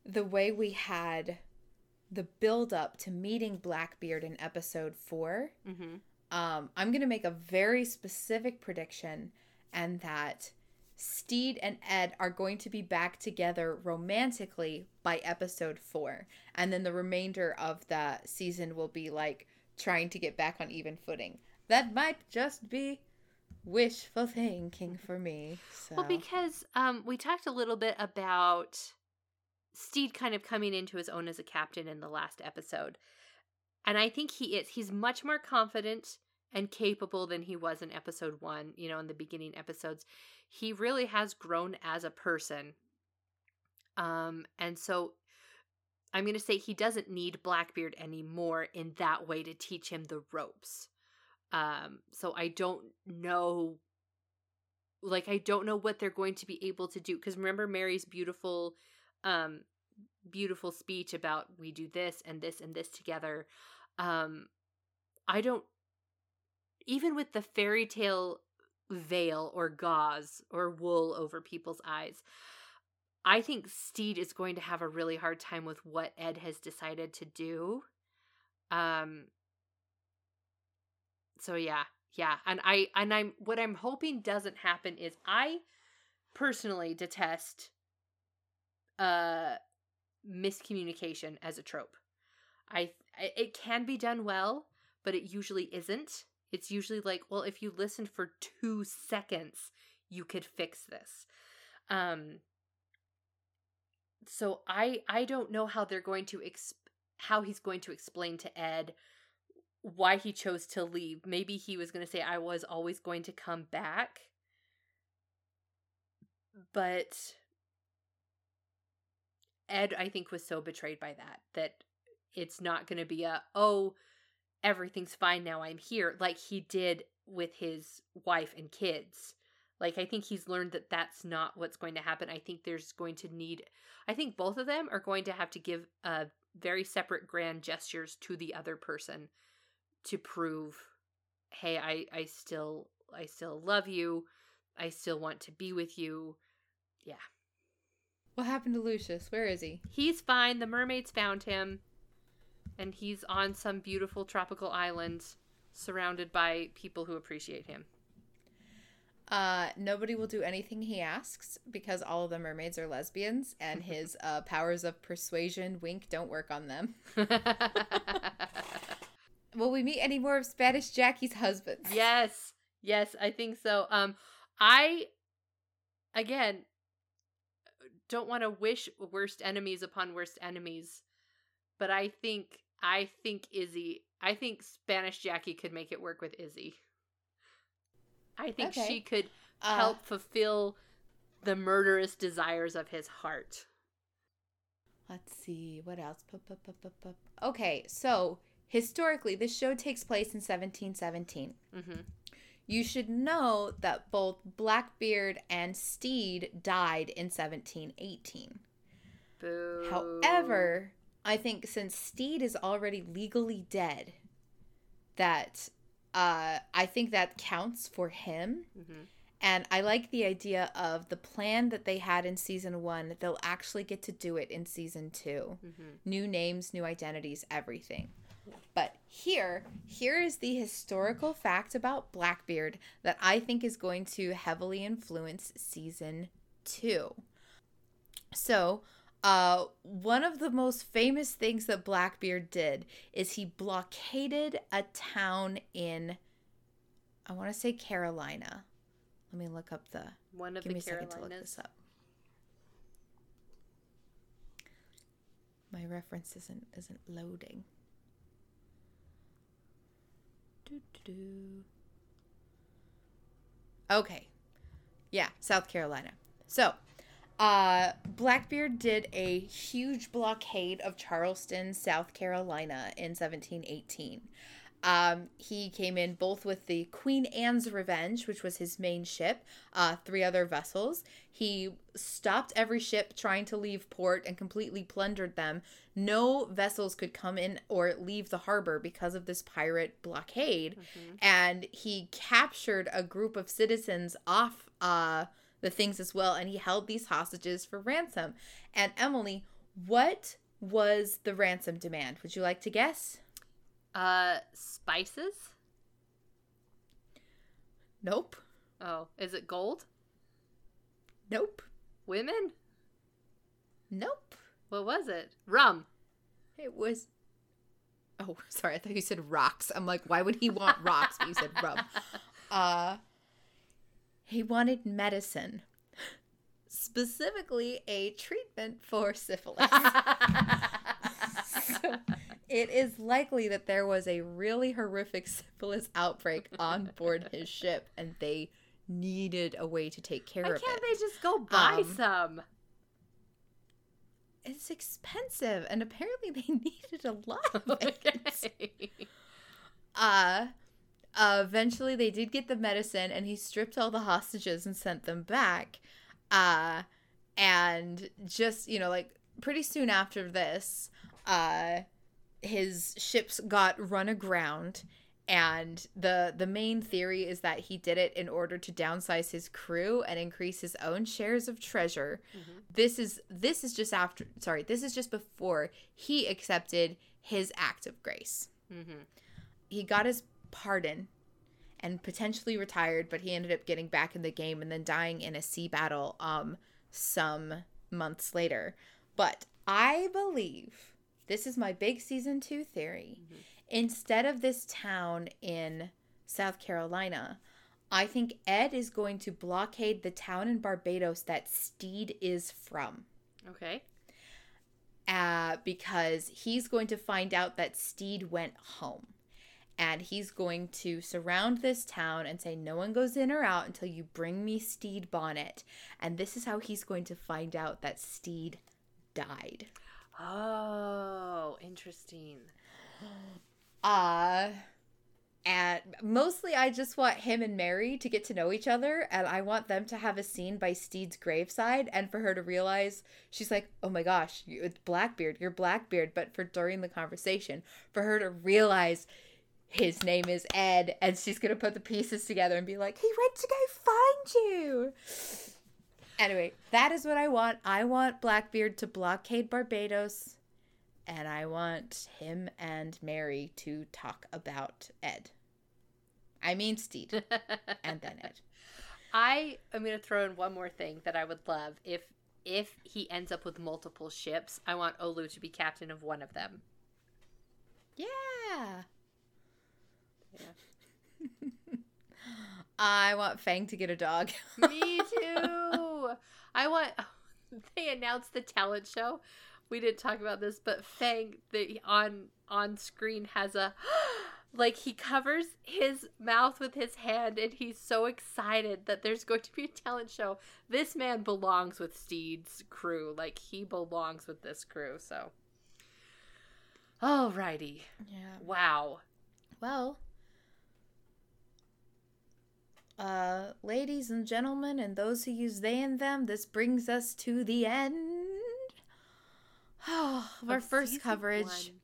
the way we had the build up to meeting Blackbeard in episode 4 Mm-hmm. um, I'm going to make a very specific prediction, and that Stede and Ed are going to be back together romantically by episode four. And then the remainder of the season will be like trying to get back on even footing. That might just be wishful thinking for me. So. Well, because um, we talked a little bit about Stede kind of coming into his own as a captain in the last episode. And I think he is. He's much more confident and capable than he was in episode one, you know, in the beginning episodes. He really has grown as a person. Um, and so I'm going to say he doesn't need Blackbeard anymore in that way to teach him the ropes. Um, so I don't know like I don't know what they're going to be able to do because remember Mary's beautiful um beautiful speech about we do this and this and this together. Um I don't even with the fairy tale veil or gauze or wool over people's eyes. I think Stede is going to have a really hard time with what Ed has decided to do. Um so yeah, yeah, and I and I'm what I'm hoping doesn't happen is I personally detest uh miscommunication as a trope. I it can be done well, but it usually isn't. It's usually like, well, if you listened for 2 seconds, you could fix this. Um so I I don't know how they're going to exp- how he's going to explain to Ed why he chose to leave. Maybe he was going to say I was always going to come back. But Ed I think was so betrayed by that that it's not going to be a oh everything's fine now I'm here like he did with his wife and kids. Like I think he's learned that that's not what's going to happen. I think there's going to need I think both of them are going to have to give uh very separate grand gestures to the other person to prove hey i i still i still love you i still want to be with you yeah what happened to lucius where is he he's fine the mermaids found him and he's on some beautiful tropical island surrounded by people who appreciate him uh nobody will do anything he asks because all of the mermaids are lesbians and his uh powers of persuasion wink don't work on them will we meet any more of Spanish Jackie's husbands? Yes. Yes, I think so. Um I again don't want to wish worst enemies upon worst enemies, but I think I think Izzy, I think Spanish Jackie could make it work with Izzy. I think Okay. she could Uh, help fulfill the murderous desires of his heart. Let's see what else. Okay, so historically, this show takes place in 1717. Mhm. You should know that both Blackbeard and Stede died in 1718. Boo. However, I think since Stede is already legally dead, that uh, I think that counts for him. Mhm. And I like the idea of the plan that they had in season one, they'll actually get to do it in season two. Mhm. New names, new identities, everything. But here, here is the historical fact about Blackbeard that I think is going to heavily influence season two. So, uh, one of the most famous things that Blackbeard did is he blockaded a town in, I want to say Carolina. Let me look up the. One of Give the me a second to look this up. My reference isn't isn't loading. Okay. Yeah, South Carolina. So, uh, Blackbeard did a huge blockade of Charleston, South Carolina in 1718. Um, he came in both with the Queen Anne's Revenge, which was his main ship, uh, three other vessels. He stopped every ship trying to leave port and completely plundered them. No vessels could come in or leave the harbor because of this pirate blockade. Mhm. And he captured a group of citizens off uh, the things as well, and he held these hostages for ransom. And Emily, what was the ransom demand? Would you like to guess? Uh, spices? Nope. Oh, is it gold? Nope. Women? Nope. What was it? Rum. It was. Oh, sorry. I thought you said rocks. I'm like, why would he want rocks? But you said rum. Uh, he wanted medicine, specifically a treatment for syphilis. so it is likely that there was a really horrific syphilis outbreak on board his ship, and they needed a way to take care Why of it. Why can't they just go buy Um, some? It's expensive, and apparently they needed a lot of it. Okay. uh, uh eventually they did get the medicine and he stripped all the hostages and sent them back uh and just you know like pretty soon after this uh his ships got run aground and the the main theory is that he did it in order to downsize his crew and increase his own shares of treasure Mhm. this is this is just after sorry this is just before he accepted his act of grace Mhm. he got his pardon and potentially retired, but he ended up getting back in the game and then dying in a sea battle um some months later. But I believe this is my big season 2 theory. Mhm. Instead of this town in South Carolina, I think Ed is going to blockade the town in Barbados that Stede is from Okay. uh, because he's going to find out that Stede went home. And he's going to surround this town and say, No one goes in or out until you bring me Stede Bonnet. And this is how he's going to find out that Stede died. Oh, interesting. Uh and mostly I just want him and Mary to get to know each other and I want them to have a scene by Stede's graveside and for her to realize she's like, "Oh my gosh, you, it's Blackbeard. You're Blackbeard." But for during the conversation, for her to realize his name is Ed and she's going to put the pieces together and be like, "He went to go find you." Anyway, that is what I want. I want Blackbeard to blockade Barbados and I want him and Mary to talk about Ed. I mean Stede, and then Ed. I am gonna throw in one more thing that I would love if if he ends up with multiple ships. I want Olu to be captain of one of them. Yeah. Yeah. I want Fang to get a dog. Me too. I want. They announced the talent show. We didn't talk about this, but Fang the on on screen has a like he covers his mouth with his hand and he's so excited that there's going to be a talent show. This man belongs with Stede's crew. Like he belongs with this crew. So, alrighty. Yeah. Wow. Well, uh, ladies and gentlemen, and those who use they and them, this brings us to the end of our first coverage. one.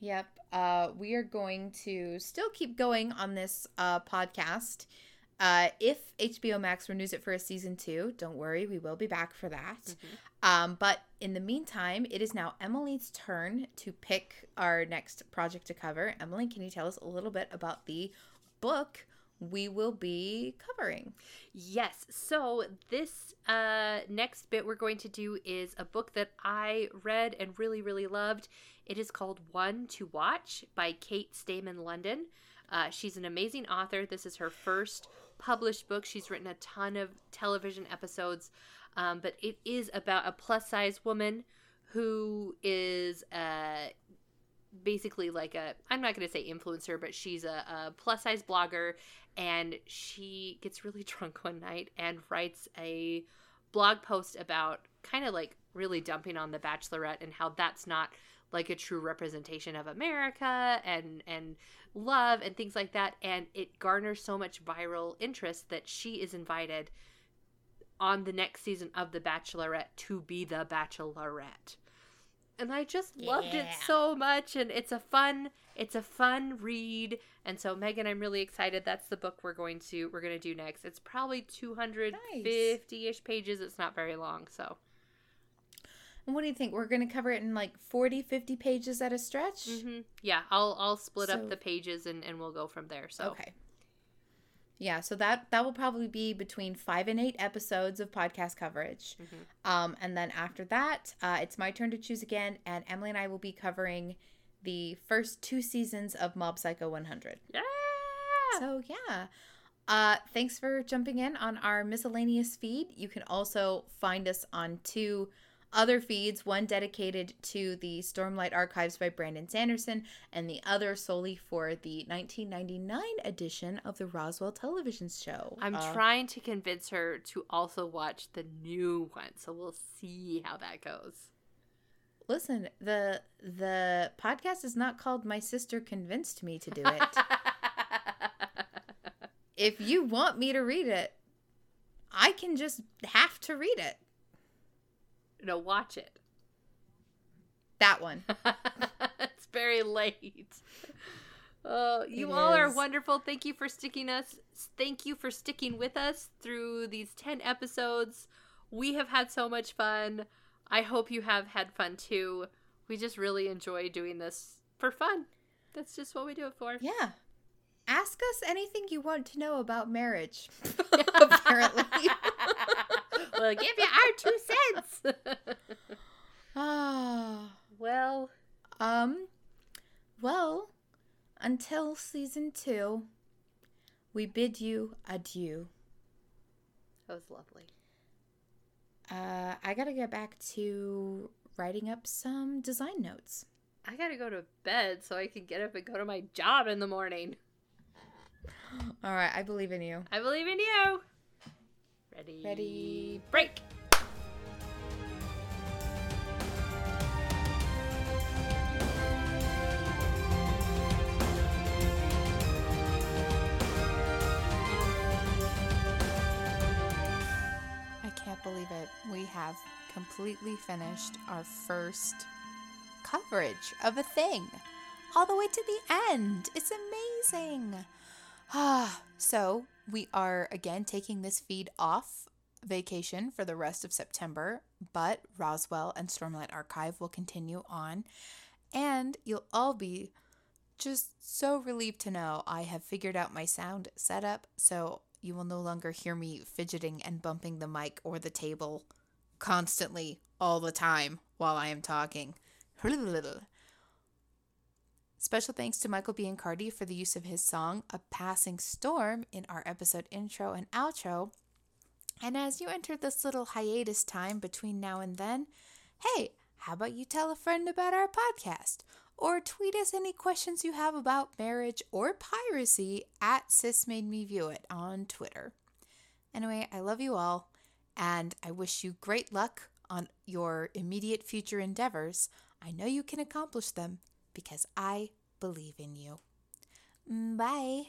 Yep. Uh, we are going to still keep going on this uh, podcast Uh, if HBO Max renews it for a season two, don't worry, we will be back for that. Mhm. Um, but in the meantime, it is now Emily's turn to pick our next project to cover. Emily, can you tell us a little bit about the book we will be covering? Yes. So this uh, next bit we're going to do is a book that I read and really, really loved. It is called One to Watch by Kate Stayman-London. Uh, she's an amazing author. This is her first published book. She's written a ton of television episodes, um, but it is about a plus size woman who is uh, basically like a I'm not going to say influencer, but she's a, a plus size blogger, and she gets really drunk one night and writes a blog post about kind of like really dumping on the Bachelorette and how that's not like a true representation of America and and love and things like that and it garners so much viral interest that she is invited on the next season of the Bachelorette to be the Bachelorette. And I just loved it so much and it's a fun it's a fun read and so Megan I'm really excited that's the book we're going to we're going to do next. It's probably 250ish pages. It's not very long, so And what do you think? We're going to cover it in like 40, 50 pages at a stretch? Mhm. Yeah, I'll I'll split So- up the pages and and we'll go from there. So Okay. Yeah, so that that will probably be between five and eight episodes of podcast coverage, Mhm. um, and then after that, uh, it's my turn to choose again, and Emily and I will be covering the first two seasons of Mob Psycho 100. Yeah. So yeah, uh, thanks for jumping in on our miscellaneous feed. You can also find us on two other feeds, one dedicated to the Stormlight Archives by Brandon Sanderson, and the other solely for the 1999 edition of the Roswell television show. I'm Uh, trying to convince her to also watch the new one, so we'll see how that goes. Listen, the the podcast is not called "My Sister Convinced Me to Do It." if you want me to read it, I can just have to read it. No, watch it. That one. it's very late. Oh, you It all are wonderful. Thank you for sticking us. Thank you for sticking with us through these 10 episodes. We have had so much fun. I hope you have had fun too. We just really enjoy doing this for fun. That's just what we do it for. Yeah. Ask us anything you want to know about marriage. Apparently. We'll give you our two cents. Ah. well, um. Well, until season two, we bid you adieu. that was lovely. Uh, I gotta get back to writing up some design notes. I gotta go to bed so I can get up and go to my job in the morning. All right, I believe in you. I believe in you. Ready? Ready. Break. I can't believe it. We have completely finished our first coverage of a thing, all the way to the end. It's amazing. Ah, so we are again taking this feed off vacation for the rest of September, but Roswell and Stormlight Archive will continue on, and you'll all be just so relieved to know I have figured out my sound setup, so you will no longer hear me fidgeting and bumping the mic or the table constantly all the time while I am talking. Special thanks to Michael B. and Biancardi for the use of his song A Passing Storm in our episode intro and outro. And as you enter this little hiatus time between now and then, hey, how about you tell a friend about our podcast? Or tweet us any questions you have about marriage or piracy at Sis Made Me View It on Twitter. Anyway, I love you all, and I wish you great luck on your immediate future endeavors. I know you can accomplish them because I believe in you. Bye.